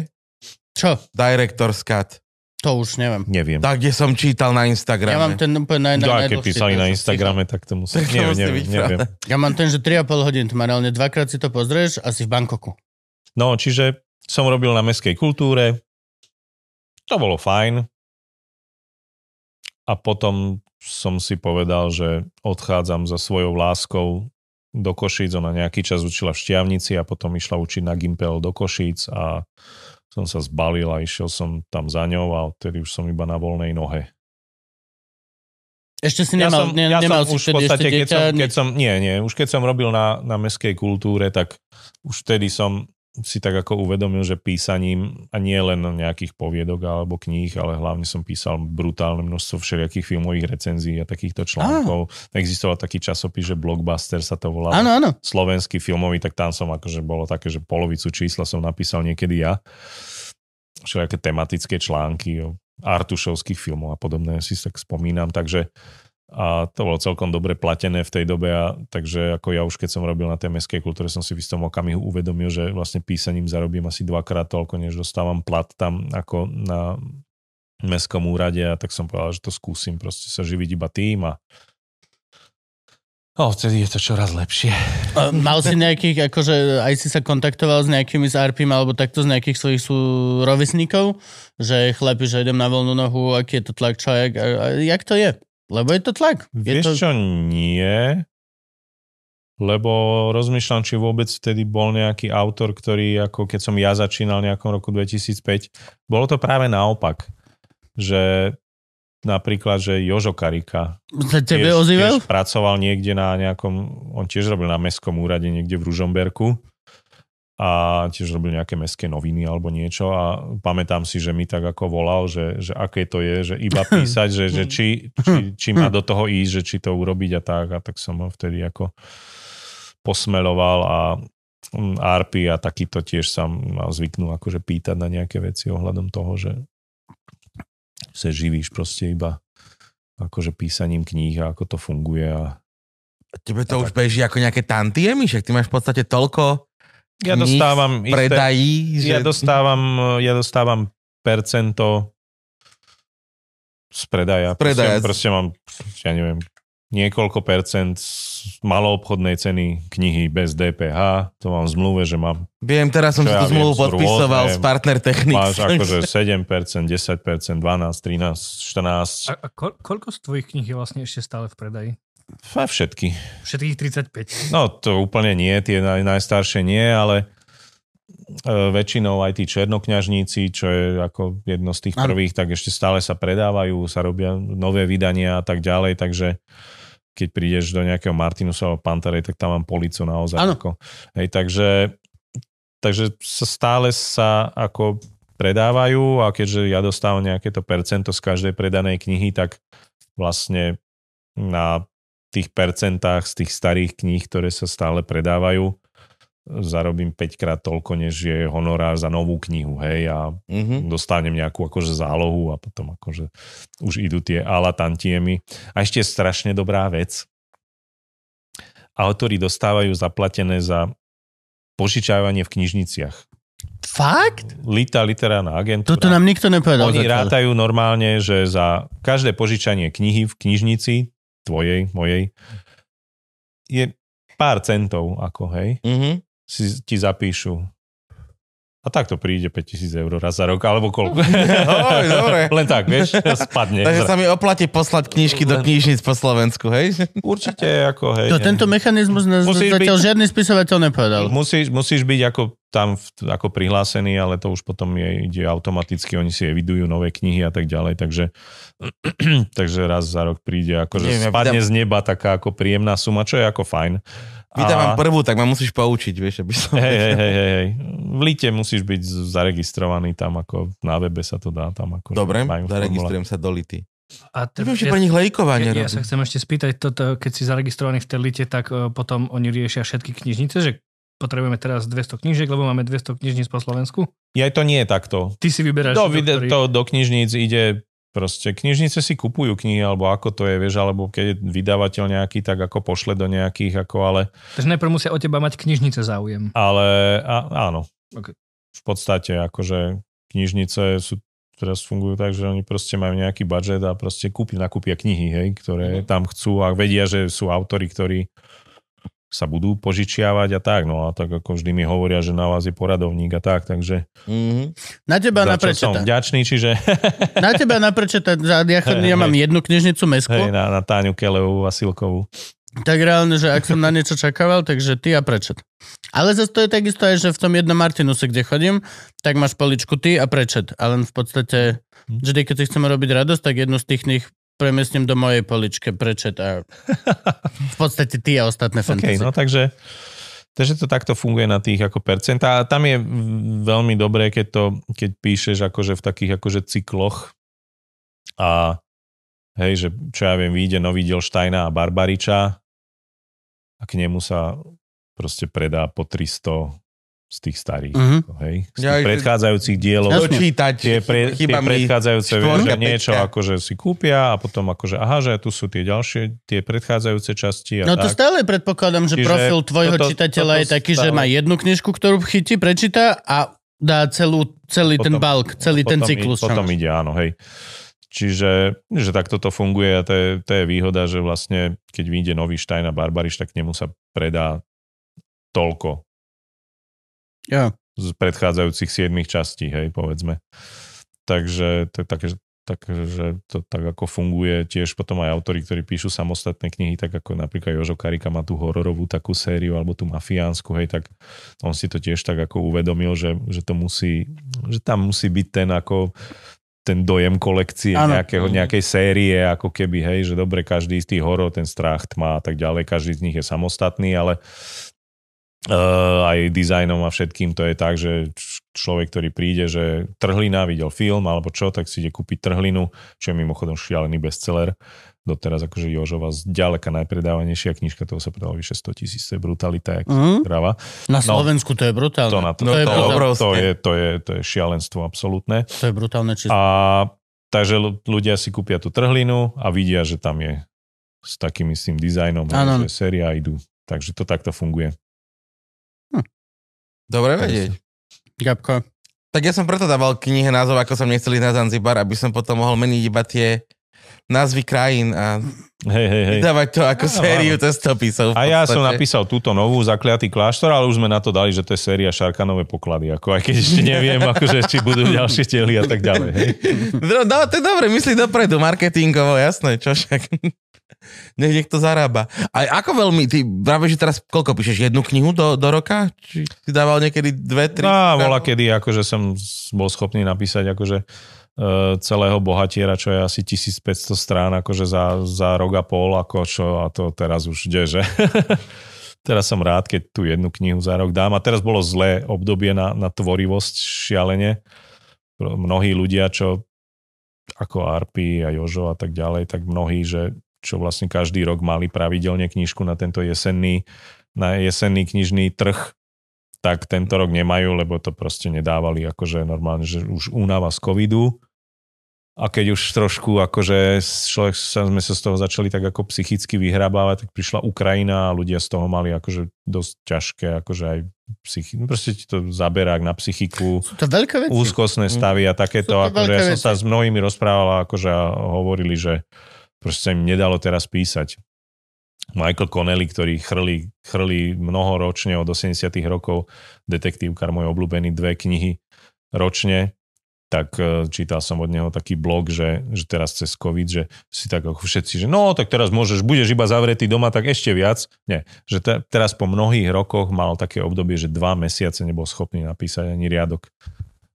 B: Čo?
A: Director's Cut.
B: To už neviem.
C: Neviem.
A: Tak, kde som čítal na Instagrame.
B: Ja mám ten úplne naj, naj,
C: keď písali na Instagrame, tak to musí,
A: Tak to
C: neviem,
A: musí
C: neviem,
A: byť
C: neviem.
A: pravda.
B: Ja mám ten, že 3,5 hodín, to má reálne dvakrát si to pozrieš a si v Bankoku.
C: No, čiže som robil na meskej kultúre, to bolo fajn. A potom som si povedal, že odchádzam za svojou láskou do Košíc. Ona nejaký čas učila v Šťavnici a potom išla učiť na Gimpel do Košíc a som sa zbalil a išiel som tam za ňou a odtedy už som iba na voľnej nohe.
B: Ešte si nemal,
C: som,
B: ne,
C: ja
B: nemal
C: som
B: si
C: už v podstate, keď
B: dieťa.
C: som, keď som, nie, nie, už keď som robil na, na meskej kultúre, tak už vtedy som si tak ako uvedomil, že písaním, a nie len nejakých poviedok alebo kníh, ale hlavne som písal brutálne množstvo všelijakých filmových recenzií a takýchto článkov. Existoval taký časopis, že Blockbuster sa to volá.
B: Áno, áno.
C: Slovenský filmový, tak tam som akože bolo také, že polovicu čísla som napísal niekedy ja. Všelijaké tematické články o artušovských filmov a podobné si tak spomínam, takže a to bolo celkom dobre platené v tej dobe a takže ako ja už keď som robil na tej mestskej kultúre som si v istom okamihu uvedomil, že vlastne písaním zarobím asi dvakrát toľko, než dostávam plat tam ako na mestskom úrade a tak som povedal, že to skúsim proste sa živiť iba tým a O, vtedy je to čoraz lepšie.
B: A Mal si nejakých, akože aj si sa kontaktoval s nejakými z RPM alebo takto z nejakých svojich sú rovesníkov, že chlapi, že idem na voľnú nohu, aký je to tlak, čo, jak, a, a, jak to je? Lebo je to tlak. Je
C: Vieš
B: to...
C: čo, nie. Lebo rozmýšľam, či vôbec vtedy bol nejaký autor, ktorý, ako keď som ja začínal v nejakom roku 2005, bolo to práve naopak. Že napríklad, že Jožo Karika
B: Sa tebe
C: tiež,
B: ozýval?
C: tiež pracoval niekde na nejakom, on tiež robil na mestskom úrade niekde v Ružomberku a tiež robil nejaké mestské noviny alebo niečo a pamätám si, že mi tak ako volal, že, že aké to je, že iba písať, že, že či, či, či má do toho ísť, že či to urobiť a tak. A tak som ho vtedy ako posmeloval a mm, Arpy a takýto tiež sa zvyknú akože pýtať na nejaké veci ohľadom toho, že sa živíš proste iba akože písaním kníh a ako to funguje a
A: Tebe to už beží ako nejaké tantiemy, však ty máš v podstate toľko
C: ja dostávam
A: v predají, že...
C: ja dostávam, ja dostávam percento z predaja.
A: Z predaja.
C: Proste, proste mám, ja neviem, niekoľko percent z maloobchodnej ceny knihy bez DPH. To mám v zmluve, že mám
A: Viem, teraz som si
C: ja
A: tú zmluvu podpisoval
C: rôzne.
A: s Partner Technics.
C: máš akože 7%, 10%, 12, 13, 14.
D: A, a ko, koľko z tvojich kníh je vlastne ešte stále v predaji?
C: A všetky.
D: Všetkých 35.
C: No to úplne nie, tie naj, najstaršie nie, ale e, väčšinou aj tí černokňažníci, čo je ako jedno z tých prvých, tak ešte stále sa predávajú, sa robia nové vydania a tak ďalej, takže keď prídeš do nejakého Martinusa alebo Pantarej, tak tam mám policu naozaj. Ako, hej, takže, takže sa stále sa ako predávajú a keďže ja dostávam nejaké to percento z každej predanej knihy, tak vlastne na tých percentách z tých starých kníh, ktoré sa stále predávajú, zarobím 5 krát toľko, než je honorár za novú knihu, hej, a
A: Mhm.
C: dostanem nejakú akože zálohu a potom akože už idú tie ala tantiemy. A ešte je strašne dobrá vec. Autori dostávajú zaplatené za požičávanie v knižniciach.
B: Fakt?
C: Lita literárna agentúra.
B: Toto nám nikto nepovedal.
C: Oni
B: zatiaľ.
C: rátajú normálne, že za každé požičanie knihy v knižnici, tvojej, mojej, je pár centov, ako hej,
A: Mhm.
C: si, ti zapíšu. A tak to príde 5000 eur raz za rok, alebo koľko.
A: Oj, dobre.
C: Len tak, vieš, spadne.
A: Takže sa mi oplatí poslať knižky do knižnic po Slovensku, hej?
C: Určite, ako hej.
B: To, tento mechanizmus nás
C: Musíš
B: zatiaľ
C: byť-
B: žiadny spisovateľ nepovedal.
C: Musíš, musíš byť ako tam ako prihlásený, ale to už potom je, ide automaticky, oni si evidujú nové knihy a tak ďalej, takže, takže raz za rok príde, akože spadne z neba taká ako príjemná suma, čo je ako fajn.
A: Vydávam prvú, tak ma musíš poučiť, vieš, aby som...
C: Hej, hej, hej, hej, hej. V lite musíš byť zaregistrovaný tam, ako na webe sa to dá tam. Ako,
A: Dobre, zaregistrujem sa do Lity.
D: A t-
A: Neviem, že
D: ja,
A: pre nich lejkovanie
D: ja, ja sa chcem ešte spýtať, toto, keď si zaregistrovaný v tej lite, tak uh, potom oni riešia všetky knižnice, že potrebujeme teraz 200 knížiek, lebo máme 200 knižníc po Slovensku.
C: Ja to nie je takto.
D: Ty si vyberáš...
C: Do,
D: do ktorých-
C: to, do knižníc ide proste, knižnice si kupujú knihy, alebo ako to je, vieš, alebo keď je vydavateľ nejaký, tak ako pošle do nejakých, ako ale,
D: Takže najprv musia o teba mať knižnice záujem.
C: ale a, áno.
D: Ok.
C: V podstate, akože knižnice sú teraz fungujú tak, že oni proste majú nejaký budget a proste kúpi, nakúpia knihy, hej, ktoré tam chcú a vedia, že sú autory, ktorí sa budú požičiavať a tak, no a tak ako vždy mi hovoria, že na vás je poradovník a tak, takže
A: Mhm.
B: Na teba na
C: som vďačný, čiže
B: Na teba na prečeta. Ja, ja mám jednu knižnicu mesku.
C: hej, na, na Táňu Kelevú a Silkovú.
B: Tak reálne, že ak som na niečo čakával, takže ty a prečet. Ale zase to je takisto aj, že v tom jednom Martinuse, kde chodím, tak máš poličku ty a prečet. Ale v podstate, vždy, keď si chceme robiť radosť, tak jednu z tých kníh premiestním do mojej poličke prečet a v podstate ty a ostatné fantasy.
C: no takže, takže to takto funguje na tých ako percentá. A tam je veľmi dobré, keď to, keď píšeš akože v takých akože cykloch a hej, že čo ja viem, vyjde nový diel Štajna a Barbariča a k nemu sa proste predá po 300 z tých starých.
B: Mhm.
C: ako, Hej, z tých
A: Ja, že-
C: predchádzajúcich dielov.
A: Dočítať.
C: Tie, pre, tie predchádzajúce, vieš, že niečo akože si kúpia a potom akože aha, že tu sú tie ďalšie, tie predchádzajúce časti a
B: No to
C: tak.
B: stále predpokladám, že
C: Čiže
B: profil tvojho
C: toto-
B: čitateľa
C: toto
B: je taký, že
C: stále-
B: má jednu knižku, ktorú chytí, prečíta a dá celú, celý ten
C: Potom-
B: balk, celý ten cyklus.
C: Potom ide, áno, hej. Čiže, že takto to funguje a to je, to je výhoda, že vlastne keď vyjde nový Stein a Barbariš, tak nemu sa predá toľko
B: Jo.
C: z predchádzajúcich 7 častí, hej, povedzme. Takže je také, takže to tak ako funguje tiež potom aj autori, ktorí píšu samostatné knihy, tak ako napríklad Jožo Karika má tú hororovú takú sériu alebo tú mafiánsku, hej, tak on si to tiež tak ako uvedomil, že, že to musí, že tam musí byť ten ako ten dojem kolekcie
B: Áno.
C: nejakého, nejakej série, ako keby, hej, že dobre, každý z tých horor, ten strach, tma a tak ďalej, každý z nich je samostatný, ale Uh, aj dizajnom a všetkým to je tak, že človek, ktorý príde, že trhlina, videl film alebo čo, tak si ide kúpiť trhlinu, čo je mimochodom šialený bestseller. Doteraz akože Jožova zďaleka najpredávanejšia knižka, toho sa predalo vyše 100 tisíc, to je brutalita, jak
B: Mhm.
C: kráva.
B: Na
C: No.
B: Slovensku to je brutálne.
C: To, na to,
A: No
B: to je
C: to, je, to, je, to je šialenstvo absolútne.
B: To je brutálne číslo.
C: A takže ľudia si kúpia tú trhlinu a vidia, že tam je s takým istým dizajnom, že séria idú. Takže to takto funguje.
A: Dobre vedieť.
B: Gabko.
A: Tak ja som preto dával knihe názov, ako som nechcel ísť na Zanzibar, aby som potom mohol meniť iba tie názvy krajín a
C: Hej, hej, hej.
A: vydávať to ako
C: Áno,
A: sériu testopisov.
C: A ja som napísal túto novú, Zakliatý kláštor, ale už sme na to dali, že to je séria Šarkanové poklady. Ako, aj keď ešte neviem, akože, či budú ďalšie diely a tak ďalej. Hej.
A: No, no, to je dobre, myslí dopredu, marketingovo, jasné, čo však. Nech niekto zarába. A ako veľmi, ty vravíš, že teraz koľko píšeš, jednu knihu do, do roka? Či si dával niekedy dve, tri?
C: No, bola kedy, akože som bol schopný napísať akože e, celého bohatiera, čo je asi 1500 strán, akože za, za rok a pol, ako čo, a to teraz už ide, že? teraz som rád, keď tú jednu knihu za rok dám. A teraz bolo zlé obdobie na, na tvorivosť šialene. Mnohí ľudia, čo ako Arpi a Jožo a tak ďalej, tak mnohí, že čo vlastne každý rok mali pravidelne knižku na tento jesenný, na jesenný knižný trh, tak tento rok nemajú, lebo to proste nedávali akože normálne, že už únava z covidu. A keď už trošku akože človek sme sa z toho začali tak ako psychicky vyhrabávať, tak prišla Ukrajina a ľudia z toho mali akože dosť ťažké, akože aj psychi- no proste ti to zaberá na psychiku,
B: Sú to veľké veci.
C: úzkostné stavy a takéto.
B: Sú to
C: Akože ja som sa s mnohými rozprával akože a hovorili, že proste sa im nedalo teraz písať. Michael Connelly, ktorý chrli, chrli mnoho ročne od 80 rokov, detektívkar môj obľúbený, dve knihy ročne, tak e, čítal som od neho taký blog, že, že teraz cez COVID, že si tak ako všetci, že no, tak teraz môžeš, budeš iba zavretý doma, tak ešte viac. Nie, že te, teraz po mnohých rokoch mal také obdobie, že dva mesiace nebol schopný napísať ani riadok.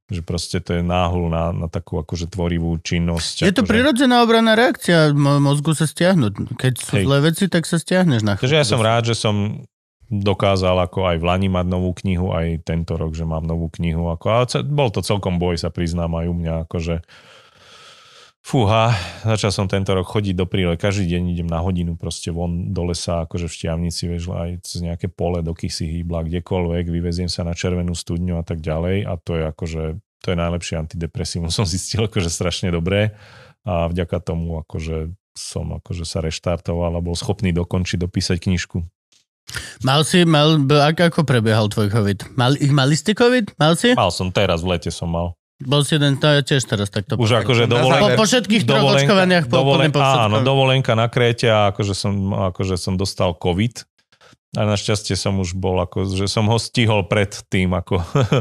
C: Že proste to je náhul na, na takú akože tvorivú činnosť.
B: Je to
C: akože.
B: prirodzená obranná reakcia mo- mozgu sa stiahnuť. Keď sú
C: Hej.
B: zlé veci, tak sa stiahneš na
C: Takže ja som rád, že som dokázal ako aj v Lani mať novú knihu, aj tento rok, že mám novú knihu. Ako, ale bol to celkom boj, sa priznám aj u mňa, akože fúha, začal som tento rok chodiť do prírody, každý deň idem na hodinu proste von do lesa, akože v Štiavnici, vieš, aj cez nejaké pole do Kysy hýbla, kdekoľvek, vyveziem sa na červenú studňu a tak ďalej a to je akože, to je najlepšie antidepresívum, som zistil, akože strašne dobré a vďaka tomu akože som akože sa reštartoval a bol schopný dokončiť, dopísať knižku.
B: Mal si, mal, ako, prebiehal tvoj COVID? Mal, mali ste COVID? Mal si?
C: Mal som teraz, v lete som mal.
B: Bol si jeden, to ja tiež teraz takto.
C: Už akože
A: Na
B: po,
C: dovolenka,
B: po všetkých troch
C: dovolenka-
B: očkovaniach po,
C: dovolen,
B: úplne po
C: áno, dovolenka na Kréte a akože som, akože som dostal COVID. A našťastie som už bol, ako, že som ho stihol pred tým, ako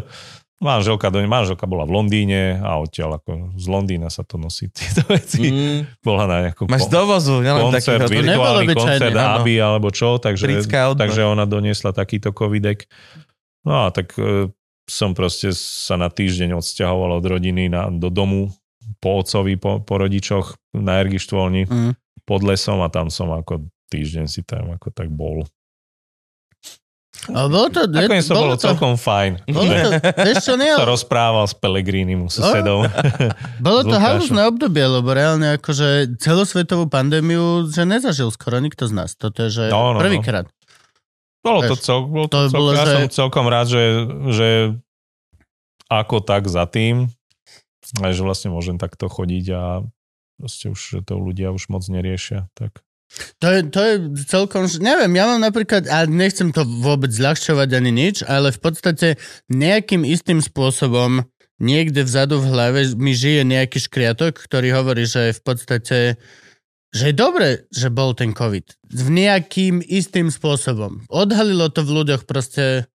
C: manželka, do, manželka bola v Londýne a odtiaľ ako z Londýna sa to nosí tieto veci.
A: Mm,
C: Bola na nejakom
A: máš dovozu, nielen
C: koncert,
A: taký
C: virtuálny koncert. ABI alebo čo, takže, takže ona doniesla takýto covidek. No a tak e, som proste sa na týždeň odsťahoval od rodiny na, do domu po otcovi, po, po rodičoch na Ergištvolni
B: Mm.
C: pod lesom a tam som ako týždeň si tam ako tak bol.
B: Ale bolo to,
C: Nakoniec to bolo
B: bolo to,
C: celkom fajn.
B: bolo to, vieš čo, nie,
C: sa rozprával s Pelegrínim susedom.
B: bolo
C: s
B: to halúzne obdobie, lebo reálne akože celosvetovú pandémiu, že nezažil skoro nikto z nás. Toto je, že
C: No, no, no. Bolo to, cel, bolo to,
B: to
C: cel,
B: bolo,
C: ja
B: že-
C: som celkom rád, že, že ako tak za tým, že vlastne môžem takto chodiť a proste už to ľudia už moc neriešia. Tak.
B: To je, to je celkom, neviem, ja mám napríklad, a nechcem to vôbec zľahčovať ani nič, ale v podstate nejakým istým spôsobom niekde vzadu v hlave mi žije nejaký škriatok, ktorý hovorí, že v podstate že je dobre, že bol ten COVID. V nejakým istým spôsobom. Odhalilo to v ľuďoch proste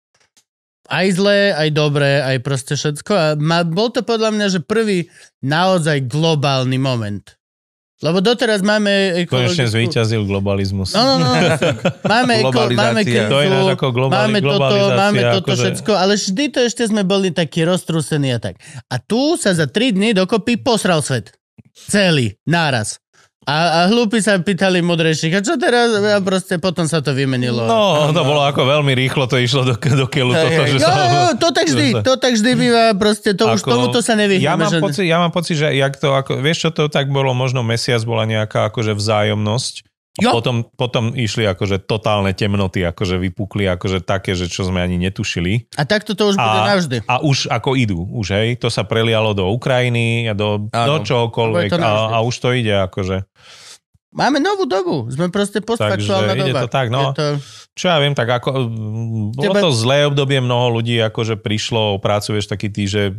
B: aj zlé, aj dobré, aj proste všetko. A ma, bol to podľa mňa, že prvý naozaj globálny moment. Lebo doteraz máme...
C: Konečne
B: ekologickú-
C: zvíťazil globalizmus.
B: No, no, no. Máme, eko, máme cancel,
C: To je ako globali-
B: máme toto, máme toto
C: akože-
B: všetko, ale vždy to ešte sme boli takí roztrúsení a tak. A tu sa za 3 dny dokopy posral svet. Celý, náraz. A, a hlúpi sa pýtali mudrejších, a čo teraz? A proste potom sa to vymenilo.
C: No, to bolo ako veľmi rýchlo, to išlo do, do keľu. Toto, že
B: Jo,
C: sa,
B: jo, to tak vždy, to tak vždy býva, proste to už
C: Ako-
B: tomuto sa nevyhneme.
C: ja mám,
B: že...
C: pocit, ja mám pocit, že jak to, ako, vieš čo to tak bolo, možno mesiac bola nejaká akože vzájomnosť. A
B: Jo.
C: potom, potom išli akože totálne temnoty, akože vypukli akože také, že čo sme ani netušili.
B: A takto to už bude
C: A,
B: navždy.
C: a už ako idú, už hej, to sa prelialo do Ukrajiny a do, do
A: Áno.
C: čohokoľvek
B: Bude
C: a, a už to ide akože.
B: Máme novú dobu, sme proste postfaktuálna
C: ide
B: doba.
C: to tak, no.
B: Je to...
C: Čo ja viem, tak ako, bolo
B: Tebe-
C: to zlé obdobie, mnoho ľudí akože prišlo o prácu, vieš, taký tí, že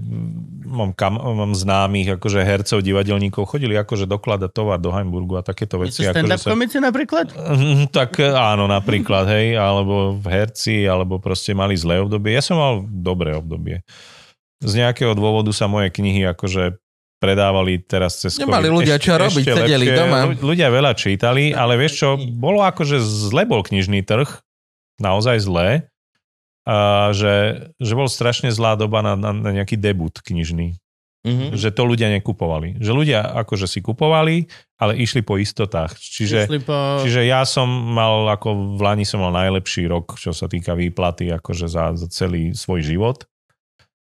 C: mám, kam, mám známych, akože hercov, divadelníkov, chodili akože dokladať tovar do Hamburgu a takéto veci.
B: stand-up
C: Akože
B: komici napríklad?
C: Mm, Tak e, áno, napríklad, hej, alebo v herci, alebo proste mali zlé obdobie. Ja som mal dobré obdobie. Z nejakého dôvodu sa moje knihy akože predávali teraz cez
A: Nemali
C: COVID
A: ľudia čo robiť, sedeli doma.
C: Ľu- Ľudia veľa čítali, ale vieš čo, bolo akože zle bol knižný trh, naozaj zlé, a že, že bol strašne zlá doba na, na, na nejaký debut knižný
A: Mhm.
C: že to ľudia nekupovali. Že ľudia akože si kupovali, ale išli po istotách. Čiže,
B: Išli po...
C: čiže ja som mal, ako v Lani som mal najlepší rok, čo sa týka výplaty, akože za, za celý svoj život.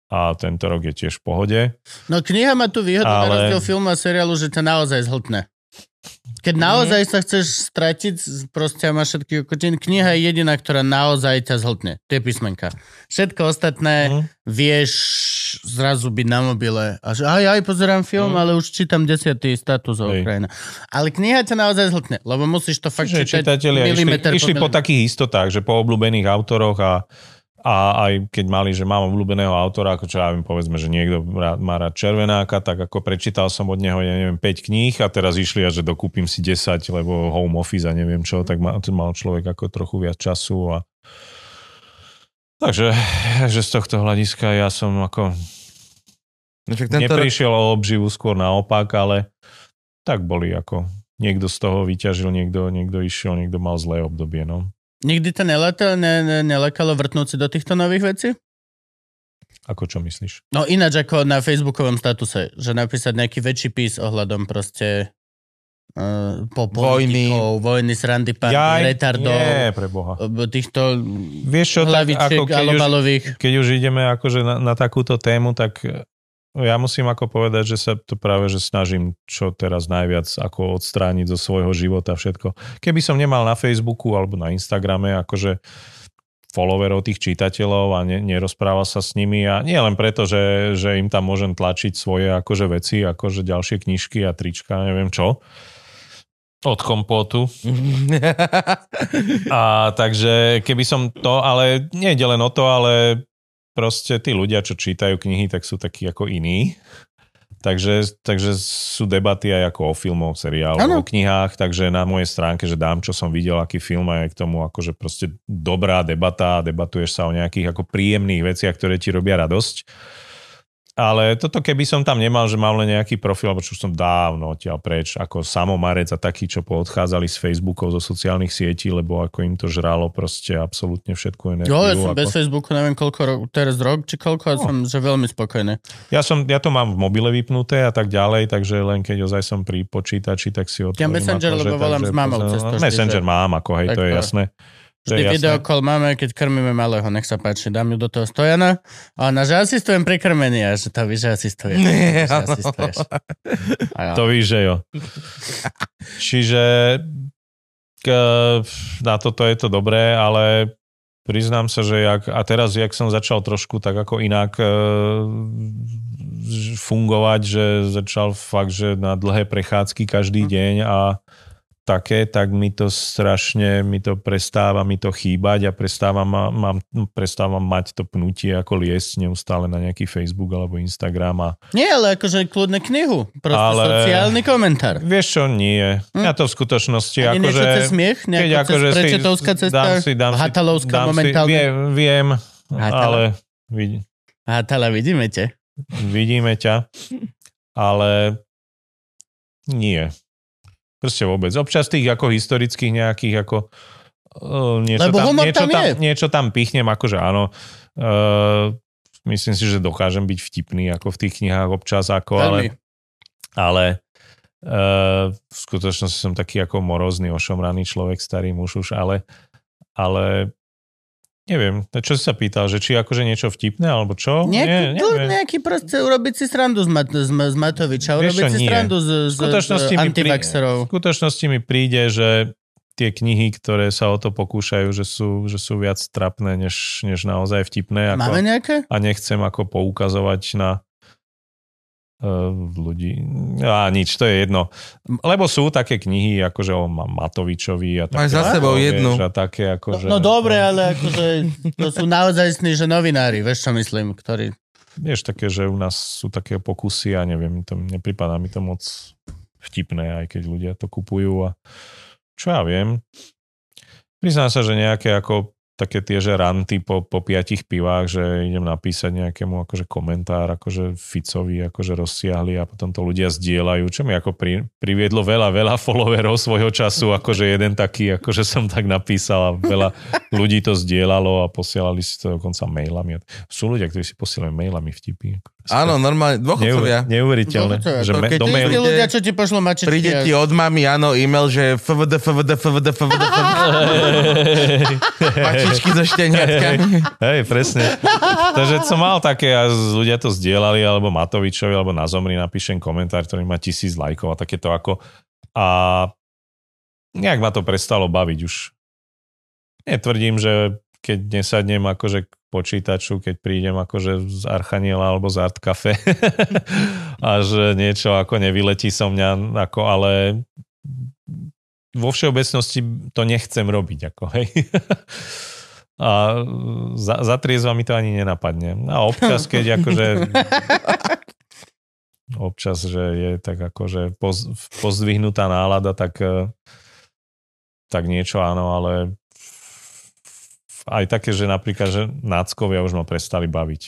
C: A tento rok je tiež v pohode.
B: No kniha má tu výhodu na
C: Ale-
B: rozdiel filmu a seriálu, že ťa naozaj zhltne. Keď
C: Mhm.
B: naozaj sa chceš stratiť, proste máš všetky okočiny, kniha je jediná, ktorá naozaj ťa zhltne. To je písmenka. Všetko ostatné
C: Mhm.
B: vieš zrazu byť na mobile a že aj, aj pozerám film, ale už čítam desiatý status o. Ukrajina. Ale kniha ťa naozaj zhltne, lebo musíš to fakt
C: Že
B: čítať
C: čitatelia išli, išli po takých istotách, že po obľúbených autoroch a, a aj keď mali, že mám obľúbeného autora, ako čo ja viem, povedzme, že niekto má rád Červenáka, tak ako prečítal som od neho, ja neviem, 5 kníh a teraz išli a že dokúpim si 10, lebo home office a neviem čo, tak mal, mal človek ako trochu viac času a Takže, že z tohto hľadiska ja som ako
A: No
C: neprišiel o obživu, skôr naopak, ale tak boli ako niekto z toho vyťažil, niekto, niekto išiel, niekto mal zlé obdobie, no.
B: Nikdy to neleta, ne, ne, nelekalo vrtnúť si do týchto nových vecí?
C: Ako čo myslíš?
B: No ináč ako na facebookovom statuse, že napísať nejaký väčší pís ohľadom proste uh, po
A: Vojny.
B: vojny, srandy, pandy, retardov,
C: nie, pre Boha.
B: týchto
C: Vieš čo, tak ako keď už, keď už ideme akože na, na takúto tému, tak ja musím ako povedať, že sa to práve že snažím čo teraz najviac ako odstrániť zo svojho života všetko. Keby som nemal na Facebooku alebo na Instagrame akože followerov tých čitateľov a ne, nerozprával sa s nimi a nie len preto, že, že im tam môžem tlačiť svoje akože veci, akože ďalšie knižky a trička, neviem čo, od kompotu. A takže keby som to, ale nie ide len o to, ale proste tí ľudia, čo čítajú knihy, tak sú takí ako iní. Takže, takže sú debaty aj ako o filmoch, seriáloch, o knihách, takže na mojej stránke, že dám, čo som videl, aký film a je k tomu akože proste dobrá debata debatuješ sa o nejakých ako príjemných veciach, ktoré ti robia radosť. Ale toto keby som tam nemal, že mám len nejaký profil, alebo čo som dávno odtiaľ preč, ako samomarec a takí, čo poodchádzali z Facebookov, zo sociálnych sietí, lebo ako im to žralo proste absolútne všetku energiu.
B: Jo, ja som
C: ako...
B: bez Facebooku, neviem koľko, ro- teraz rok, či koľko,
C: No.
B: som že veľmi spokojný.
C: Ja, som, ja to mám v mobile vypnuté a tak ďalej, takže len keď ozaj som pri počítači, tak si otvorím.
B: Messenger,
C: akože,
B: lebo volám s mamou to
C: Messenger
B: že-
C: mám, ako hej,
B: Tak
C: to je
B: to-
C: jasné.
B: Vždy videokol máme, keď krmíme malého, nech sa páči, dám ju do toho stojana a ona, že asistujem pri krmení a že to víš, že asistuješ.
A: Nie,
B: že asistuješ. A jo.
C: To víš, že jo. Čiže k, na toto je to dobré, ale priznám sa, že jak, a teraz, jak som začal trošku tak ako inak e, fungovať, že začal fakt, že na dlhé prechádzky každý deň a také, tak mi to strašne, mi to prestáva mi to chýbať a prestávam, mám, prestávam mať to pnutie ako liesť neustále na nejaký Facebook alebo Instagram a
B: Nie, ale akože kľudne knihu. Proste
C: Ale-
B: sociálny komentár.
C: Vieš čo, nie.
B: Hm?
C: Ja to v skutočnosti
B: Ani
C: akože...
B: cez smiech?
C: Keď
B: cez
C: akože si-
B: Prečetovská cesta?
C: Dám si, dám si,
B: Hatalovská
C: dám
B: momentálne?
C: Si, viem, viem
B: Hatala.
C: ale vid,
B: Hatala, vidíme te.
C: vidíme ťa, ale nie. Proste vôbec. Občas tých ako historických nejakých ako uh, niečo,
B: Lebo
C: tam, niečo,
B: tam
C: tam, niečo tam pichnem, akože áno. Uh, myslím si, že dokážem byť vtipný ako v tých knihách občas, ako, ale, ale Uh, v skutočnosti som taký ako morozný, ošomraný človek, starý muž už, ale, ale neviem, čo si sa pýtal, že či akože niečo vtipné, alebo čo?
B: Nejaký,
C: Nie, neviem.
B: nejaký proste urobiť si srandu z, Mat- z, z Matoviča, urobiť si
C: nie.
B: srandu z, z, z
C: skutočnosti, prí,
B: antivaxerov.
C: v skutočnosti mi príde, že tie knihy, ktoré sa o to pokúšajú, že sú, že sú viac trapné, než, než naozaj vtipné. Ako,
B: Máme nejaké?
C: a nechcem ako poukazovať na ľudí. A nič, to je jedno. Lebo sú také knihy, akože o Ma- Matovičovi a také.
A: Máš za sebou
C: vieš,
A: jednu.
C: A také,
B: No,
C: akože,
B: no dobre, ale akože to sú naozaj že novinári, vieš čo myslím, ktorí...
C: Vieš, také, že u nás sú také pokusy a neviem, to, nepripadá mi to moc vtipné, aj keď ľudia to kupujú a čo ja viem. Priznám sa, že nejaké ako také tie, že ranty po, po piatich pivách, že idem napísať nejakému akože komentár, akože Ficovi, akože rozsiahli a potom to ľudia zdieľajú, čo mi ako pri, priviedlo veľa, veľa followerov svojho času, akože jeden taký, akože som tak napísal a veľa ľudí to zdieľalo a posielali si to dokonca mailami. Sú ľudia, ktorí si posielajú mailami vtipy.
A: Áno, normálne, dôchodcovia.
C: Neuveriteľné.
B: Dôchodcovia,
C: Že me, do mailu,
B: ľudia, čo ti pošlú mačičky.
A: Príde ti od mami, áno, e-mail, že FVD, FVD, FVD, FVD, mačičky so šteniatkami.
C: Hej, presne. Takže som mal také a ľudia to zdieľali, alebo Matovičovi, alebo na Zomri napíšem komentár, ktorý má tisíc lajkov a takéto ako... A nejak ma to prestalo baviť už. Netvrdím, že keď nesadnem akože k počítaču, keď prídem akože z Archaniela alebo z Art Cafe a že niečo ako nevyletí so mňa, ako, ale vo všeobecnosti to nechcem robiť. Ako, hej. A za, za triezva mi to ani nenapadne. A občas, keď akože občas, že je tak akože poz, pozdvihnutá nálada, tak, eh, tak niečo áno, ale aj také, že napríklad, že náckovia už ma prestali baviť.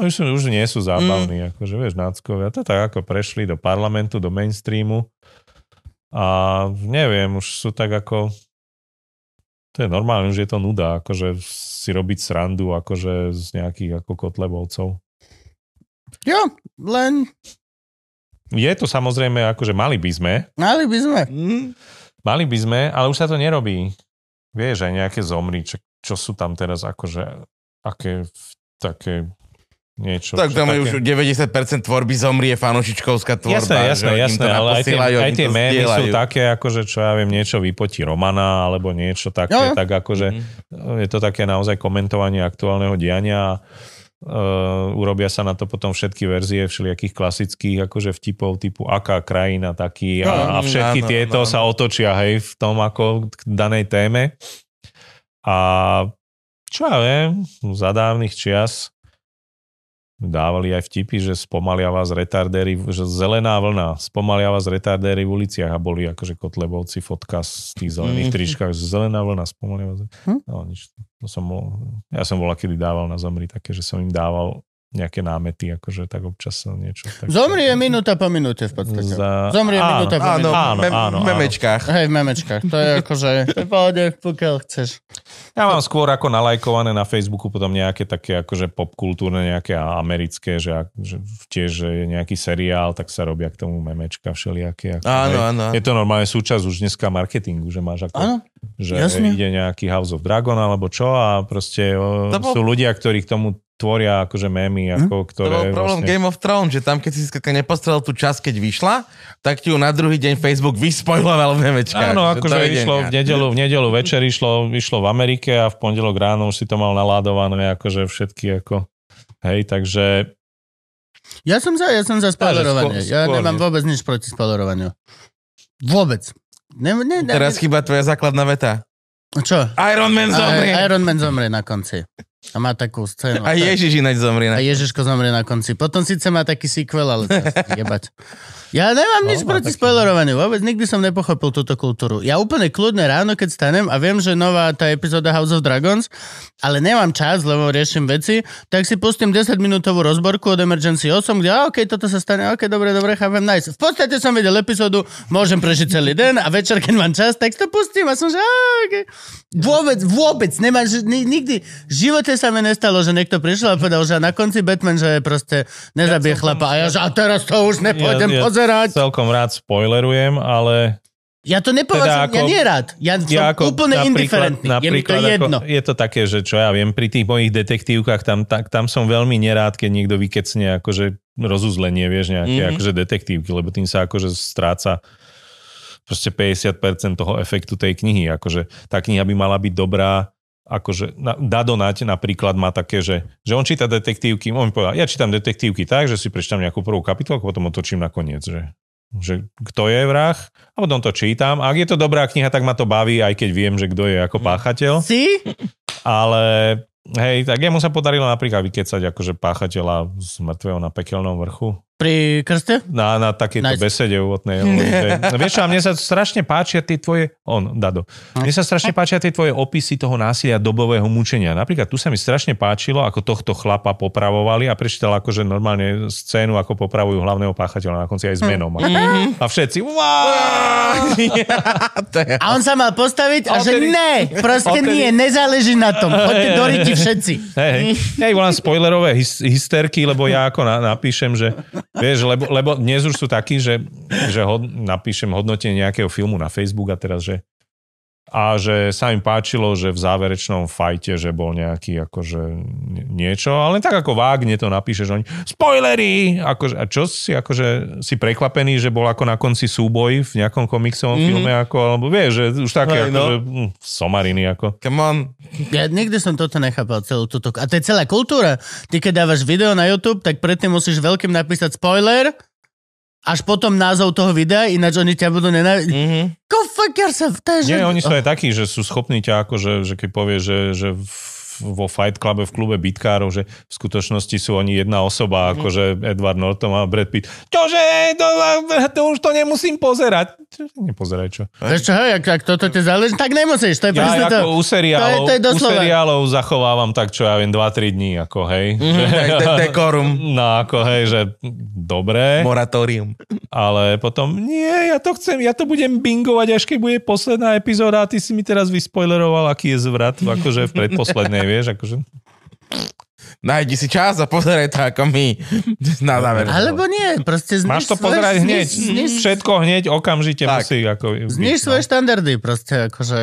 C: Už, už nie sú zábavní, mm. akože vieš, náckovia, to tak ako prešli do parlamentu, do mainstreamu a neviem, už sú tak ako to je normálne, už je to nuda, akože si robiť srandu akože z nejakých ako kotlebovcov.
B: Jo, len
C: Je to samozrejme, akože mali by sme,
B: mali by sme.
A: Hm?
C: mali by sme, ale už sa to nerobí. Vieš, aj nejaké zomry, čo, čo sú tam teraz akože, aké také niečo.
A: Tak tam už 90% tvorby zomrie fanúšičkovská tvorba.
C: Jasné, jasné,
A: že
C: jasné, ale aj tie, aj tie mémy sú také, akože čo ja viem, niečo vypotí Romana, alebo niečo také,
B: jo.
C: tak akože
A: Mhm.
C: je to také naozaj komentovanie aktuálneho diania. Uh, urobia sa na to potom všetky verzie všelijakých klasických akože vtipov typu aká krajina taký a, a všetky
A: áno,
C: tieto
A: áno.
C: sa otočia hej v tom ako k danej téme. A čo ja viem, za dávnych čias dávali aj vtipy, že spomalia vás retardéry, že zelená vlna, spomalia vás retardéry v uliciach a boli akože kotlebovci fotka z tých zelených
A: Mhm.
C: tričkách, že zelená vlna, spomalia vás.
B: Hm?
C: No nič, to som bol, ja som bola kedy dával na Zomri také, že som im dával nejaké námety, akože tak občas niečo. Tak,
B: Zomri je minúta po minúte v podstate.
C: Za-
B: Zomri je
C: áno,
B: minúta po
A: Áno,
B: minúte.
C: Áno,
A: me-
C: áno,
A: v memečkách.
B: Hej, v memečkách. To je akože, to je pohode, pokiaľ chceš.
C: Ja mám skôr ako nalajkované na Facebooku potom nejaké také akože popkultúrne, nejaké americké, že, ak- že tiež že je nejaký seriál, tak sa robia k tomu memečka všelijaké. Ako,
A: Áno,
C: hej.
A: áno.
C: Je to normálne súčasť už dneska marketingu, že máš ako,
B: Áno,
C: že
B: jasne.
C: ide nejaký House of Dragon alebo čo a proste o,
A: bol-
C: sú ľudia, ktorí k tomu tvoria akože mémy,
B: Hm?
C: ako,
A: To
C: ktoré
A: bol problém
C: vlastne...
A: Game of Thrones, že tam keď si skrátka nepostrel tú časť, keď vyšla, tak ti ju na druhý deň Facebook vyspoiloval v memečkách.
C: Áno,
A: Že
C: akože
A: to
C: išlo v nedelu, v nedelu večer išlo, išlo v Amerike a v pondelok ráno už si to mal naládované, akože všetky ako... Hej, takže
B: Ja som za, ja som za spoilerovanie. Ja nemám vôbec nič proti spoilerovaniu. Vôbec. Ne, ne, ne,
A: Teraz chýba tvoja základná veta.
B: Čo?
A: Iron Man zomrie.
B: Iron Man zomrie na konci. A má takú scénu.
A: A Ježiš ináč zomrie.
B: A
A: Na...
B: Ježiško zomrie na konci. Potom síce má taký sequel, ale to je jebať. Ja nemám nič
C: No,
B: proti
C: taký-
B: spoilerovaniu. Vôbec nikdy som nepochopil túto kultúru. Ja úplne kľudne ráno, keď stanem a viem, že nová tá epizóda House of Dragons, ale nemám čas, lebo riešim veci, tak si pustím 10-minútovú rozborku od Emergency 8, kde, a OK, toto sa stane, OK, dobre, dobre, chápem, nice. V podstate som videl epizódu, môžem prežiť celý den a večer, keď mám čas, tak to pustím a som že, okay. Vôbec, vôbec, nemáš, ni, nikdy, v živote sa mi nestalo, že niekto prišiel a povedal, že na konci Batman, že proste nezabije
C: Ja
B: chlapa a ja, že a teraz to už nepôjdem
C: Ja- ja-
B: pozerať
C: celkom rád spoilerujem, ale
B: Ja to nepovažujem,
C: Teda
B: ja
C: ako-
B: nie rád. Ja som
C: ja ako
B: úplne indiferentný. Je mi to
C: napríklad
B: jedno.
C: Ako, je to také, že čo ja viem, pri tých mojich detektívkach tam, tak, tam som veľmi nerád, keď niekto vykecne akože rozuzlenie, vieš, nejaké
A: Mhm.
C: mm-hmm. akože detektívky, lebo tým sa akože stráca proste 50% toho efektu tej knihy. Akože tá kniha by mala byť dobrá, akože na, Dado Nať napríklad má také, že, že on číta detektívky, on mi povedal, ja čítam detektívky tak, že si prečítam nejakú prvú kapitolku, potom otočím na koniec, že že kto je vrah a potom to čítam. A ak je to dobrá kniha, tak ma to baví, aj keď viem, že kto je ako páchateľ.
B: Si?
C: Ale hej, tak jemu sa podarilo napríklad vykecať akože páchateľa z mŕtvého na pekelnom vrchu.
B: Pri krste?
C: Na, na takéto
B: Nice.
C: besede úvodnej. No, vieš čo, a mne sa strašne páčia tie tvoje... On, Dado. Mne sa strašne páčia tie tvoje opisy toho násilia dobového mučenia. Napríklad tu sa mi strašne páčilo, ako tohto chlapa popravovali a prečítal akože normálne scénu, ako popravujú hlavného páchateľa na konci aj s menom. A všetci...
B: A on sa mal postaviť a že ne, proste nie, nezáleží na tom. Poďte do riti všetci.
C: Hej, hej. Ja volám spoilerové hys- hysterky, lebo ja ako na, napíšem, že vieš, lebo, lebo dnes už sú takí, že, že hod, napíšem hodnotenie nejakého filmu na Facebook a teraz, že a že sa im páčilo, že v záverečnom fajte, že bol nejaký akože nie- niečo, ale len tak ako vágne to napíše, že oni spoilery! Akože, a čo si akože si prekvapený, že bol ako na konci súboj v nejakom komiksovom mm. filme, ako, alebo vieš, že už také
A: no.
C: akože hm, somariny ako.
A: Come on.
B: Ja nikdy som toto nechápal, celú túto... A to je celá kultúra. Ty keď dávaš video na YouTube, tak predtým musíš veľkým napísať spoiler, až potom názov toho videa, ináč oni ťa budú nenávidieť.
A: Mhm.
B: Go fuck yourself, to je že...
C: Nie, oni sú aj takí, že sú schopní ťa akože, že keď povie, že, že v- vo Fight Clube v klube bitkárov, že v skutočnosti sú oni jedna osoba, akože Edward Norton a Brad Pitt. Čože, to, to už to nemusím pozerať. Nepozeraj čo.
B: Vieš čo, hej, ak, ak toto ti záleží, tak nemusíš, to je
C: Ja
B: presne to.
C: ako u seriálov,
B: to je- to je
C: u seriálov zachovávam tak, čo ja viem, 2-3 dní, ako hej.
A: De- dekorum.
C: No ako hej, že dobre,
A: Moratórium.
C: ale potom nie, ja to chcem, ja to budem bingovať, až keď bude posledná epizóda a ty si mi teraz vyspoileroval, aký je zvrat, akože v predposlednej, vieš, akože...
A: Nájdi si čas a pozeraj to ako my. Na záver.
B: Alebo nie, proste zniž
C: Máš to
B: svoje-
C: pozerať hneď,
B: Zniž, zniž,
C: všetko hneď, okamžite
A: Tak.
C: musí ako...
B: zniž
C: byť,
B: svoje štandardy, proste akože...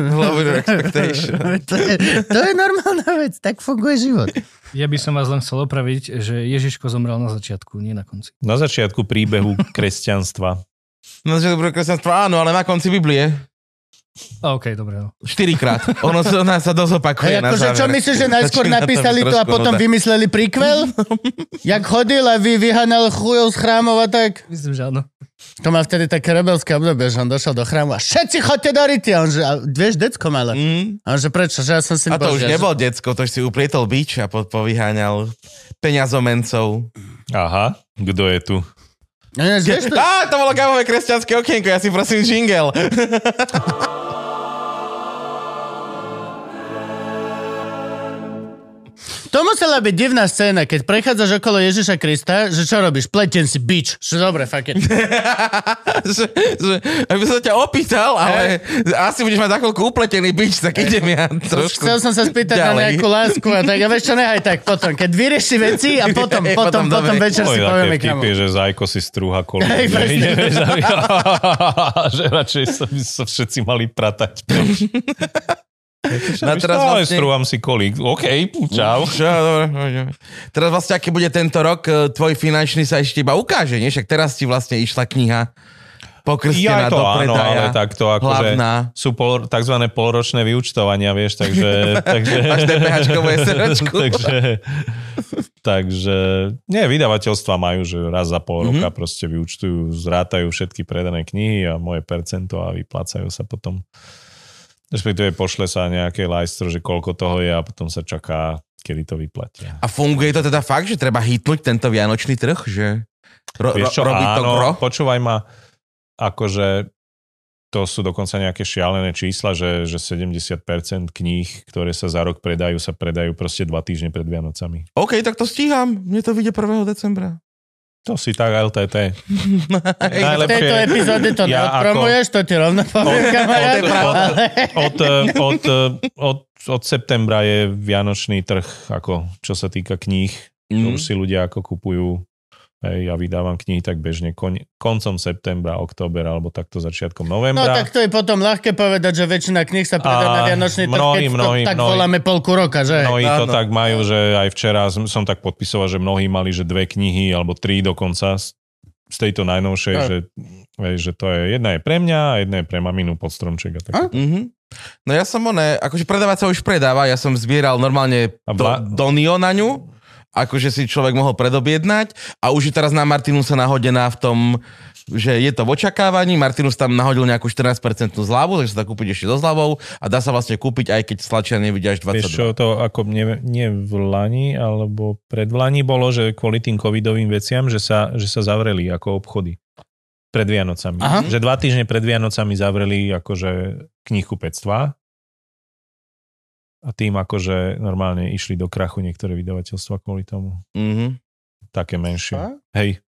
A: Expectation.
B: to, je, to je normálna vec, tak funguje život.
D: Ja by som vás len chcel opraviť, že Ježiško zomrel na začiatku, nie na konci.
C: Na začiatku príbehu kresťanstva.
A: No, že dobré kresťanstvo, áno, ale na konci Biblie.
D: OK, dobre. No.
A: Štyrikrát. Ono sa, ona sa dosť opakuje na
B: akože,
A: záver.
B: čo myslíš, že najskôr
A: Začína
B: napísali to a potom
A: nuda.
B: vymysleli prequel? Jak chodil a vy, vyhanal chujov z chrámov a tak?
D: Myslím, že áno.
B: To má vtedy také rebelské obdobie, že on došiel do chrámu a všetci chodte do ryti. A on že, a vieš, decko malé.
A: Mm.
B: A on že prečo, že ja som si
A: A to už
B: Bože,
A: nebol decko, to už si uprietol bič a po, povyháňal peňazomencov.
C: Aha, kto je tu?
B: Vieš, to...
A: Á, to bolo gavové kresťanské okienko, ja si prosím jingle.
B: To musela byť divná scéna, keď prechádzaš okolo Ježiša Krista, že čo robíš? Pletien si bič. Že dobre, fuck it.
A: že, že, aby som ťa opýtal, ale asi budeš mať nakoľko upletený bič, tak idem ja trošku
B: Chcel som sa spýtať na
A: ďalej.
B: nejakú lásku a tak. A vieš čo, nehaj tak potom. Keď vyrieši veci a potom, potom,
A: potom
B: potom večer si
C: Oj, také
B: povieme kamu.
C: vtipy, že Zajko si strúha kolú.
B: Hej, presne.
C: že radšej sa, by sa všetci mali pratať.
A: A teraz vlastne-
C: strúham si kolík. OK, čau.
A: Čo, dobre, dobre. Teraz vlastne, aký bude tento rok, e, tvoj finančný sa ešte iba ukáže, nie? Však teraz ti vlastne išla kniha
C: Ja
A: pokrstená
C: to
A: do
C: áno, ale takto akože sú pol, tzv. polročné vyučtovania, vieš, takže... takže
A: Máš DPH-čkovú SROčku.
C: takže, takže, nie, vydavateľstva majú, že raz za pol roka
A: Mhm.
C: proste vyučtujú, zrátajú všetky predané knihy a moje percento a vyplácajú sa potom. Respektíve pošle sa nejaké lajstro, že koľko toho je a potom sa čaká, kedy to vyplatia.
A: A funguje to teda fakt, že treba hitnúť tento vianočný trh? Že ro,
C: Vieš čo,
A: robí to
C: áno,
A: gro?
C: počúvaj ma, akože to sú dokonca nejaké šialené čísla, že, že 70% kníh, ktoré sa za rok predajú, sa predajú proste dva týždne pred Vianocami.
A: OK, tak to stíham. Mne to vyjde 1. decembra.
C: To si tak LTT.
A: Hej,
B: V tejto epizóde to
C: Ja
B: neodpromuješ, to ti rovno poviem, kamarát.
C: Od, od, od, od septembra je Vianočný trh, ako čo sa týka kníh. To
A: Mm.
C: už si ľudia ako kupujú Hej, ja vydávam knihy tak bežne kon, koncom septembra, október alebo takto začiatkom
B: No
C: novembra.
B: tak to je potom ľahké povedať, že väčšina kníh sa predá na Vianočný trh,
C: mnohí,
B: to
C: mnohí,
B: tak
C: mnohí-
B: voláme polku roka, že?
C: Mnohí to
A: Áno.
C: tak majú, že aj včera som, som tak podpisoval, že mnohí mali, že dve knihy alebo tri dokonca z, z tejto najnovšej,
B: A.
C: že, že to je, jedna je pre mňa a jedna je pre maminu pod stromček. A tak.
A: Mhm. No ja som oné, akože predávať sa už predáva, ja som zbieral normálne
C: A
A: do, Donio na ňu, akože si človek mohol predobjednať a už je teraz na Martinusa nahodená v tom, že je to v očakávaní, Martinus tam nahodil nejakú 14% zľavu, takže sa dá kúpiť ešte so zľavou a dá sa vlastne kúpiť aj keď stlačia nevidia až 22.
C: Vieš čo, to ako nie, nie v Lani, alebo pred Lani bolo, že kvôli tým covidovým veciam, že sa, že sa zavreli ako obchody pred Vianocami.
B: Aha.
C: Že dva týždne pred Vianocami zavreli akože knihkupectva a tým akože normálne išli do krachu niektoré vydavateľstva kvôli tomu.
A: Mhm.
C: Také menšie.
B: A?
C: Hej,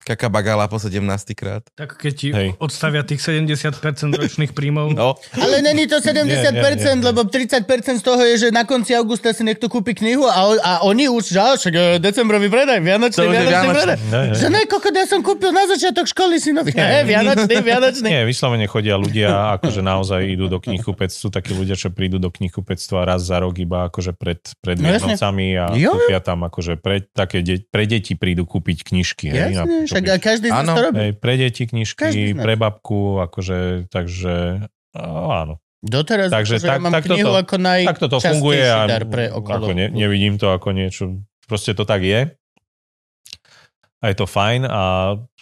A: Kaká bagala po 17 krát.
D: Tak keď ti
C: Hej.
D: odstavia tých 70% ročných príjmov,
A: No,
B: Ale není to 70%,
C: Nie, nie, nie, nie.
B: lebo 30% z toho je, že na konci augusta si niekto kúpi knihu a, a oni už, že však e, decembrový predaj, vianočný,
A: To
B: vianočný
A: vianočný.
B: predaj.
C: Ne, ne.
B: Že ne, kokot, ja som kúpil na začiatok školy synovi. Ne, vianočný, vianočný.
C: Nie, vyslovene chodia ľudia, akože naozaj idú do knihkupectva, takí ľudia, čo prídu do knihkupectva raz za rok iba akože pred, pred
B: No.
C: Vianocami a
B: Jo,
C: kúpia tam akože pre, také de- pre deti prídu kúpiť knižky. hej, na-
B: však a každý z nás to robí.
C: hej, pre deti knižky, pre babku, akože, takže áno.
B: Doteraz,
C: Takže
B: akože ja
C: tak-
B: mám
C: takto
B: knihu
C: to-
B: ako
C: to funguje a
B: dar pre okolo.
C: ako ne, nevidím to ako niečo, proste to tak je. A je to fajn a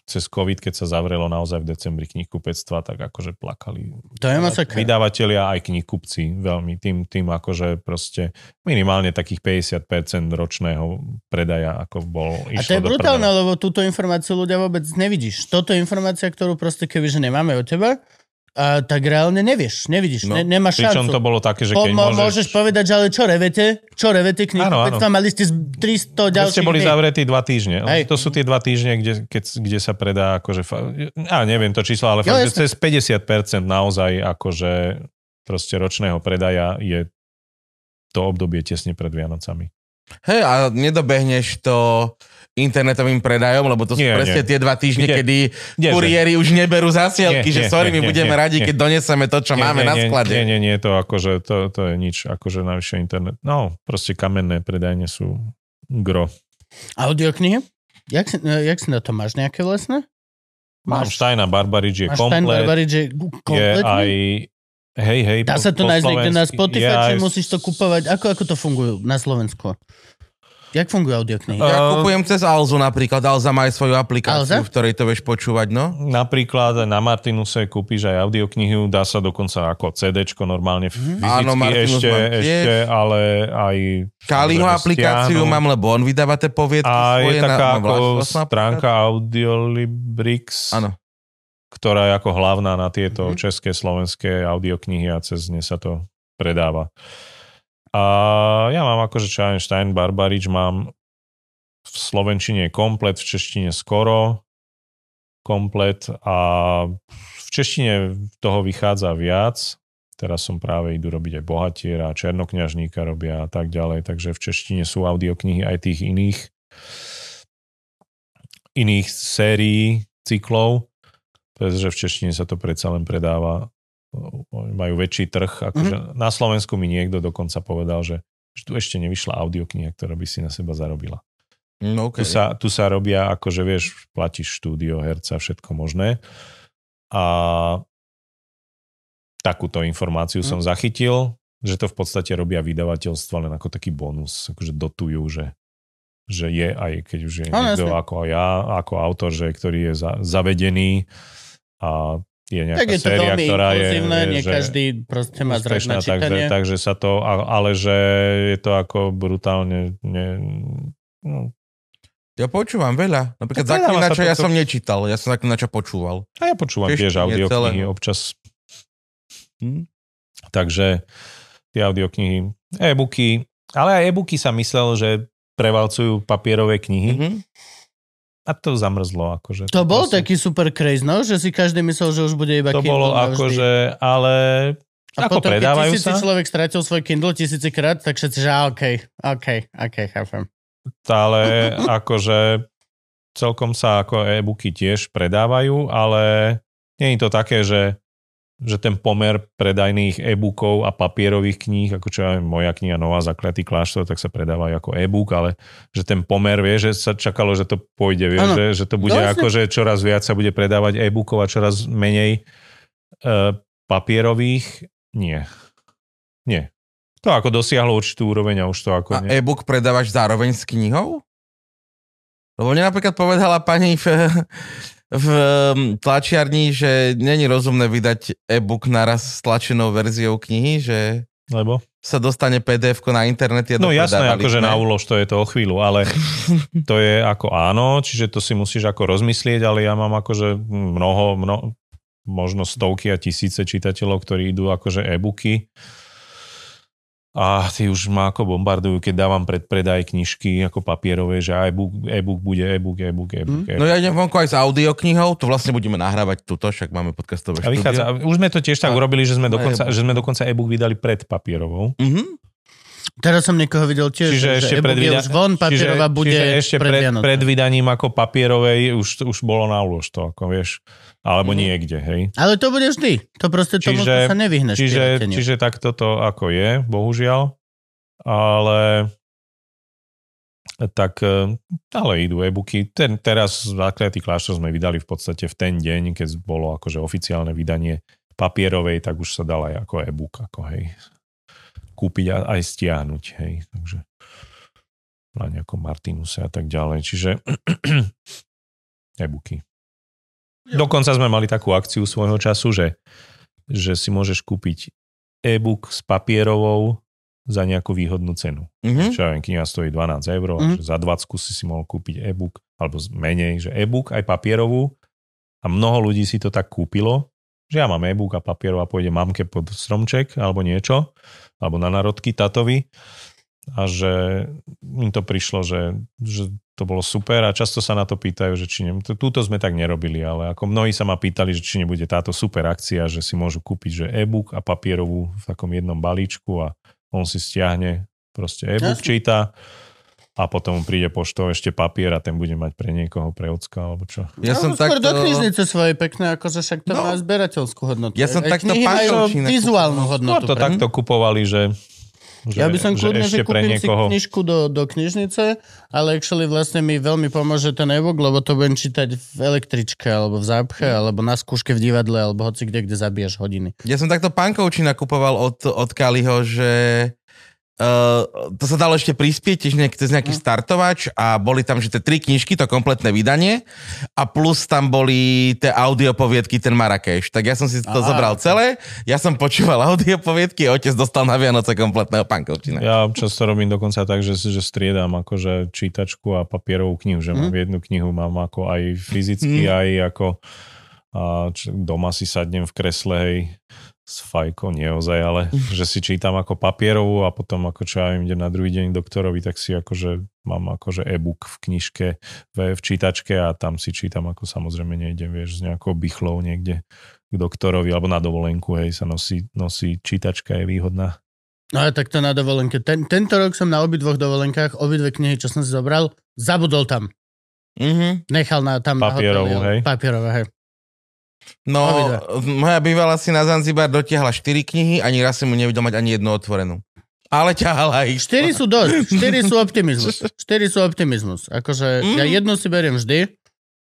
C: cez COVID, keď sa zavrelo naozaj v decembri knihkupectva, tak akože plakali
B: To je masakra.
C: vydavatelia aj knihkupci veľmi. Tým, tým akože proste minimálne takých 50% ročného predaja, ako bol
B: A to je brutálne, lebo túto informáciu ľudia vôbec nevidíš. Toto je informácia, ktorú proste kebyže nemáme od teba, a tak reálne nevieš, nevidíš,
A: No,
B: ne, nemáš
C: Pričom
B: šancu.
C: to bolo také, že keď
B: mo-
C: môžeš...
B: môžeš povedať, že ale čo revete? Čo revete knihu?
C: Áno, áno.
B: Mali ste z 300
C: Keď
B: ďalších
C: ste boli
B: kníh.
C: zavretí dva týždne.
B: Hej.
C: To sú tie dva týždne, kde, keď, kde sa predá akože... Fa- ja neviem to číslo, ale
B: Jo,
C: fakt, že cez 50% naozaj akože proste ročného predaja je to obdobie tesne pred Vianocami.
A: hej, a nedobehneš to internetovým predajom, lebo to sú
C: Nie,
A: presne
C: nie.
A: tie dva týždne,
C: Kde?
A: kedy
C: Kdeže?
A: kuriéri už neberú zasielky,
C: Nie,
A: že
C: nie,
A: sorry, my
C: nie, nie,
A: budeme
C: nie,
A: radi,
C: nie.
A: keď doneseme to, čo máme na sklade.
C: Nie, nie, nie, to akože, to, to je nič, akože najvyššie internet. No, proste kamenné predajne sú gro.
B: Audioknihy? Jak si, e, jak si na to máš? Nejaké vlastné?
C: Mám Steina Barbarič je
B: máš
C: komplet,
B: Barbarič, že
C: je
B: kompletný?
C: aj Hej, hej.
B: Dá
C: po-
B: sa to
C: po
B: nájsť niekde na Spotify,
C: je
B: či
C: aj-
B: musíš to kupovať? Ako, ako to fungujú na Slovensku? Jak fungujú audioknihy?
A: Ja
C: Uh,
A: kupujem cez Alzu napríklad, Alza má aj svoju aplikáciu,
B: Alza?
A: v ktorej to vieš počúvať, no.
C: Napríklad na Martinuse kúpiš aj audioknihu, dá sa dokonca ako CDčko normálne fyzicky
A: Áno, Martinus
C: ešte, ešte, ale aj...
A: Kaliho aplikáciu mám, lebo on vydáva tie poviedky
C: A je
A: svoje
C: taká
A: na,
C: ako
A: vlastná
C: stránka Audiolibrix,
A: Áno.
C: ktorá je ako hlavná na tieto
A: Mhm.
C: české, slovenské audioknihy a cez ne sa to predáva. A ja mám akože čo Stein Barbarič mám v slovenčine komplet, v češtine skoro komplet a v češtine toho vychádza viac. Teraz som práve idú robiť aj Bohatiera, Černokňažníka robia a tak ďalej, takže v češtine sú audioknihy aj tých iných iných sérií, cyklov, pretože v češtine sa to predsa len predáva majú väčší trh. Akože mm-hmm. Na Slovensku mi niekto dokonca povedal, že, že tu ešte nevyšla audiokniha, ktorá by si na seba zarobila.
A: No, okay.
C: Tu, sa, tu sa robia, akože vieš, platíš štúdio, herca, všetko možné. A takúto informáciu
A: Hm.
C: som zachytil, že to v podstate robia vydavateľstva len ako taký bonus, akože dotujú, že, že je aj keď už je
B: No,
C: niekto
B: jasne.
C: ako ja, ako autor, že ktorý je za, zavedený a je nejaká
B: Tak je to
C: séria,
B: veľmi
C: ktorá je,
B: nie
C: že
B: každý proste má zrak na
C: takže, takže sa to, ale že je to ako brutálne ne, no,
A: Ja počúvam veľa. Napríklad
C: Tak
A: Zaklinača ja
C: to-
A: som nečítal, ja som Zaklinača počúval.
C: A ja počúvam
A: Tiež
C: audioknihy občas.
A: Hm?
C: Takže tie audioknihy, e-booky, ale aj e-booky sa myslel, že prevalcujú papierové knihy
A: Mhm.
C: A to zamrzlo. Akože,
B: To bol
C: proste-
B: taký super craze, no? Že si každý myslel, že už bude iba
C: To
B: Kindle
C: bolo akože, ale
B: A
C: ako
B: potom, keď
C: predávajú
B: tisíci
C: sa,
B: človek stratil svoj Kindle tisícikrát, tak všetci, že OK, OK, OK, chápem.
C: ale akože celkom sa ako e-booky tiež predávajú, ale nie je to také, že, že ten pomer predajných e-bookov a papierových kníh, ako čo je moja kniha Nová zakletý kláštor, tak sa predávajú ako e-book, ale že ten pomer, vie, že sa čakalo, že to pôjde, vie, že, že to bude
B: Vlastne.
C: ako, že čoraz viac sa bude predávať e-bookov a čoraz menej e, papierových. Nie. Nie. To ako dosiahlo určitú úroveň a už to ako...
A: A
C: nie.
A: e-book predávaš zároveň s knihou? Lebo mne napríklad povedala pani v, v um, tlačiarni, že není rozumné vydať e-book naraz s tlačenou verziou knihy, že
C: Lebo?
A: sa dostane pdf na internet. Je
C: No jasné, akože na úlož to je to o chvíľu, ale to je ako áno, čiže to si musíš ako rozmyslieť, ale ja mám akože mnoho, mnoho možno stovky a tisíce čitateľov, ktorí idú akože e-booky a tí už ma ako bombardujú, keď dávam predpredaj knižky ako papierové, že e-book, e-book bude e-book, e-book, e-book.
A: No
C: e-book.
A: ja idem vonku aj s audioknihou, to vlastne budeme nahrávať tuto, však máme podcastové
C: A vychádza, už sme to tiež tak
A: A-
C: urobili, že sme,
A: a
C: dokonca,
A: e-book.
C: že sme dokonca e-book vydali pred papierovou.
A: Mhm.
B: Teraz som niekoho videl tiež,
C: Čiže
B: že
C: ešte
B: e-book
C: pred,
B: je
C: vyda-
B: už von, papierová
C: čiže,
B: bude
C: čiže ešte
B: pred
C: pred vydaním ako papierovej už, už bolo na úlož to, ako vieš. Alebo
B: Mhm.
C: niekde, hej.
B: Ale to bude vždy. To proste tomu
C: Čiže-
B: sa nevyhneš.
C: Čiže,
B: piroteniu.
C: čiže takto to ako je, bohužiaľ. Ale tak, e, ale idú e-booky. Ten, teraz Zakliatý kláštor sme vydali v podstate v ten deň, keď bolo akože oficiálne vydanie papierovej, tak už sa dal aj ako e-book, ako hej, kúpiť a aj stiahnuť, hej, takže na nejakom Martinuse a tak ďalej. Čiže e-booky. Dokonca sme mali takú akciu svojho času, že, že si môžeš kúpiť e-book s papierovou za nejakú výhodnú cenu.
A: Mhm.
C: Čo ja viem, kniha stojí 12 eur,
B: Mhm.
C: že za 20 si si mohol kúpiť e-book, alebo menej, že e-book aj papierovú. A mnoho ľudí si to tak kúpilo, že ja mám e-book a papierov a pôjde mamke pod stromček alebo niečo, alebo na narodky tatovi. A že im to prišlo, že, že to bolo super a často sa na to pýtajú, že či ne, to- túto sme tak nerobili, ale ako mnohí sa ma pýtali, že či nebude táto super akcia, že si môžu kúpiť že e-book a papierovú v takom jednom balíčku a on si stiahne proste e-book,
B: Jasne.
C: číta a potom mu príde poštou ešte papier a ten bude mať pre niekoho, pre ocka alebo čo.
A: Ja
B: no,
A: som
B: skôr
A: takto...
B: do knižnice svojej pekné, akože však to
A: No.
B: má zberateľskú hodnotu.
A: Ja som
B: Aj
A: takto
B: majú vizuálnu
A: kúpil.
B: hodnotu.
C: No to
B: pre-
C: takto kupovali, že, že,
B: Ja by som kľudne, že,
C: pre
B: kúpim si knižku do, do knižnice, ale actually vlastne mi veľmi pomôže ten e-book, lebo to budem čítať v električke, alebo v zápche, alebo na skúške v divadle, alebo hoci kde, kde zabiješ hodiny.
A: Ja som takto pankovčina kupoval od, od Kaliho, že Uh, to sa dalo ešte prispieť tiež nejak, cez nejaký startovač a boli tam, že tie tri knižky, to kompletné vydanie a plus tam boli tie audiopoviedky, ten Marrakeš. Tak ja som si to
B: Á,
A: zobral
B: ok.
A: celé, ja som počúval audiopoviedky a otec dostal na Vianoce kompletného pankovčina.
C: Ja často robím dokonca tak, že, že striedam akože čítačku a papierovú knihu, že mám
B: Mhm.
C: jednu knihu, mám ako aj fyzicky,
A: Mhm.
C: aj ako a č- doma si sadnem v kresle, hej, s fajkou, nie ozaj, ale že si čítam ako papierovú a potom ako čo ja idem na druhý deň doktorovi, tak si akože mám akože e-book v knižke, v, v čítačke a tam si čítam ako samozrejme nejdem, vieš, s nejakou bychlou niekde k doktorovi alebo na dovolenku, hej, sa nosí, nosí čítačka, je výhodná.
B: No a tak to na dovolenke. Ten, tento rok som na obidvoch dovolenkách, obidve knihy, čo som si zobral, zabudol tam.
A: Mhm.
B: Nechal na tam na
C: Papierovú,
B: hoteli,
C: hej?
B: Papierová, hej.
A: No, moja bývala si na Zanzibar dotiahla 4 knihy, ani raz som mu nevidel mať ani jednu otvorenú. Ale ťahala ich.
B: Štyri sú dosť. Štyri sú optimizmus. Štyri sú optimizmus. Akože
A: Mm.
B: ja jednu si beriem vždy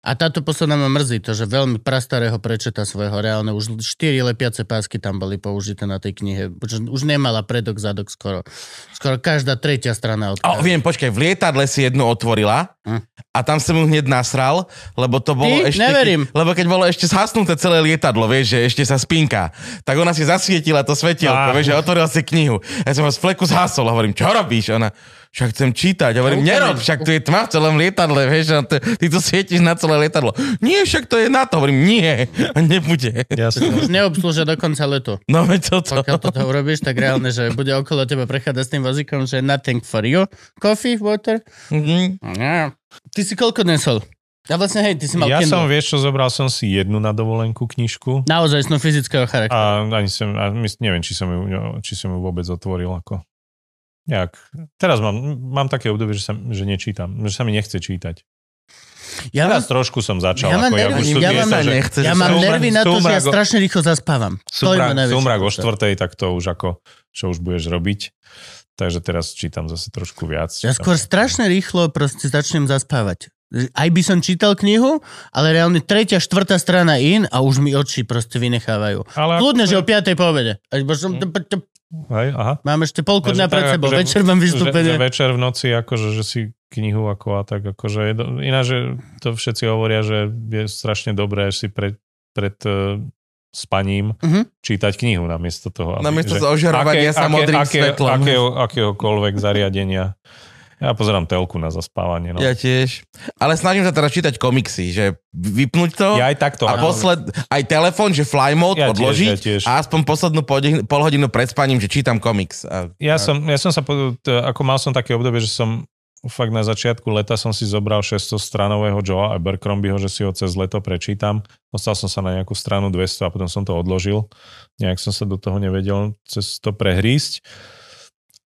B: a táto posledná ma mrzí to, že veľmi prastarého prečeta svojho reálne. Už štyri lepiace pásky tam boli použité na tej knihe. Už, už nemala predok, zadok skoro. Skoro každá tretia strana od
A: O, viem, počkaj, v lietadle si jednu otvorila
B: Hm.
A: a tam som ju hneď nasral, lebo to bolo
B: Ty?
A: ešte...
B: Neverím.
A: Lebo keď bolo ešte zhasnuté celé lietadlo, vieš, že ešte sa spinka, tak ona si zasvietila to svetielko,
C: Á.
A: vieš, že otvorila si knihu. Ja som ho z fleku zhasol a hovorím, čo robíš? Ona, však chcem čítať. A hovorím,
B: No,
A: nerob, však tu je tma v celom lietadle, vieš, a ty, ty tu svietiš na celé lietadlo. Nie, však to je na to. Hovorím, nie, nebude.
C: Jasne.
B: Už neobslúžia do konca letu.
A: No veď toto.
B: Pokiaľ toto urobíš, tak reálne, že bude okolo teba prechádzať s tým vozíkom, že nothing for you. Coffee, water?
A: Mhm.
B: Nie. Ty si koľko nesol? Ja vlastne, hej, ty si mal
C: Ja
B: Kindle.
C: som, vieš čo, zobral som si jednu na dovolenku knižku
B: Naozaj snú fyzického charakteru.
C: a ani som, a mys- neviem, či som, ju, no, či som ju vôbec otvoril ako nejak. Teraz mám, mám také obdobie, že, sa, že nečítam, že sa mi nechce čítať.
B: Ja mám,
C: Teraz trošku som začal.
B: Ja mám
C: ako,
B: nervy, ja mám-
C: sa, že
A: nechce,
B: ja mám nervy na to, že ja strašne rýchlo zaspávam.
C: Sumrak, o štvrtej, tak to už ako, čo už budeš robiť. Takže teraz čítam zase trošku viac.
B: Ja skôr strašne rýchlo proste začnem zaspávať. Aj by som čítal knihu, ale reálne tretia, štvrtá strana in a už mi oči proste vynechávajú.
C: Ale
B: Kľudne, že o 5. po
C: Hej, aha.
B: Mám ešte polku dňa pred sebou.
C: akože-
B: Večer mám
C: Že, že
B: vystúpenie.
C: večer v noci, akože, že si knihu ako a tak, akože je do, ináč, že to všetci hovoria, že je strašne dobré si pred, pred uh, spaním
B: Mhm.
C: čítať knihu namiesto toho. aby-
A: Namiesto
C: že-
A: ožarovania sa modrým
C: aké,
A: svetlom.
C: Akého, akéhokoľvek zariadenia. Ja pozerám telku na zaspávanie. No.
A: Ja tiež. Ale snažím sa teraz čítať komiksy, že vypnúť to
C: ja aj takto.
A: a
C: ako-
A: posled, aj telefón, že fly mode
C: Ja tiež,
A: odložiť
C: ja tiež.
A: a aspoň poslednú pol, hodinu pred spaním, že čítam komiks. A,
C: Ja som, ja som sa, ako mal som také obdobie, že som fakt na začiatku leta som si zobral 600 stranového Joea Abercrombieho, že si ho cez leto prečítam. Dostal som sa na nejakú stranu 200 a potom som to odložil. Nejak som sa do toho nevedel cez to prehrísť.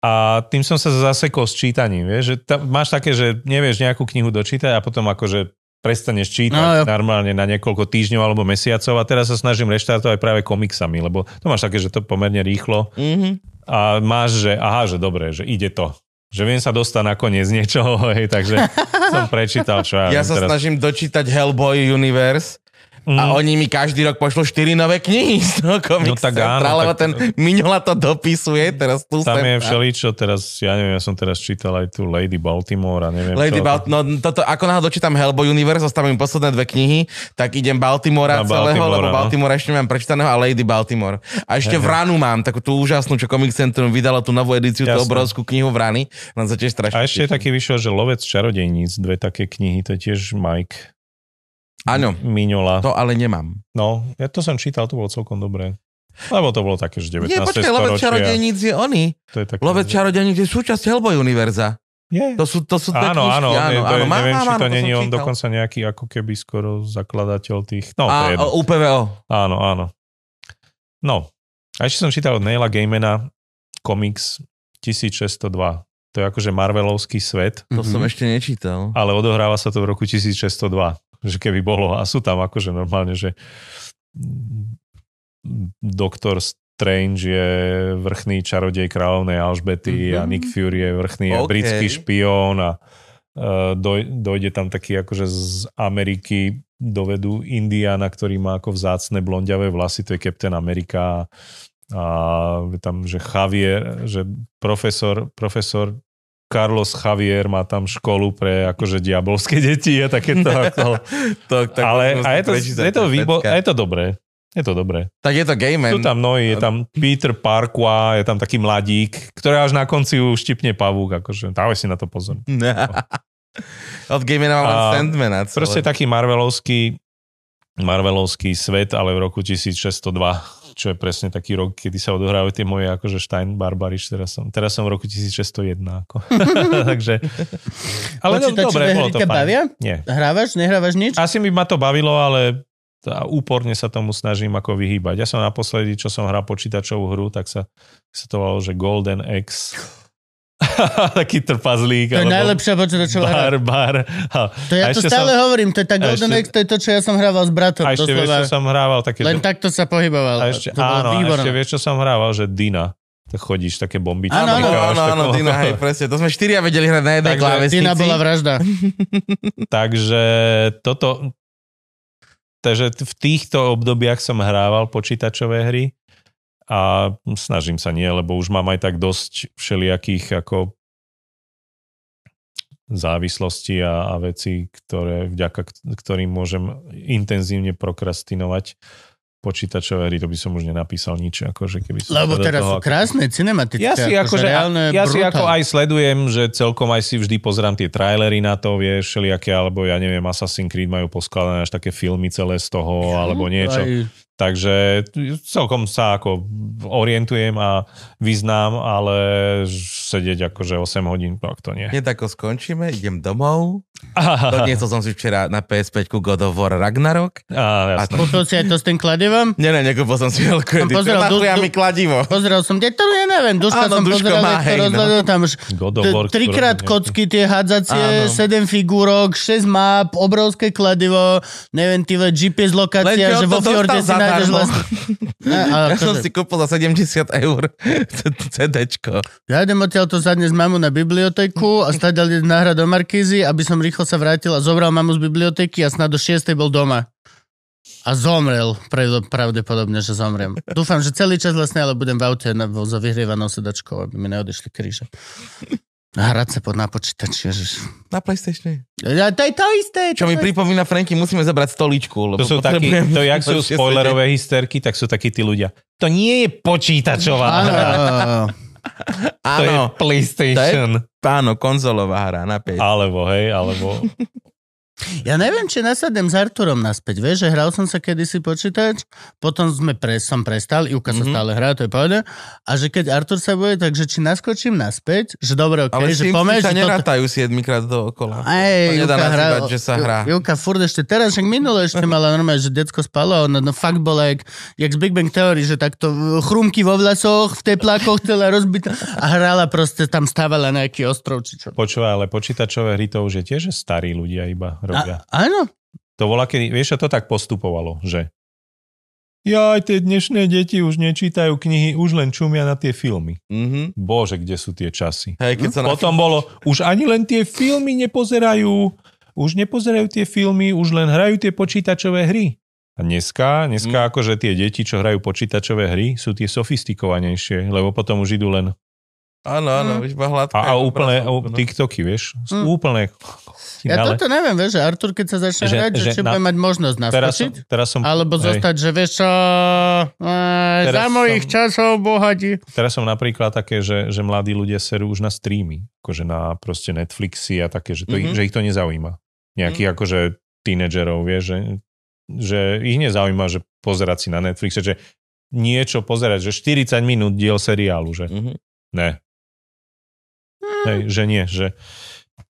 C: A tým som sa zasekol s čítaním. Vieš, že ta, máš také, že nevieš nejakú knihu dočítať a potom akože prestaneš čítať
B: No,
C: no, normálne na niekoľko týždňov alebo mesiacov a teraz sa snažím reštartovať práve komiksami, lebo to máš také, že to pomerne rýchlo
A: mm-hmm.
C: a máš, že aha, že dobre, že ide to. Že viem sa dostať nakoniec niečoho, hej, takže som prečítal, čo ja,
A: Ja sa
C: teraz.
A: snažím dočítať Hellboy Universe
C: Mm.
A: a oni mi každý rok pošlú 4 nové knihy z toho komiksu.
C: No tak áno,
A: Lebo
C: tak-
A: ten Miňola to dopisuje, teraz tu
C: Tam
A: sem.
C: je všeličo, teraz, ja neviem, ja som teraz čítal aj tu Lady Baltimore a neviem
A: Lady
C: čo.
A: Balt, no toto, ako náhle dočítam Hellboy Universe, zostávajú mi posledné dve knihy, tak idem Baltimora
C: Na
A: celého,
C: Baltimora,
A: lebo
C: no.
A: Baltimora ešte nemám prečítaného a Lady Baltimore. A ešte v Ranu mám takú tú úžasnú, čo Comic Centrum vydalo tú novú edíciu, tú obrovskú knihu v Rany. Len sa tiež strašne
C: A ešte
A: teším.
C: taký vyšiel, že Lovec čarodejníc, dve také knihy, to je tiež Mike
A: Áno,
C: Miňola.
A: to ale nemám.
C: No, ja to som čítal, to bolo celkom dobré. Lebo to bolo také, že 19.
A: Nie, počkaj, Lovec čarodejníc je oni.
C: To je také,
A: Lovec čarodejníc je súčasť Hellboy univerza.
C: Je.
A: To sú, to sú
C: Áno, áno,
A: áno,
C: áno,
A: áno.
C: Neviem,
A: mám,
C: či to není on dokonca nejaký ako keby skoro zakladateľ tých... No, to je
A: A,
C: jedno.
A: UPVO.
C: Áno, áno. No, a ešte som čítal od Neila Gaimana komiks 1602. To je akože Marvelovský svet,
A: To som
B: Mhm.
A: ešte nečítal.
C: ale odohráva sa to v roku 1602. Že keby bolo. A sú tam akože normálne, že doktor Strange je vrchný čarodej kráľovnej Alžbety a
A: Mhm.
C: Nick Fury je vrchný
A: OK.
C: britský špión a uh, doj, dojde tam taký akože z Ameriky dovedú Indiana, ktorý má ako vzácne blondiavé vlasy, to je Captain Amerika a tam, že Javier, že profesor, profesor Carlos Javier má tam školu pre akože diabolské deti a takéto. Ako,
A: to, tak
C: ale a je to, je to, výbo, a je to dobré. Je to dobré.
A: Tak je to Gayman.
C: Sú tam mnohí, je tam Peter Parqua, je tam taký mladík, ktorý až na konci už štipne pavúk, akože dávaj si na to pozor.
A: Od Gaymana mám len Sandmana.
C: Proste taký marvelovský, marvelovský svet, ale v roku 1602, čo je presne taký rok, kedy sa odohrávajú tie moje akože Stein Barbariš, teraz som, teraz som v roku 1601. Ako. Takže, ale no,
B: Počítačové
C: dobre, bolo to fajn.
B: bavia?
C: Nie.
B: Hrávaš, nehrávaš nič?
C: Asi by ma to bavilo, ale tá, úporne sa tomu snažím ako vyhýbať. Ja som naposledy, čo som hral počítačovú hru, tak sa, sa to volalo, že Golden X. Taký trpazlík.
B: To je najlepšia počítačová hra.
C: Bar, bar. A,
B: To ja to stále
C: som-
B: hovorím, to je tá Golden
C: ešte-
B: X, to je to, čo ja som hrával s bratom.
C: a ešte vieš, čo som hrával? Také,
B: Len
C: že,
B: takto sa pohyboval.
C: a ešte, áno, a ešte vieš, čo som hrával? Že Dina. Tak chodíš, také bombičky.
B: Áno, áno,
A: Áno, áno, Dina, hej, presne. To sme štyria vedeli hrať na jednej klávesnici.
B: Dina bola vražda.
C: Takže toto... Takže v týchto obdobiach som hrával počítačové hry a snažím sa nie, lebo už mám aj tak dosť všelijakých ako závislosti a, a veci, ktoré, vďaka ktorým môžem intenzívne prokrastinovať počítačové hry, to by som už nenapísal nič, akože keby som
B: Lebo teraz
C: toho
B: sú
C: ako-
B: krásne cinematické.
C: ja si, akože,
B: reálne
C: ja si
B: brutál.
C: ako aj sledujem, že celkom aj si vždy pozerám tie trailery na to, vieš, všelijaké, alebo ja neviem, Assassin's Creed majú poskladané až také filmy celé z toho, alebo niečo.
B: Aj,
C: Takže celkom sa ako orientujem a vyznám, ale sedieť akože 8 hodín, tak to nie.
A: Hneď ako skončíme, idem domov. Doniesol som si včera na PS5 God of War Ragnarok.
C: Á, jasné.
B: Kúpil si aj to s tým kladivom?
A: Nie, ne, nekúpil som si veľkú
B: Som
A: edíciu.
B: pozeral du- du-
A: mi kladivo.
B: Pozrel som, to ja neviem, Duška
A: Áno,
B: som
A: Duško
B: pozeral,
A: má,
B: to
A: hej, no.
B: rozhľadal, tam už
C: God of
B: t-
C: War,
B: trikrát kocky tie hádzacie,
A: Áno.
B: 7 figúrok, 6 map, obrovské kladivo, neviem, ty GPS lokácia, že
A: to
B: vo Fjorde si nájdeš
A: zadarmo.
B: vlastne... Ne,
A: Ja som
B: akože-
A: si kúpil za 70 eur CDčko.
B: Ja idem odtiaľ to zadnes mamu na biblioteku a stadiaľ idem náhrať do Markízy, aby som rýchlo sa vrátil a zobral mamu z biblioteky a snad do 6. bol doma. A zomrel, pravde- pravdepodobne, že zomrem. Dúfam, že celý čas vlastne, ale budem v aute na, so vyhrievanou sedačkou, aby mi neodešli kríže. Hrať sa pod na počítači, ježiš.
A: Na PlayStation.
B: Ja, to je to isté.
A: Čo mi
B: to
A: pripomína, Franky, musíme zabrať stoličku. Lebo
C: To sú takí, to jak sú spoilerové hysterky, tak sú takí tí ľudia. To nie je počítačová hra,
B: áno,
C: to je PlayStation.
A: áno, konzolová hra na 5.
C: Alebo, hej, alebo...
B: Ja neviem, či nasadnem s Arturom naspäť. Vieš, že hral som sa kedysi počítač, potom sme pre, som prestal, Ivka sa
A: Mhm.
B: stále hrá, to je povedať. A že keď Artur sa bude, takže či naskočím naspäť, že dobre, ok,
A: Ale
B: že poďme,
A: sa
B: že toto...
A: nerátajú 7 krát dookola.
B: Ej,
A: To nedá nazývať, že sa hrá.
B: Ivka furt ešte teraz, však minule ešte mala normálne, že decko spalo a ona no, fakt bola jak, jak z Big Bang Theory, že takto chrumky vo vlasoch, v teplákoch celá rozbitá a hrala proste, tam stávala nejaký ostrov, či čo.
C: Počúvaj, ale počítačové hry to už je tiež že starí ľudia iba robia.
B: A, áno,
C: To bola, kedy, vieš, to tak postupovalo, že ja aj tie dnešné deti už nečítajú knihy, už len čumia na tie filmy.
A: Mhm.
C: Bože, kde sú tie časy.
A: Hej, keď sa na...
C: Potom bolo, už ani len tie filmy nepozerajú, už nepozerajú tie filmy, už len hrajú tie počítačové hry. A dneska, dneska
A: Mm.
C: akože tie deti, čo hrajú počítačové hry, sú tie sofistikovanejšie, lebo potom už idú len
A: Áno, áno,
B: Mm.
A: už iba hladká.
C: a, a úplne o. TikToky, vieš,
B: Mm.
C: úplne
B: ja
C: ale
B: toto neviem, vieš, že Artur, keď sa začne
C: Že-
B: hrať, že,
C: že
B: či
C: na-
B: bude mať možnosť
C: teraz som,
B: naskočiť,
C: teraz som,
B: alebo
C: hej,
B: zostať, že vieš čo, e, za mojich
C: som-
B: časov bohatí.
C: teraz som napríklad také, že, že mladí ľudia serú už na streamy, akože na proste Netflixy a také, že, to,
A: Mhm.
C: mm-hmm. že ich to nezaujíma. Nejakých mm-hmm. akože tínedžerov, vieš, že, že ich nezaujíma, že pozerať si na Netflixe, že niečo pozerať, že 40 minút diel seriálu, že
A: Mhm.
C: ne. Hej, že nie, že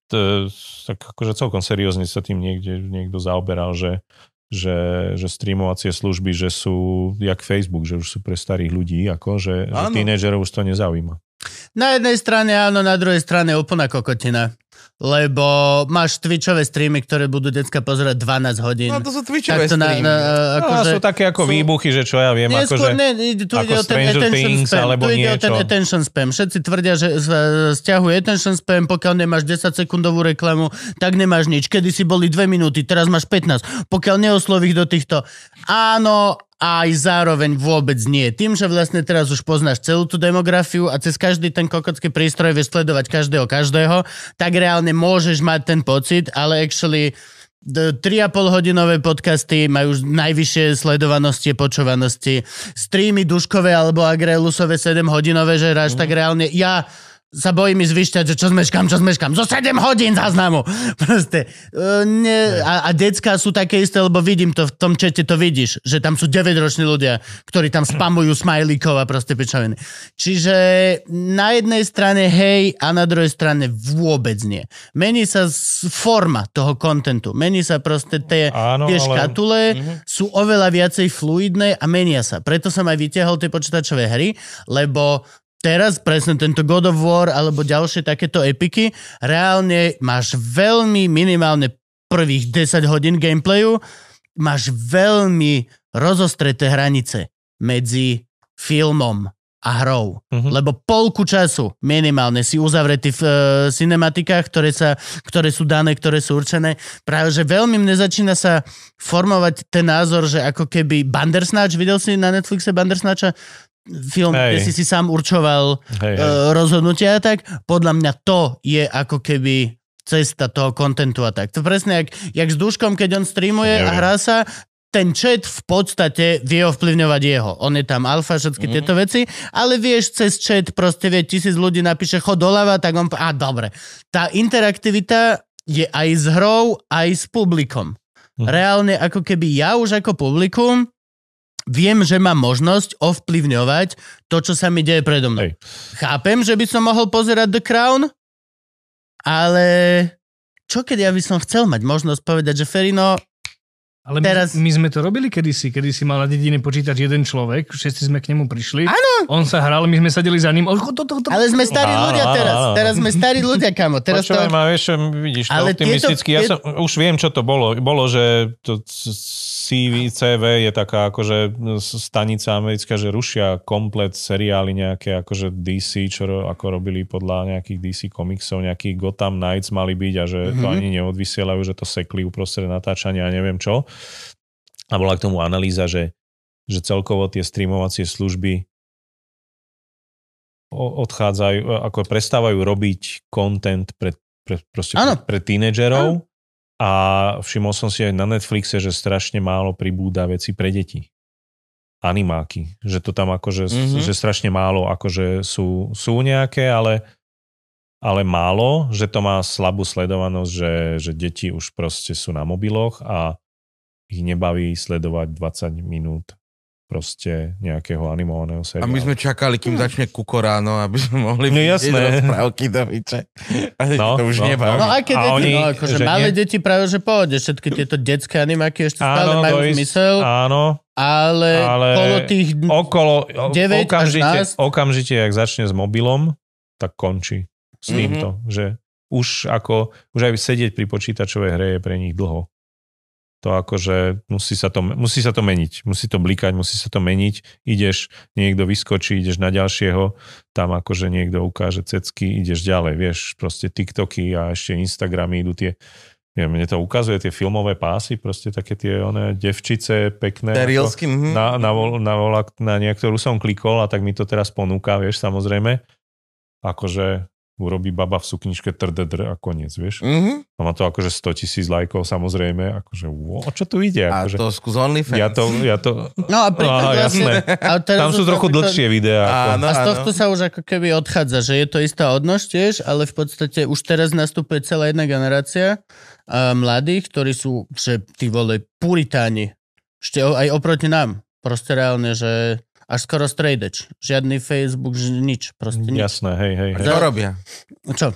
C: to, tak akože celkom seriózne sa tým niekde, niekto zaoberal, že, že, že streamovacie služby, že sú jak Facebook, že už sú pre starých ľudí, ako, že, že tínedžerov už to nezaujíma.
B: Na jednej strane áno, na druhej strane úplná kokotina. Lebo máš Twitchové streamy, ktoré budú decka pozerať 12 hodín.
A: No to sú Twitchové
B: Takto na,
A: streamy.
B: na,
C: Akože,
B: akože,
C: sú také ako
B: sú-
C: výbuchy, že čo ja viem,
B: Nie,
C: akože...
B: skôr, ne, ide- tu
C: ako
B: ide o ten
C: Stranger
B: attention
C: Things
B: spam.
C: alebo
B: tu ide o ten
C: niečo.
B: attention spam. Všetci tvrdia, že stiahuje attention spam, pokiaľ nemáš 10 sekundovú reklamu, tak nemáš nič. Kedy si boli 2 minúty, teraz máš 15. Pokiaľ neoslovíš do týchto... Áno, aj zároveň vôbec nie. Tým, že vlastne teraz už poznáš celú tú demografiu a cez každý ten kokocký prístroj vieš sledovať každého každého, tak reálne môžeš mať ten pocit, ale actually d- 3,5 hodinové podcasty majú už najvyššie sledovanosti a počúvanosti. Streamy duškové alebo agrelusové 7 hodinové, že hráš, tak reálne ja sa bojím ísť vyšťať, že čo zmeškam, čo zmeškam. Zo 7 hodín záznamu. Proste. Ne, a, a decka sú také isté, lebo vidím to, v tom čete to vidíš, že tam sú 9-roční ľudia, ktorí tam spamujú smajlíkov a proste pičoviny. Čiže na jednej strane hej a na druhej strane vôbec nie. Mení sa forma toho kontentu. Mení sa proste tie,
C: Áno,
B: tie
C: ale-
B: škatule sú oveľa viacej fluidné a menia sa. Preto som aj vytiahol tie počítačové hry, lebo teraz presne tento God of War alebo ďalšie takéto epiky, reálne máš veľmi minimálne prvých 10 hodín gameplayu, máš veľmi rozostreté hranice medzi filmom a hrou.
C: Mhm.
B: Lebo polku času minimálne si uzavretý v uh, cinematikách, ktoré, sa, ktoré sú dané, ktoré sú určené. Práve, že veľmi mne začína sa formovať ten názor, že ako keby Bandersnatch, videl si na Netflixe Bandersnatcha? Film,
C: Hej.
B: kde si si sám určoval
C: Hej, hej.
B: uh, rozhodnutia a tak. Podľa mňa to je ako keby cesta toho kontentu a tak. To presne jak, jak s Duškom, keď on streamuje a
C: Neviem.
B: hrá sa, ten chat v podstate vie ovplyvňovať jeho. On je tam alfa, všetky mm. tieto veci, ale vieš, cez chat proste vie, tisíc ľudí napíše chod doľava, tak on... A dobre. Tá interaktivita je aj s hrou, aj s publikom.
C: Mhm.
B: Reálne ako keby ja už ako publikum viem, že mám možnosť ovplyvňovať to, čo sa mi deje predo mnou.
C: Hej.
B: Chápem, že by som mohol pozerať The Crown, ale čo keď ja by som chcel mať možnosť povedať, že Ferino,
D: Ale my,
B: Teraz-
D: my sme to robili kedysi, kedysi mal na dedine počítač jeden človek, všetci sme k nemu prišli.
B: Áno.
D: On sa hral, my sme sedeli za ním. Oh, to, to, to.
B: ale sme starí
C: Áno,
B: ľudia teraz.
C: áno.
B: Teraz sme starí ľudia, kamo. Teraz to...
C: Počúvaj ma, vieš, vidíš to
B: Ale
C: optimisticky.
B: tieto-
C: Ja som, už viem, čo to bolo. Bolo, že to CV, CV je taká akože stanica americká, že rušia komplet seriály nejaké akože DC, čo ro- ako robili podľa nejakých DC komiksov, nejaký Gotham Knights mali byť a že mm-hmm. to ani neodvysielajú, že to sekli uprostred natáčania a neviem čo. A bola k tomu analýza, že, že celkovo tie streamovacie služby odchádzajú, ako prestávajú robiť content pre, pre, proste pre, pre tínedžerov a všimol som si aj na Netflixe, že strašne málo pribúda veci pre deti. Animáky. Že to tam akože,
A: Mhm.
C: mm-hmm. že strašne málo akože sú, sú nejaké, ale ale málo, že to má slabú sledovanosť, že, že deti už proste sú na mobiloch a ich nebaví sledovať 20 minút proste nejakého animovaného
A: A
C: seriálu.
A: my sme čakali, kým začne Kuko ráno, aby sme mohli
C: No jasné.
A: rozprávky do. A teď
C: No,
A: to už
C: no,
A: nebaví.
B: No aké
C: A
B: deti,
C: oni,
B: no akože
C: že
B: malé
C: nie?
B: deti práve, že pohode, všetky tieto detské animáky ešte stále
C: Áno,
B: majú
C: to is-
B: zmysel,
C: Áno,
B: ale,
C: ale
B: kolo tých...
C: okolo, o-
B: 9 až
C: okamžite,
B: 12.
C: okamžite, ak začne s mobilom, tak končí s
A: Mhm.
C: týmto, že už ako, už aj sedieť pri počítačovej hre je pre nich dlho. To akože musí sa to, musí sa to meniť, musí to blikať, musí sa to meniť, ideš, niekto vyskočí, ideš na ďalšieho, tam akože niekto ukáže cecky, ideš ďalej, vieš, proste TikToky a ešte Instagramy idú tie, neviem, mne to ukazuje tie filmové pásy, proste také tie one devčice pekné. Ako-
A: mhm.
C: na, na, vol- na, volak, na niektorú som klikol a tak mi to teraz ponúka, vieš, samozrejme. Akože urobí baba v sukničke trdedr a koniec, vieš.
A: Mhm.
C: A má to akože 100 tisíc lajkov, samozrejme. Akože, o čo tu ide?
A: A
C: Akože,
A: to skús OnlyFans.
C: ja to, ja to,
B: No a vlastne...
C: jasné.
B: A teraz
C: tam sú trochu
B: napríklad-
C: dlhšie videá. Ako,
A: Áno,
B: A z
A: áno.
B: tohto sa už ako keby odchádza, že je to istá odnož tiež, ale v podstate už teraz nastupuje celá jedna generácia a mladých, ktorí sú, že tí vole, puritáni. Ešte aj oproti nám. Proste reálne, že až skoro straight edge. Žiadny Facebook, ž- nič. Proste nič.
C: Jasné, hej, hej.
A: A
C: hej.
A: Čo robia?
B: Čo?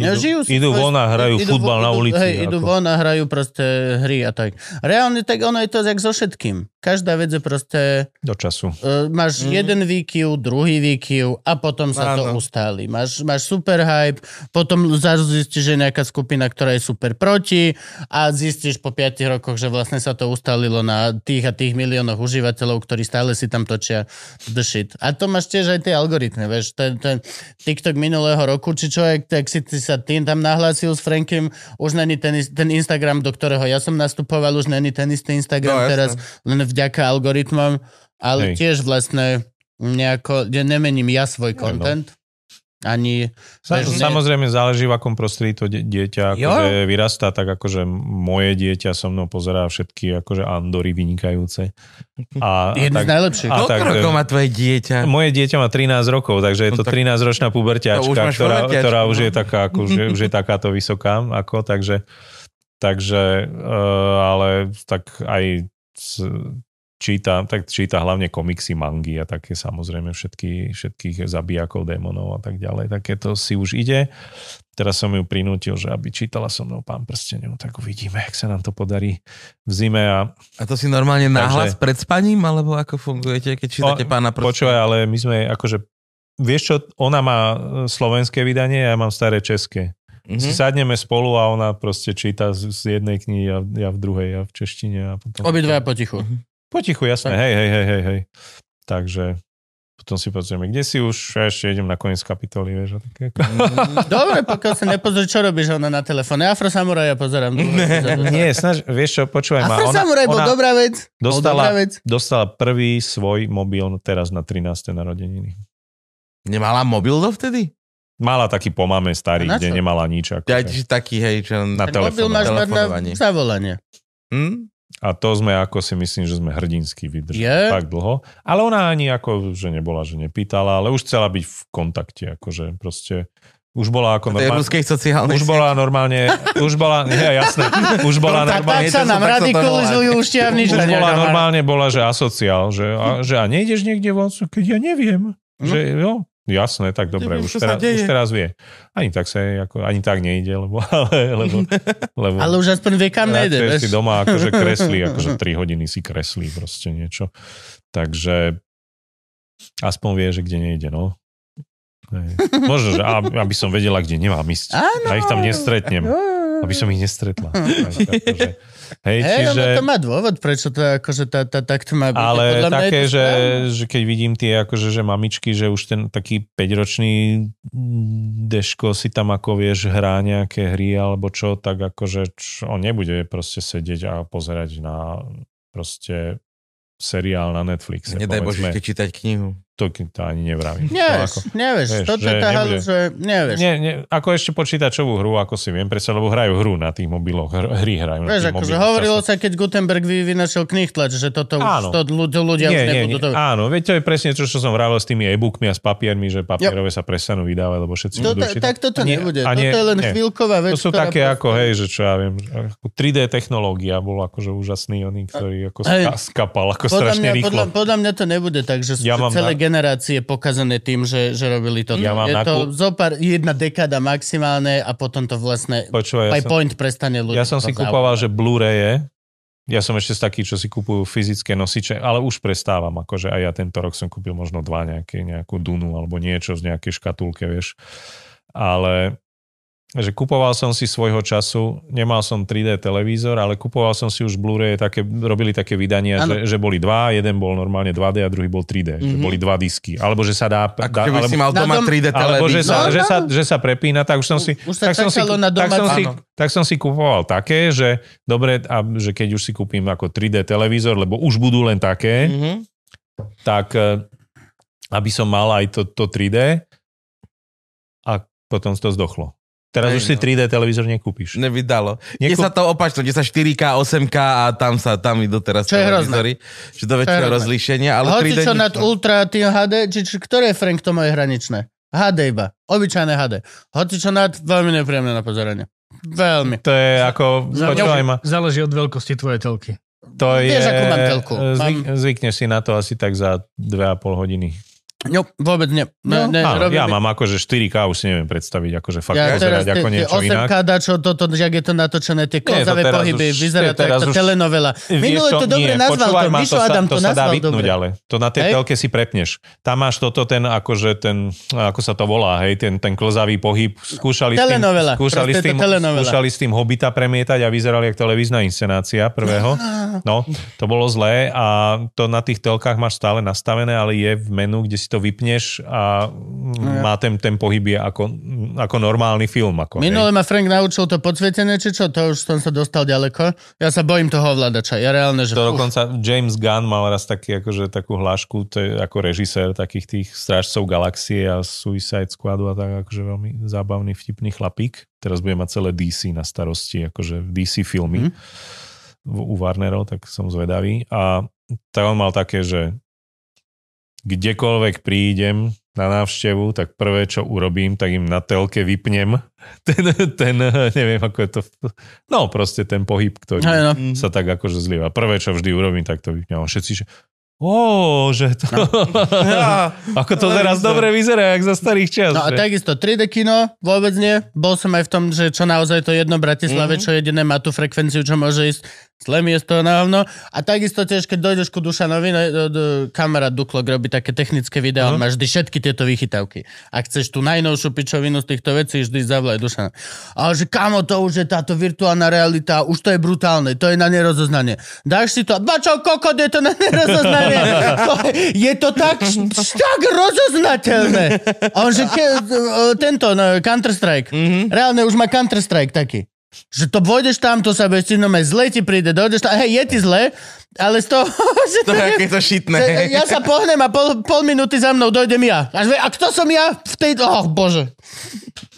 B: Ja,
C: Idú-
B: žijú si
C: idú von a hrajú
B: idú
C: futbal
B: von-
C: na
B: idú-
C: ulici,
B: Hej, idú von a hrajú proste hry a tak. Reálne tak ono je to jak so všetkým. Každá vec je proste
C: Do času.
B: Uh, máš mm. jeden výkyv, druhý výkyv a potom sa to
A: Áno.
B: ustáli. Máš, máš super hype, potom zrazu zistíš, že je nejaká skupina, ktorá je super proti a zistíš po 5 rokoch, že vlastne sa to ustalilo na tých a tých miliónoch užívateľov, ktorí stále si tam točia the shit. A to máš tiež aj tie algoritmy, vieš, ten, ten TikTok minulého roku, či človek, tak si ty sa tým tam nahlásil s Frankem, už není ten, ten Instagram, do ktorého ja som nastupoval, už není ten istý Instagram
A: No, jasné.
B: teraz, len vďaka algoritmom, ale
C: Hej.
B: tiež vlastne nejako, ja nemením ja svoj
C: no.
B: content, ani...
C: Samozrejme záleží, v akom prostredí to dieťa akože vyrastá, tak akože moje dieťa so mnou pozerá všetky akože Andory vynikajúce. A,
B: Jedný
C: tak,
B: z najlepších.
C: A
A: Koľko
C: tak,
A: rokov má tvoje dieťa?
C: Moje dieťa má 13 rokov, takže je
A: No
C: to
A: tak-
C: 13-ročná
A: No, už
C: puberťačka,
A: máš
C: ktorá, ktorá už
A: no.
C: je taká, ako, že, už je takáto vysoká, ako, takže, takže uh, ale tak aj číta, tak číta hlavne komiksy, mangy a také samozrejme všetky, všetkých zabijakov, démonov a tak ďalej. Takéto si už ide. Teraz som ju prinútil, že aby čítala so mnou pán prstenov, tak uvidíme, jak sa nám to podarí v zime a
A: A to si normálne nahlas
C: Takže-
A: pred spaním, alebo ako fungujete, keď čítate pána prstenov?
C: Počúvaj, ale my sme akože, vieš čo, ona má e, slovenské vydanie, ja mám staré české.
A: Mhm.
C: Si sadneme spolu a ona proste číta z, z jednej knihy a ja v druhej, ja v češtine. A potom...
B: Obidva potichu.
C: Potichu, jasné, hej, hej, hej, hej, hej. Takže potom si pozrieme, kde si už, ja ešte idem na koniec kapitoly, vieš. Také, ako...
B: Dobre, pokiaľ sa nepozrie, čo robíš ona na telefóne. Afro Samuraja pozerám.
C: Nie, snaž, vieš čo, počúvaj ma.
B: Afro
C: Ona,
B: Samuraj bol
C: ona
B: dobrá vec. Bol dobrá
C: dostala,
B: vec.
C: dostala prvý svoj mobil teraz na 13. narodeniny.
A: Nemala mobil dovtedy?
C: Mala taký po mame starý, kde nemala nič. Ako,
A: Ja taký, hej, čo...
C: Na
B: Ten mobil máš na zavolanie.
A: Hm?
C: A to sme ako si myslím, že sme hrdinsky vydržali
B: Je?
C: tak dlho. Ale ona ani ako, že nebola, že nepýtala, ale už chcela byť v kontakte, akože proste Už bola ako normálne. Už bola normálne, už bola, nie, jasné, už bola
B: tak
C: normálne,
B: nám
A: tak sa to
B: radikalizujú už ťavnič.
C: už bola normálne, bola, že asociál, že a, že a nejdeš niekde von, keď ja neviem. Že jo, jasné, tak dobre,
A: Neviem,
C: už teraz, už teraz vie. Ani tak sa ako, ani tak nejde, lebo, ale, lebo, lebo
B: Ale už aspoň vie, kam nejde.
C: si doma akože kreslí, akože 3 hodiny si kreslí proste niečo. Takže aspoň vie, že kde nejde, no. Možno, že ab- aby som vedela, kde nemám ísť.
B: Áno.
C: A ich tam nestretnem. Aby som ich nestretla. Tak, akože, hej,
B: Hej,
C: čiže...
B: ono to má dôvod, prečo to akože tá, tá, tak to má byť.
C: Ale
B: Podľa
C: také, že, že keď vidím tie akože, že mamičky, že už ten taký 5-ročný deško si tam ako vieš hrá nejaké hry alebo čo, tak akože čo, on nebude proste sedieť a pozerať na proste seriál na Netflixe.
A: Nedaj Bože,
C: povedzme.
A: ešte čítať knihu.
C: To, to ani nevravím. To
B: Nevieš,
C: ako,
B: nevieš.
C: vieš,
B: tá
C: nebude.
B: že nevieš.
C: nie, nie, ako ešte počítačovú hru, ako si viem predstaviť, lebo hrajú hru na tých mobiloch, hr, hry hrajú na
B: Vieš,
C: tých
B: akože hovorilo
C: často.
B: sa, keď Gutenberg vy, vynašiel knihtlač, že toto
C: Áno.
B: už to ľudia,
C: nie,
B: už
C: nie,
B: nebudú.
C: nie,
B: To...
C: áno, veď to je presne to, čo som vravel s tými e-bookmi a s papiermi, že papierové sa prestanú vydávať, lebo všetci
B: To,
C: budú
B: ta,
C: čítať.
B: tak toto
C: nie-
B: nebude.
C: a nie-
B: toto je len
C: nie.
B: chvíľková vec.
C: To sú také ako, hej, že čo ja viem, že ako 3D technológia bol akože úžasný, oný, ktorý ako skapal ako strašne rýchlo.
B: podľa, mňa to nebude tak, že celé
C: na-
B: generácie pokazané tým, že, že robili to.
C: Ja mám
B: je to
C: ku-
B: zopár, jedna dekáda maximálne a potom to vlastne
C: Počúvaj, ja
B: by
C: som,
B: point prestane ľudí.
C: ja som si kupoval, že Blu-raye, ja som ešte z takých, čo si kupujú fyzické nosiče, ale už prestávam, akože aj ja tento rok som kúpil možno dva nejaké, nejakú Dunu alebo niečo z nejakej škatulke, vieš. Ale že kupoval som si svojho času, nemal som 3D televízor, ale kupoval som si už Blu-ray, také, robili také vydania, že, že boli dva, jeden bol normálne 2D a druhý bol 3D, mm-hmm. že
A: Mhm.
C: boli dva disky. Alebo že sa dá...
A: Ako
C: dá
A: keby
C: alebo,
A: si mal doma
B: dom-
A: 3D
C: alebo že sa,
B: No,
C: že,
B: no.
C: sa, že sa prepína, tak už som si...
B: Už sa
C: tak, som si,
B: na
C: tak, som si, tak som si kupoval také, že dobre, a že keď už si kúpim ako 3D televízor, lebo už budú len také,
A: Mhm.
C: tak e, aby som mal aj to, to 3D a potom to zdochlo. Teraz už si
A: no.
C: 3D televízor nekúpiš.
A: Nevydalo. Je
C: Nekúp-
A: sa to opačno, kde sa 4K, 8K a tam sa tam idú teraz
B: Čo
A: televízory, že do väčšieho rozlíšenia, ale
B: Hoci
A: 3D
B: čo nad
A: no.
B: Ultra tým HD, či, či ktoré Frank to moje hraničné? HD iba. Obyčajné HD. Hoci čo nad, veľmi nepríjemné na pozeranie. Veľmi.
C: To je ako... Počúvaj ma.
D: Záleží od veľkosti tvojej telky.
C: To je...
B: Vieš, akú mám telku.
C: Zvyk,
B: Mám-
C: zvykneš si na to asi tak za 2,5 hodiny.
B: No, vôbec nie.
C: No,
B: ne, ne,
C: áno,
B: robím-
C: ja mám akože 4K, už si neviem predstaviť, akože fakt
B: Ja tie,
C: ako
B: tie
C: niečo
B: 8K
C: inak.
B: dačo, toto, jak je to natočené, tie
C: to
B: kozavé pohyby,
C: už-
B: vyzerá
C: to
B: to ako telenovela. Minule to dobre
C: Nie,
B: nazval,
C: počúvaj
B: to Mišo
C: sa,
B: Adam
C: to
B: to
C: sa dá
B: nazval
C: vypnúť,
B: dobre.
C: ale to na tej
B: Hej?
C: telke si prepneš. Tam máš toto ten, akože ten, ako sa to volá, hej, ten, ten klzavý pohyb. Skúšali
B: Telenovela.
C: s tým, skúšali s
B: to
C: tým,
B: telenovela.
C: skúšali s tým Hobita premietať a vyzerali ako televízna inscenácia prvého. No, to bolo zlé a to na tých telkách máš stále nastavené, ale je v menu, kde si to vypneš a
B: No
C: má ten, ten pohyb je ako, ako normálny film. Ako.
B: Minule ma Frank naučil to podsvietené, či čo, to už som sa dostal ďaleko. Ja sa bojím toho ovládača. Ja reálne, že...
C: To dokonca James Gunn mal raz taký, akože, takú hlášku, to je ako režisér takých tých strážcov galaxie a Suicide Squadu a tak, akože veľmi zábavný, vtipný chlapík. Teraz bude mať celé DC na starosti, akože DC filmy mm. u Warnerov, tak som zvedavý. A tak on mal také, že kdekoľvek prídem na návštevu, tak prvé, čo urobím, tak im na telke vypnem ten, ten neviem, ako je to, no proste ten pohyb, ktorý
B: no.
A: Mhm.
C: sa tak akože zlieva. Prvé, čo vždy urobím, tak to vypnem. A všetci, že Ó, že to...
A: Ja,
C: Ako to teraz
A: televízor.
C: dobre vyzerá, jak za starých čas.
B: No a
C: že?
B: takisto 3D kino, vôbec nie. Bol som aj v tom, že čo naozaj to jedno Bratislave,
A: Mhm.
B: čo jediné má tú frekvenciu, čo môže ísť. Zlé miesto na hovno. A takisto tiež, keď dojdeš ku Dušanovi, no, do, do, kamarát Duklok robí také technické videá, on
C: Mhm.
B: má vždy všetky tieto vychytávky. Ak chceš tú najnovšiu pičovinu z týchto vecí, vždy zavolaj Dušana. Ale že kamo, to už je táto virtuálna realita, už to je brutálne, to je na nerozoznanie. Dáš si to, bačo, kokot, je to na nerozoznanie. To je- je to tak, tak rozoznateľné. A on, že ke, o, tento, no, Counter-Strike.
A: Mhm.
B: Reálne už má Counter-Strike taký. Že to pôjdeš tam, to sa bez no zle ti príde, dojdeš tam, hej, je ti zle, ale z toho, že
A: To je
B: je-
A: to šitné.
B: že ja sa pohnem a pol, pol minúty za mnou dojdem ja. Ve, a kto som ja v tej... Oh, bože.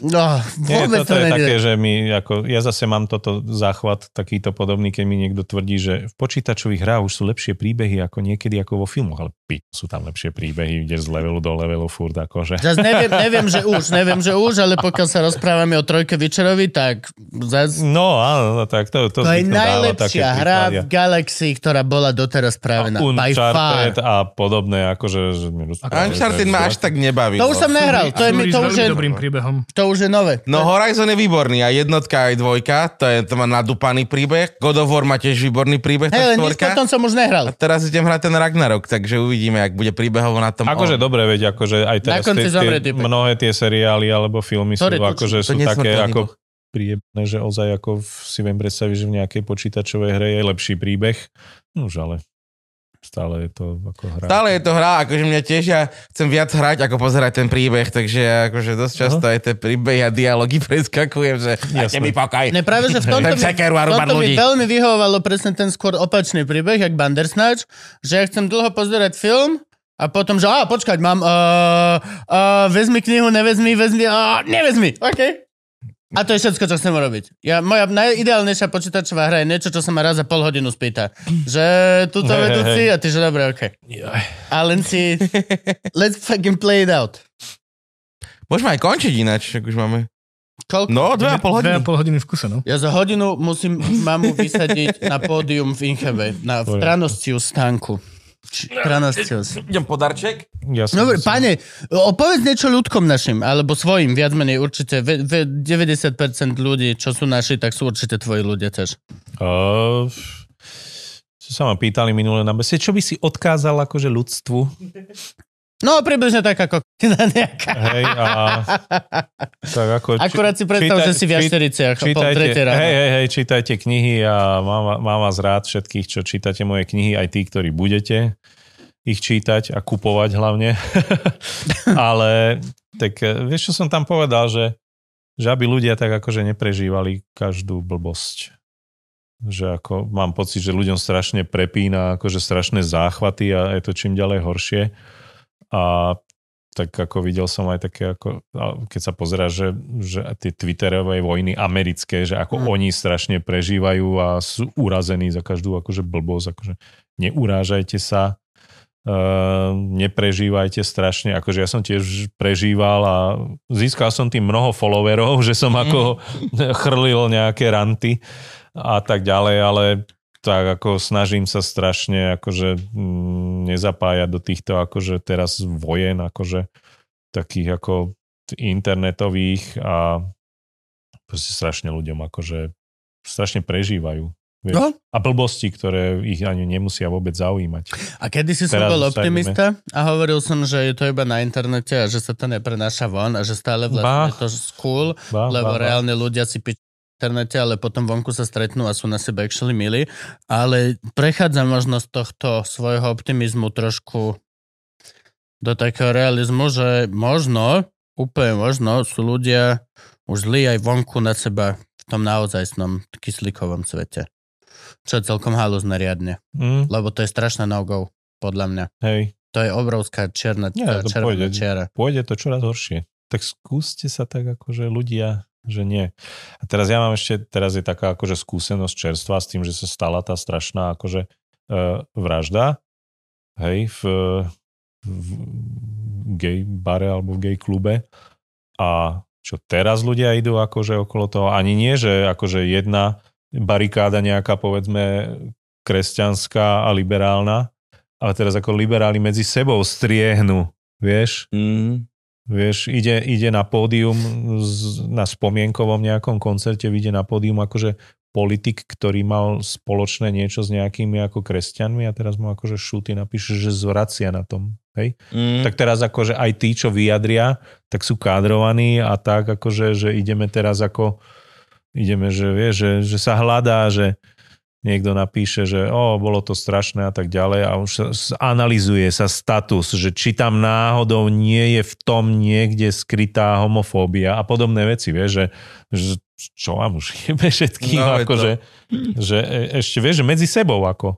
B: No,
C: Nie,
B: vôbec
C: toto
B: to
C: je
B: nejde.
C: také, že my, ako, ja zase mám toto záchvat takýto podobný, keď mi niekto tvrdí, že v počítačových hrách už sú lepšie príbehy ako niekedy ako vo filmoch, ale pi, sú tam lepšie príbehy, ideš z levelu do levelu furt, akože.
B: Zas neviem, neviem, že už, neviem, že už, ale pokiaľ sa rozprávame o Trojke Vyčerovi, tak zas...
C: No áno, no, tak to, to,
B: To je najlepšia hra v
C: príklady.
B: Galaxii, ktorá bola doteraz práve na.
C: Uncharted a podobné, akože... Že mi
A: Uncharted ma až tak nebaví.
B: To už som nehral, to, je, mi- to, už je,
D: dobrým príbehom.
B: to už je nové.
A: No Horizon je výborný, aj jednotka, aj dvojka, to, je, to má nadúpaný príbeh. God of War má tiež výborný príbeh, tá
B: nič
A: štvorka.
B: potom som už nehral.
A: A teraz idem hrať ten Ragnarok, takže uvidíme, ak bude príbehovo na tom.
C: Akože dobre, veď, akože aj teraz tie, mnohé tie seriály alebo filmy sú, akože sú také ako. Príjemné, že ozaj ako v- si viem predstaviť, že v nejakej počítačovej hre je lepší príbeh. Už ale stále je to ako hra.
A: Stále je to hra, akože mňa tiež, ja chcem viac hrať, ako pozerať ten príbeh, takže akože dosť často aj tie príbehy a dialógy preskakujem, že
C: Jasné.
A: mi pokoj.
B: Ne, práve, že v tomto, mi,
A: a
B: v tomto mi veľmi vyhovovalo presne ten skôr opačný príbeh, jak Bandersnatch, že ja chcem dlho pozerať film a potom, že á, počkať, mám, uh, uh, vezmi knihu, nevezmi, vezmi, uh, nevezmi, OK. A to je všetko, čo chcem urobiť. Ja, moja najideálnejšia počítačová hra je niečo, čo sa ma raz za pol hodinu spýta. Že
C: hej,
B: vedúci
C: hej.
B: a ty, že dobre, OK. A len si, let's fucking play it out.
A: Môžeme aj končiť ináč, ak už máme.
B: Koľko?
A: No, dve a pol hodiny.
D: Dve a pol hodiny v kuse, no.
B: Ja za hodinu musím mamu vysadiť na pódium v Inchebe, na v Tranoscius stánku. Či- Tranoscius.
A: Idem podarček.
C: Ja
B: Dobre,
C: som-
B: pane, opovedz niečo ľudkom našim, alebo svojim, viac menej určite. Ve, ve, 90% ľudí, čo sú naši, tak sú určite tvoji ľudia tiež.
C: Uh, sa ma pýtali minule na bese, čo by si odkázal akože ľudstvu?
B: No, približne taká kokina nejaká.
C: Hej, a tak ako...
B: Akurát si predstav,
C: čítaj-
B: že si v Jaštericiach
C: Čítajte,
B: ráno.
C: hej, hej, hej, čítajte knihy a mám, mám vás rád všetkých, čo čítate moje knihy, aj tí, ktorí budete ich čítať a kupovať hlavne. Ale tak eh, vieš, čo som tam povedal, že, že aby ľudia tak akože neprežívali každú blbosť. Že ako mám pocit, že ľuďom strašne prepína akože strašné záchvaty a je to čím ďalej horšie. A tak ako videl som aj také, ako, keď sa pozera, že, že tie Twitterové vojny americké, že ako
B: Mm.
C: oni strašne prežívajú a sú urazení za každú akože blbosť, akože neurážajte sa, uh, neprežívajte strašne, akože ja som tiež prežíval a získal som tým mnoho followerov, že som ako chrlil nejaké ranty a tak ďalej, ale tak ako snažím sa strašne akože mm, nezapájať do týchto akože teraz vojen akože takých ako internetových a proste strašne ľuďom akože strašne prežívajú. Vieš?
B: No.
C: A blbosti, ktoré ich ani nemusia vôbec zaujímať.
B: A kedy si som bol optimista a hovoril som, že je to iba na internete a že sa to neprenáša von a že stále vlastne
C: Ba.
B: je to cool,
C: Ba,
B: lebo
C: ba, ba.
B: reálne ľudia si pič internete, ale potom vonku sa stretnú a sú na sebe actually milí. Ale prechádza možno z tohto svojho optimizmu trošku do takého realizmu, že možno, úplne možno, sú ľudia už zlí aj vonku na seba v tom naozajstnom kyslíkovom svete. Čo je celkom halúzne riadne.
C: Mm,
B: Lebo to je strašná no-go, podľa mňa.
C: hej,
B: To je obrovská čierna,
C: Nie, to
B: červená
C: pôjde.
B: čiara.
C: pôjde to čoraz horšie. Tak skúste sa tak akože ľudia, že nie. A teraz ja mám ešte, teraz je taká akože skúsenosť čerstva s tým, že sa stala tá strašná akože e, vražda, hej, v, v gay bare alebo v gay klube a čo teraz ľudia idú akože okolo toho, ani nie, že akože jedna barikáda nejaká povedzme kresťanská a liberálna, ale teraz ako liberáli medzi sebou striehnú, vieš,
A: Mm.
C: Vieš, ide, ide na pódium na spomienkovom nejakom koncerte, ide na pódium akože politik, ktorý mal spoločné niečo s nejakými ako kresťanmi a teraz mu akože šuty napíše, že zvracia na tom. Hej?
A: Mm.
C: Tak teraz akože aj tí, čo vyjadria, tak sú kádrovaní a tak akože, že ideme teraz ako ideme, že vie, že, že sa hľadá, že niekto napíše, že o, bolo to strašné a tak ďalej a už analizuje sa status, že či tam náhodou nie je v tom niekde skrytá homofóbia a podobné veci, vieš, že, že čo vám už jebe všetkým,
A: No,
C: ako,
A: to-
C: že, že e- ešte vieš, že medzi sebou ako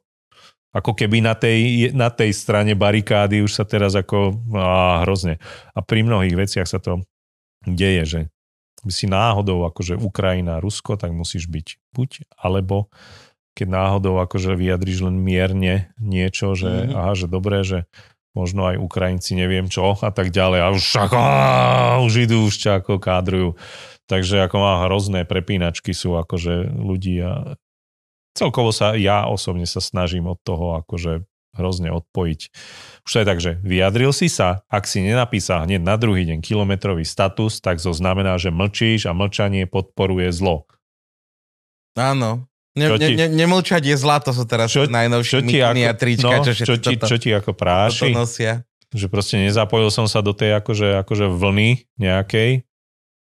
C: ako keby na tej, na tej strane barikády už sa teraz ako á, hrozne. A pri mnohých veciach sa to deje, že si náhodou akože Ukrajina, Rusko, tak musíš byť buď, alebo keď náhodou akože vyjadriš len mierne niečo, že
A: Mhm.
C: mm-hmm. aha, že dobré, že možno aj Ukrajinci neviem čo a tak ďalej a už ako, už idú, už ťa ako kádrujú. Takže ako má hrozné prepínačky sú akože ľudí a celkovo sa, ja osobne sa snažím od toho akože hrozne odpojiť. Už to je tak, že vyjadril si sa, ak si nenapísal hneď na druhý deň kilometrový status, tak to znamená, že mlčíš a mlčanie podporuje zlo.
A: Áno. Ne,
C: Čo ti-
A: ne, nemlčať je zlato, sú teraz
C: Čo-
A: najnovšie
C: Čo ti, ako,
A: a trička,
C: no,
A: čo,
C: čo, ti,
A: toto,
C: čo ti ako
A: toto
C: práši,
A: nosia.
C: že proste nezapojil som sa do tej akože, akože vlny nejakej,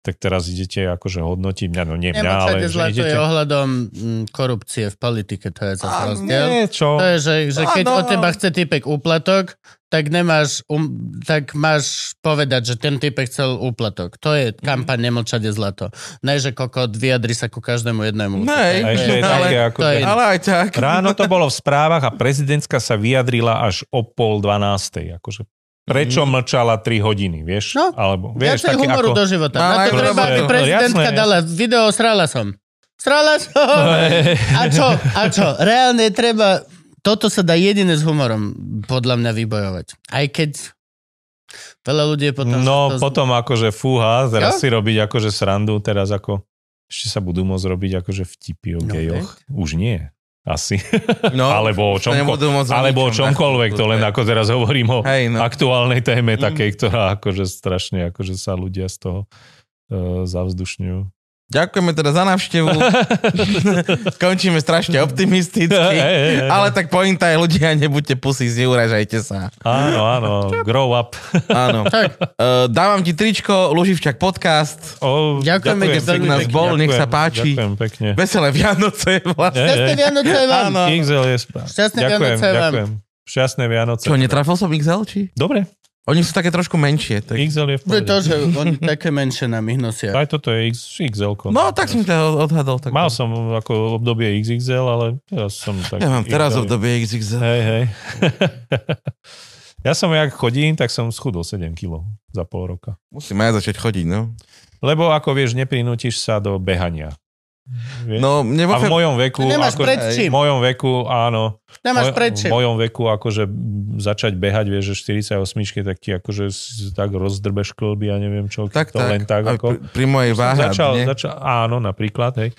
C: tak teraz idete akože hodnotiť mňa, no nie mňa, ale že
B: zlato
C: idete...
B: je ohľadom mm, korupcie v politike, to je zase
A: A
B: rozdiel.
C: Nie, čo?
B: To je, že, že keď
A: Áno.
B: od teba chce typek úplatok, tak nemáš, um, tak máš povedať, že ten typek chcel úplatok. To je kampaň Nemlčať je zlato. Ne, že kokot vyjadri sa ku každému jednému.
A: Nej,
C: A ešte je
A: ale-
C: také ako...
B: to je-
A: Ale aj tak.
C: Ráno to bolo v správach a prezidentka sa vyjadrila až o pol dvanástej. Akože prečo mlčala 3 hodiny, vieš?
B: No,
C: Alebo,
B: Viacej
C: vieš, také
B: humoru
C: ako...
B: do života.
A: No,
B: Na to treba, aby
C: no,
B: prezidentka
C: jasné.
B: dala video Srala som. Srala som! A čo? A čo? Reálne treba... Toto sa dá jediné s humorom podľa mňa vybojovať. Aj keď veľa ľudí je potom...
C: No
B: to-
C: potom akože fúha, teraz
B: Jo?
C: si robiť akože srandu, teraz ako ešte sa budú môcť robiť akože vtipy o
B: No,
C: gejoch. Už nie. Asi.
A: No,
C: alebo o,
A: o
C: alebo o čomkoľvek, to len ako teraz hovorím o
A: Hej, no.
C: aktuálnej téme
A: Mm.
C: takej, ktorá akože strašne akože sa ľudia z toho uh, zavzdušňujú.
A: Ďakujeme teda za návštevu. Končíme strašne optimisticky. Ale tak pointa je, ľudia, nebuďte pusy, neuražajte sa.
C: Áno, áno, grow up.
A: Áno.
B: Tak,
A: Uh, dávam ti tričko, Luživčak podcast.
C: O,
B: Ďakujeme, keď
A: veľmi nás bol, nech sa
C: ďakujem,
A: páči.
C: Ďakujem pekne.
A: Veselé Vianoce vlastne.
C: Je,
B: šťastné. Vianoce vám.
A: Áno.
C: XL je správ.
B: Šťastné
C: ďakujem,
B: Vianoce vám.
C: ďakujem. Šťastné Vianoce.
A: Čo, netrafil som XL, či?
C: Dobre,
A: Oni sú také trošku menšie. Tak...
C: XL je v
B: To
C: pohode.
B: to, že oni také menšie nám ich nosia.
C: Aj toto je X, XL.
A: No, tak som ťa odhadol. Tak...
C: Mal som ako obdobie XXL, ale teraz som tak...
A: Ja mám teraz
C: XL.
A: obdobie XXL.
C: Hej, hej. ja som, jak chodím, tak som schudol 7 kg za pol roka.
A: Musím aj začať chodiť, no.
C: Lebo ako vieš, neprinútiš sa do behania. Vieš?
A: No, vo
C: a v mojom veku...
B: Ty nemáš
C: ako,
B: pred
C: v
B: čím.
C: mojom veku, áno.
B: Nemáš
C: Moj-
B: pred
C: V
B: čím.
C: mojom veku akože začať behať, vieš, že 48 tak ti akože tak rozdrbeš klby a neviem čo.
A: Tak,
C: to
A: tak.
C: len tak ako...
A: pri, pri mojej váhe.
C: začal,
A: nie?
C: začal, áno, napríklad, hej.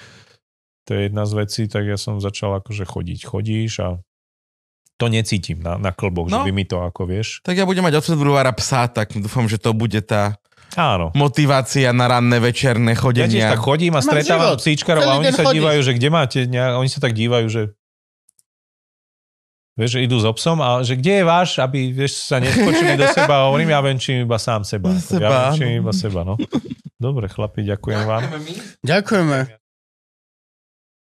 C: To je jedna z vecí, tak ja som začal akože chodiť. Chodíš a to necítim na, na klbok,
A: No.
C: že by mi to ako vieš.
A: Tak ja budem mať od februára psa, tak dúfam, že to bude tá
C: Áno.
A: motivácia na ranné večerné
C: Ja tiež
A: chodenia.
C: tak chodím a
B: Mám
C: stretávam
B: život.
C: psíčkarov
B: Celý
C: a oni sa
B: chodíš.
C: dívajú, že kde máte, nejak, oni sa tak dívajú, že Vieš, že idú s obsom a že kde je váš, aby vieš, sa neskočili do seba a hovorím, ja venčím iba sám seba.
A: Seba,
C: ja venčím iba seba, no. Dobre, chlapi, ďakujem vám.
B: Ďakujeme.